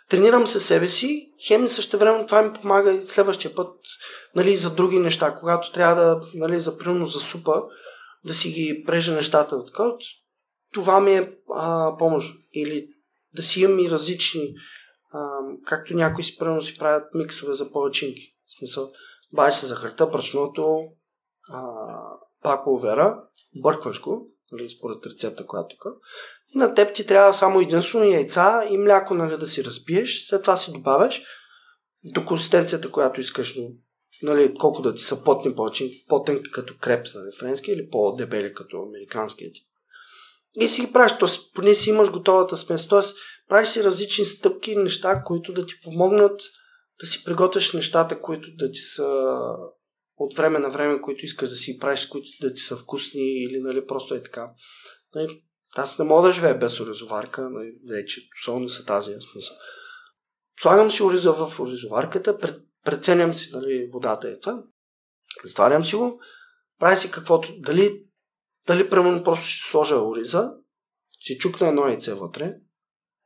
тренирам се себе си, хем и също време това ми помага и следващия път нали, за други неща. Когато трябва да, нали, за примерно за супа, да си ги прежа нещата. Така, това ми е а, помощ. Или да си имам и различни а, както някои си правилно си правят миксове за палачинки. В смисъл, бавиш се захарта, брашното, вера, бъркваш го, нали, според рецепта, която тук. И на теб ти трябва само единствено яйца и мляко нали, да си разбиеш, след това си добавяш до консистенцията, която искаш, нали, колко да ти са потни палачинки, по-тънки като крепс, нали, френски или по-дебели като американския ти. И си ги правиш, т.е. поне си имаш готовата смес. Т.е. правиш си различни стъпки, неща, които да ти помогнат да си приготвяш нещата, които да ти са от време на време, които искаш да си правиш, които да ти са вкусни или нали, просто е така. Нали, аз не мога да живея без оризоварка, нали, вече, особено са тази смисъл. Слагам си ориза в оризоварката, преценям си нали, водата е това, затварям си го, правя си каквото, дали дали, примерно, просто си сложа ориза, си чукна едно яйце вътре.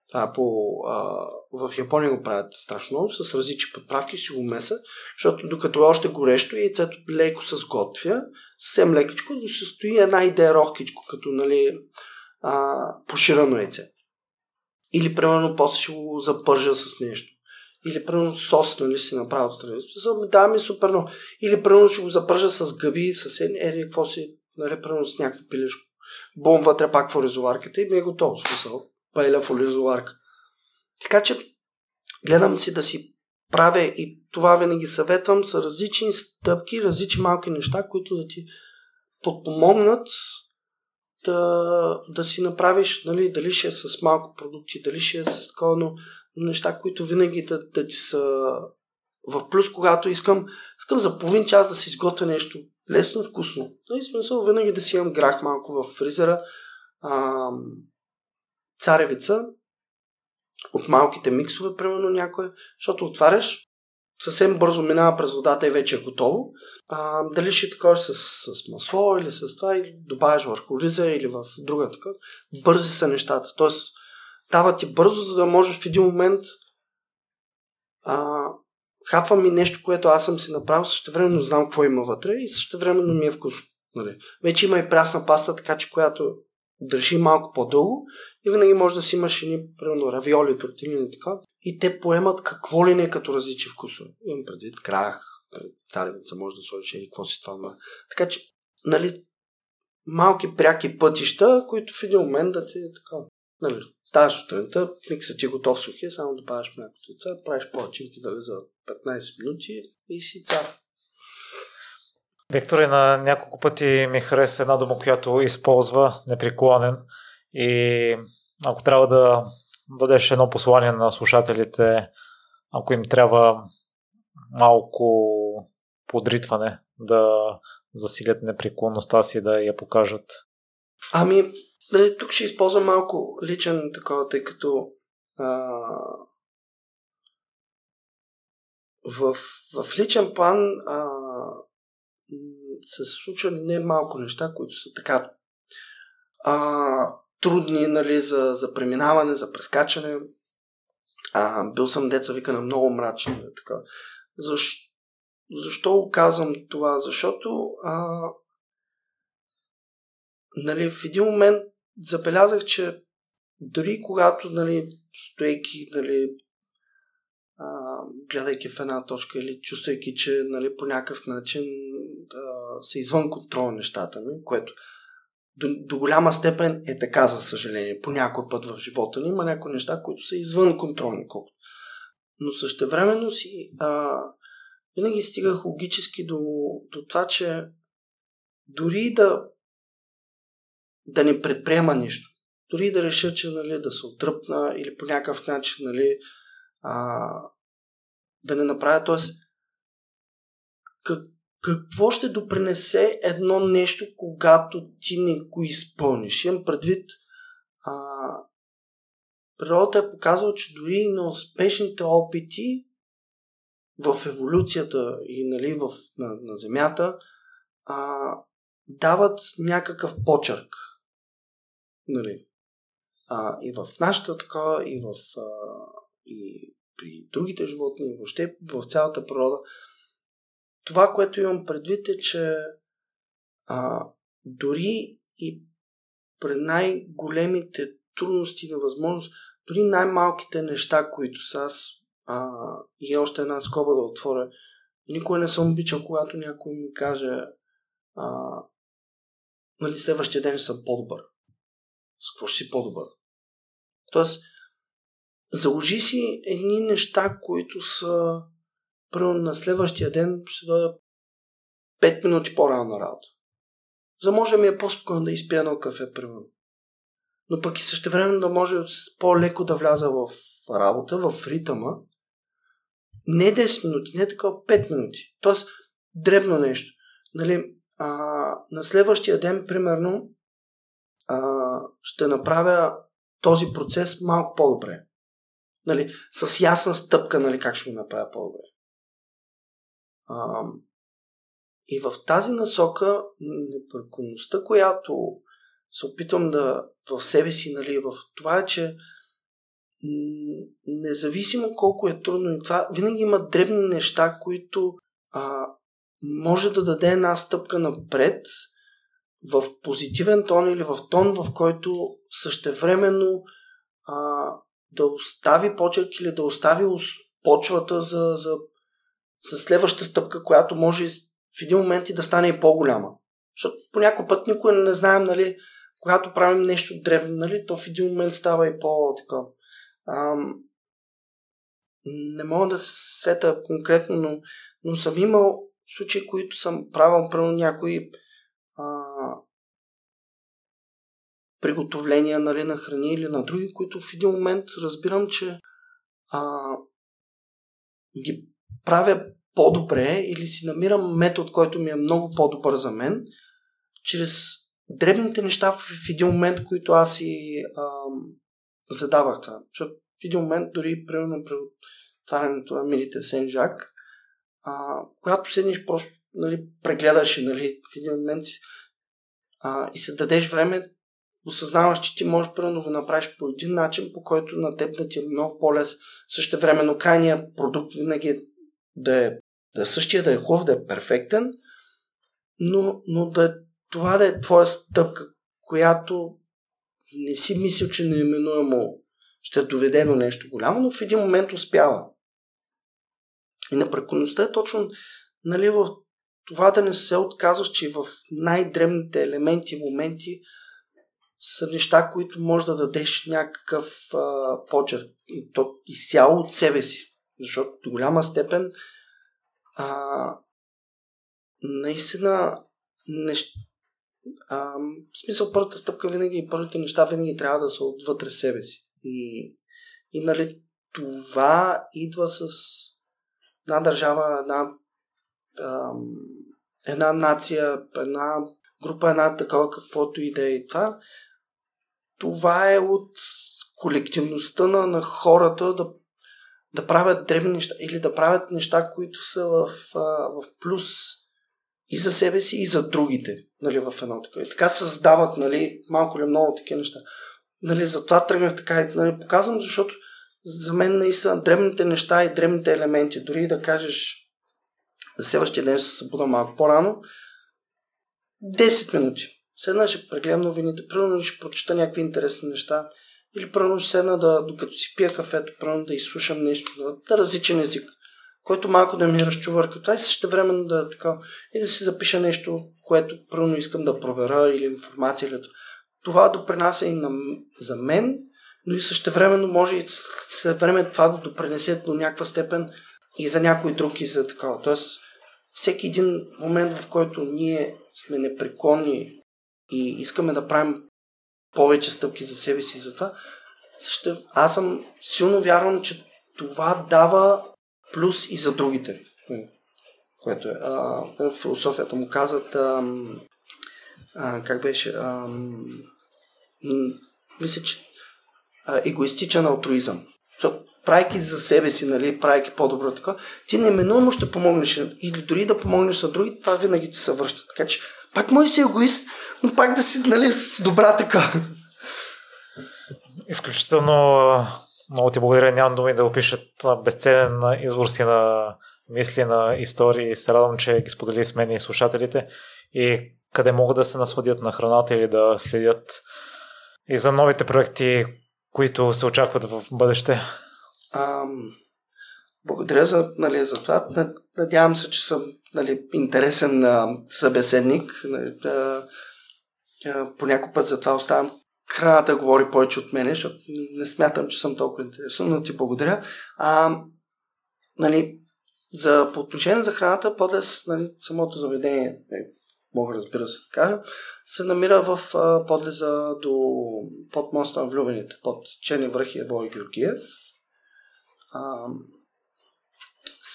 Това по, а, в Япония го правят страшно много, с различни подправки си го меса, защото докато е още горещо яйцето леко се сготвя, съвсем лекичко, да се стои една идея рохкичко, като нали, а, поширано яйце. Или, примерно, после ще го запържа с нещо. Или, примерно, сос, нали, си направя отстрани. Да, ми супер, но. Или, примерно, ще го запържа с гъби, с ери, какво си, нали, примерно с някакво пилешко. Бом вътре пак в оризоварката и ми е готово. Смисъл, паеля в оризоварка. Така че гледам си да си правя и това винаги съветвам са различни стъпки, различни малки неща, които да ти подпомогнат да, да си направиш, нали, дали ще е с малко продукти, дали ще е с такова, но неща, които винаги да, да ти са в плюс, когато искам, искам за половин час да си изготвя нещо лесно, вкусно. Той смисъл винаги да си имам грах малко в фризера, а, царевица, от малките миксове, примерно някое, защото отваряш, съвсем бързо минава през водата и вече е готово. А, дали ще такова с, с масло или с това, или добавяш върху риза или в друга така. Бързи са нещата. Тоест, дава ти бързо, за да можеш в един момент а, хапвам и нещо, което аз съм си направил, също времено знам какво има вътре и също времено ми е вкусно. Нали. Вече има и прясна паста, така че която държи малко по-дълго и винаги може да си имаш и примерно, равиоли, тортини и така. И те поемат какво ли не като различни вкусове. Имам предвид крах, царевица може да сложиш или какво си това. Така че, нали, малки пряки пътища, които в един момент да ти е така. Нали, ставаш сутринта, миксът ти е готов сухия, само добавяш млякото и това, правиш палачинки дали, за 15 минути и си цар. Виктор на няколко пъти ми хареса една дума, която използва непреклонен и ако трябва да дадеш едно послание на слушателите, ако им трябва малко подритване да засилят непреклонността си, да я покажат? Ами, нали, тук ще използвам малко личен такова, тъй като а, в, в личен план а, се случвали не малко неща, които са така а, трудни нали, за, за преминаване, за прескачане. А, бил съм деца вика на много мрачен. Нали, така. Защо, защо казвам това? Защото а, нали, в един момент забелязах, че дори когато нали, стоейки нали, а, гледайки в една точка или чувствайки, че нали, по някакъв начин а, са извън контрол нещата ми, което до, до голяма степен е така, за съжаление. По някой път в живота ни има някои неща, които са извън контролни. Но същевременно си а, винаги стигах логически до, до това, че дори да да не предприема нищо, дори да реша, че нали, да се отръпна или по някакъв начин нали, а, да не направя, т.е. Как, какво ще допринесе едно нещо, когато ти не го изпълниш? Имам предвид, а, природата е показала, че дори на успешните опити в еволюцията и нали, в, на, на Земята а, дават някакъв почерк. Нали. А, и в нашата такава, и в а, и при другите животни, и въобще в цялата природа. Това, което имам предвид е, че а, дори и при най-големите трудности невъзможност, дори най-малките неща, които са аз, а, и още една скоба да отворя, никога не съм обичал, когато някой ми каже а, нали, следващия ден съм по-добър. С какво ще си по-добър? Тоест, заложи си едни неща, които са първо на следващия ден ще дойда 5 минути по-рано на работа. За може ми е по-спокойно да изпия едно кафе, примерно. Но пък и също време да може по-леко да вляза в работа, в ритъма. Не 10 минути, не така 5 минути. Тоест, дребно нещо. Нали, а, на следващия ден, примерно, а, ще направя този процес малко по-добре. Нали, с ясна стъпка, нали, как ще го направя по-добре. А, и в тази насока, непреконността, която се опитвам да в себе си, нали, в това е, че независимо колко е трудно и това, винаги има дребни неща, които а, може да даде една стъпка напред в позитивен тон или в тон, в който същевременно а, да остави почерк или да остави почвата за, за, за следваща стъпка, която може в един момент и да стане и по-голяма. Защото по някой път никой не знаем, нали, когато правим нещо древно, нали, то в един момент става и по-така. Ам, не мога да се сета конкретно, но, но съм имал случаи, които съм правил, правил някои а, приготовления нали, на храни или на други, които в един момент разбирам, че а, ги правя по-добре или си намирам метод, който ми е много по-добър за мен, чрез дребните неща в, един момент, които аз си а, задавах това. Защото в един момент, дори примерно при отварянето на милите Сен-Жак, а, когато седнеш просто нали, прегледаш и нали, в един момент си, а, и се дадеш време, осъзнаваш, че ти можеш първо да направиш по един начин, по който на теб да ти е много по-лес. Също времено крайният продукт винаги е да е, да е същия, да е хубав, да е перфектен, но, но да е, това да е твоя стъпка, която не си мислил, че неименуемо ще доведе до нещо голямо, но в един момент успява. И напрекоността е точно нали, в това да не се отказваш, че в най-древните елементи моменти са неща, които може да дадеш някакъв а, почерк. И то изцяло от себе си. Защото до голяма степен а, наистина нещ... а, в смисъл първата стъпка винаги и първите неща винаги трябва да са отвътре себе си. И, и нали, това идва с една държава, една, една нация, една група, една такова каквото и да е това. Това е от колективността на, на хората да, да правят древни неща или да правят неща, които са в, в плюс и за себе си, и за другите, нали, в едно такова. И така създават, нали, малко или много такива неща. Нали, затова тръгнах така и нали, показвам, защото за мен наистина древните неща и древните елементи, дори да кажеш за следващия ден ще се събуда малко по-рано, 10 минути. Седна ще прегледам новините, примерно ще прочета някакви интересни неща, или примерно ще седна да, докато си пия кафето, примерно да изслушам нещо, да, да различен език който малко да ми разчувърка. Това и също време да така, и да си запиша нещо, което първо искам да проверя или информация. Или това допринася и на, за мен, но и също времено може и след време това да допринесе до някаква степен и за някой друг и за такава. Тоест, всеки един момент, в който ние сме непреклонни и искаме да правим повече стъпки за себе си за това, също, аз съм силно вярвам, че това дава плюс и за другите. Което е. А, философията му казват а, а, как беше а, мисля, че а, егоистичен алтруизъм. Защото правейки за себе си, нали, правейки по-добро така, ти неминуемо ще помогнеш или дори да помогнеш на други, това винаги ти се връща. Така че пак може си егоист, но пак да си нали, с добра така. Изключително много ти благодаря. Нямам думи да опишат безценен избор си на мисли, на истории. Се радвам, че ги сподели с мен и слушателите. И къде могат да се насладят на храната или да следят и за новите проекти, които се очакват в бъдеще? Ам, благодаря за, нали, за това. Надявам се, че съм нали, интересен а, събеседник. Нали, а, а, път за това оставам храната говори повече от мене, защото не смятам, че съм толкова интересен, но ти благодаря. А, нали, за, по отношение за храната, подлез, нали, самото заведение, е, мога разбира се да кажа, се намира в а, подлеза до под моста на влюбените, под Черни връхи Евой Георгиев. А,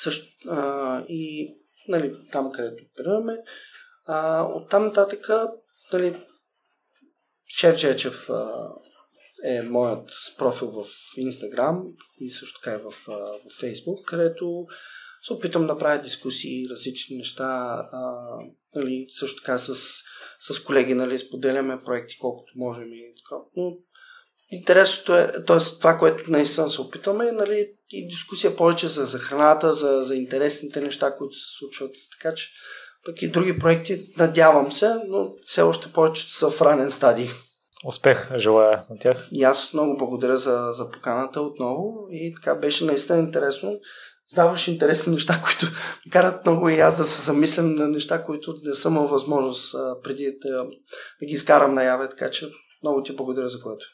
също, а, и нали, там, където оперираме. А, оттам нататък нали, Шеф Жечев е моят профил в Instagram и също така и в, в Facebook, където се опитам да правя дискусии, различни неща, а, нали, също така с, с колеги, нали, споделяме проекти колкото можем и така. Но интересното е, т.е. това, което наистина се опитваме, нали, и дискусия повече за, за храната, за, за интересните неща, които се случват. Така че пък и други проекти, надявам се, но все още повечето са в ранен стадий. Успех желая на тях. И аз много благодаря за, за поканата отново и така беше наистина интересно. Ставаш интересни неща, които карат много и аз да се замислям на неща, които не съм възможност а, преди да, да ги изкарам наяве, така че много ти благодаря за което.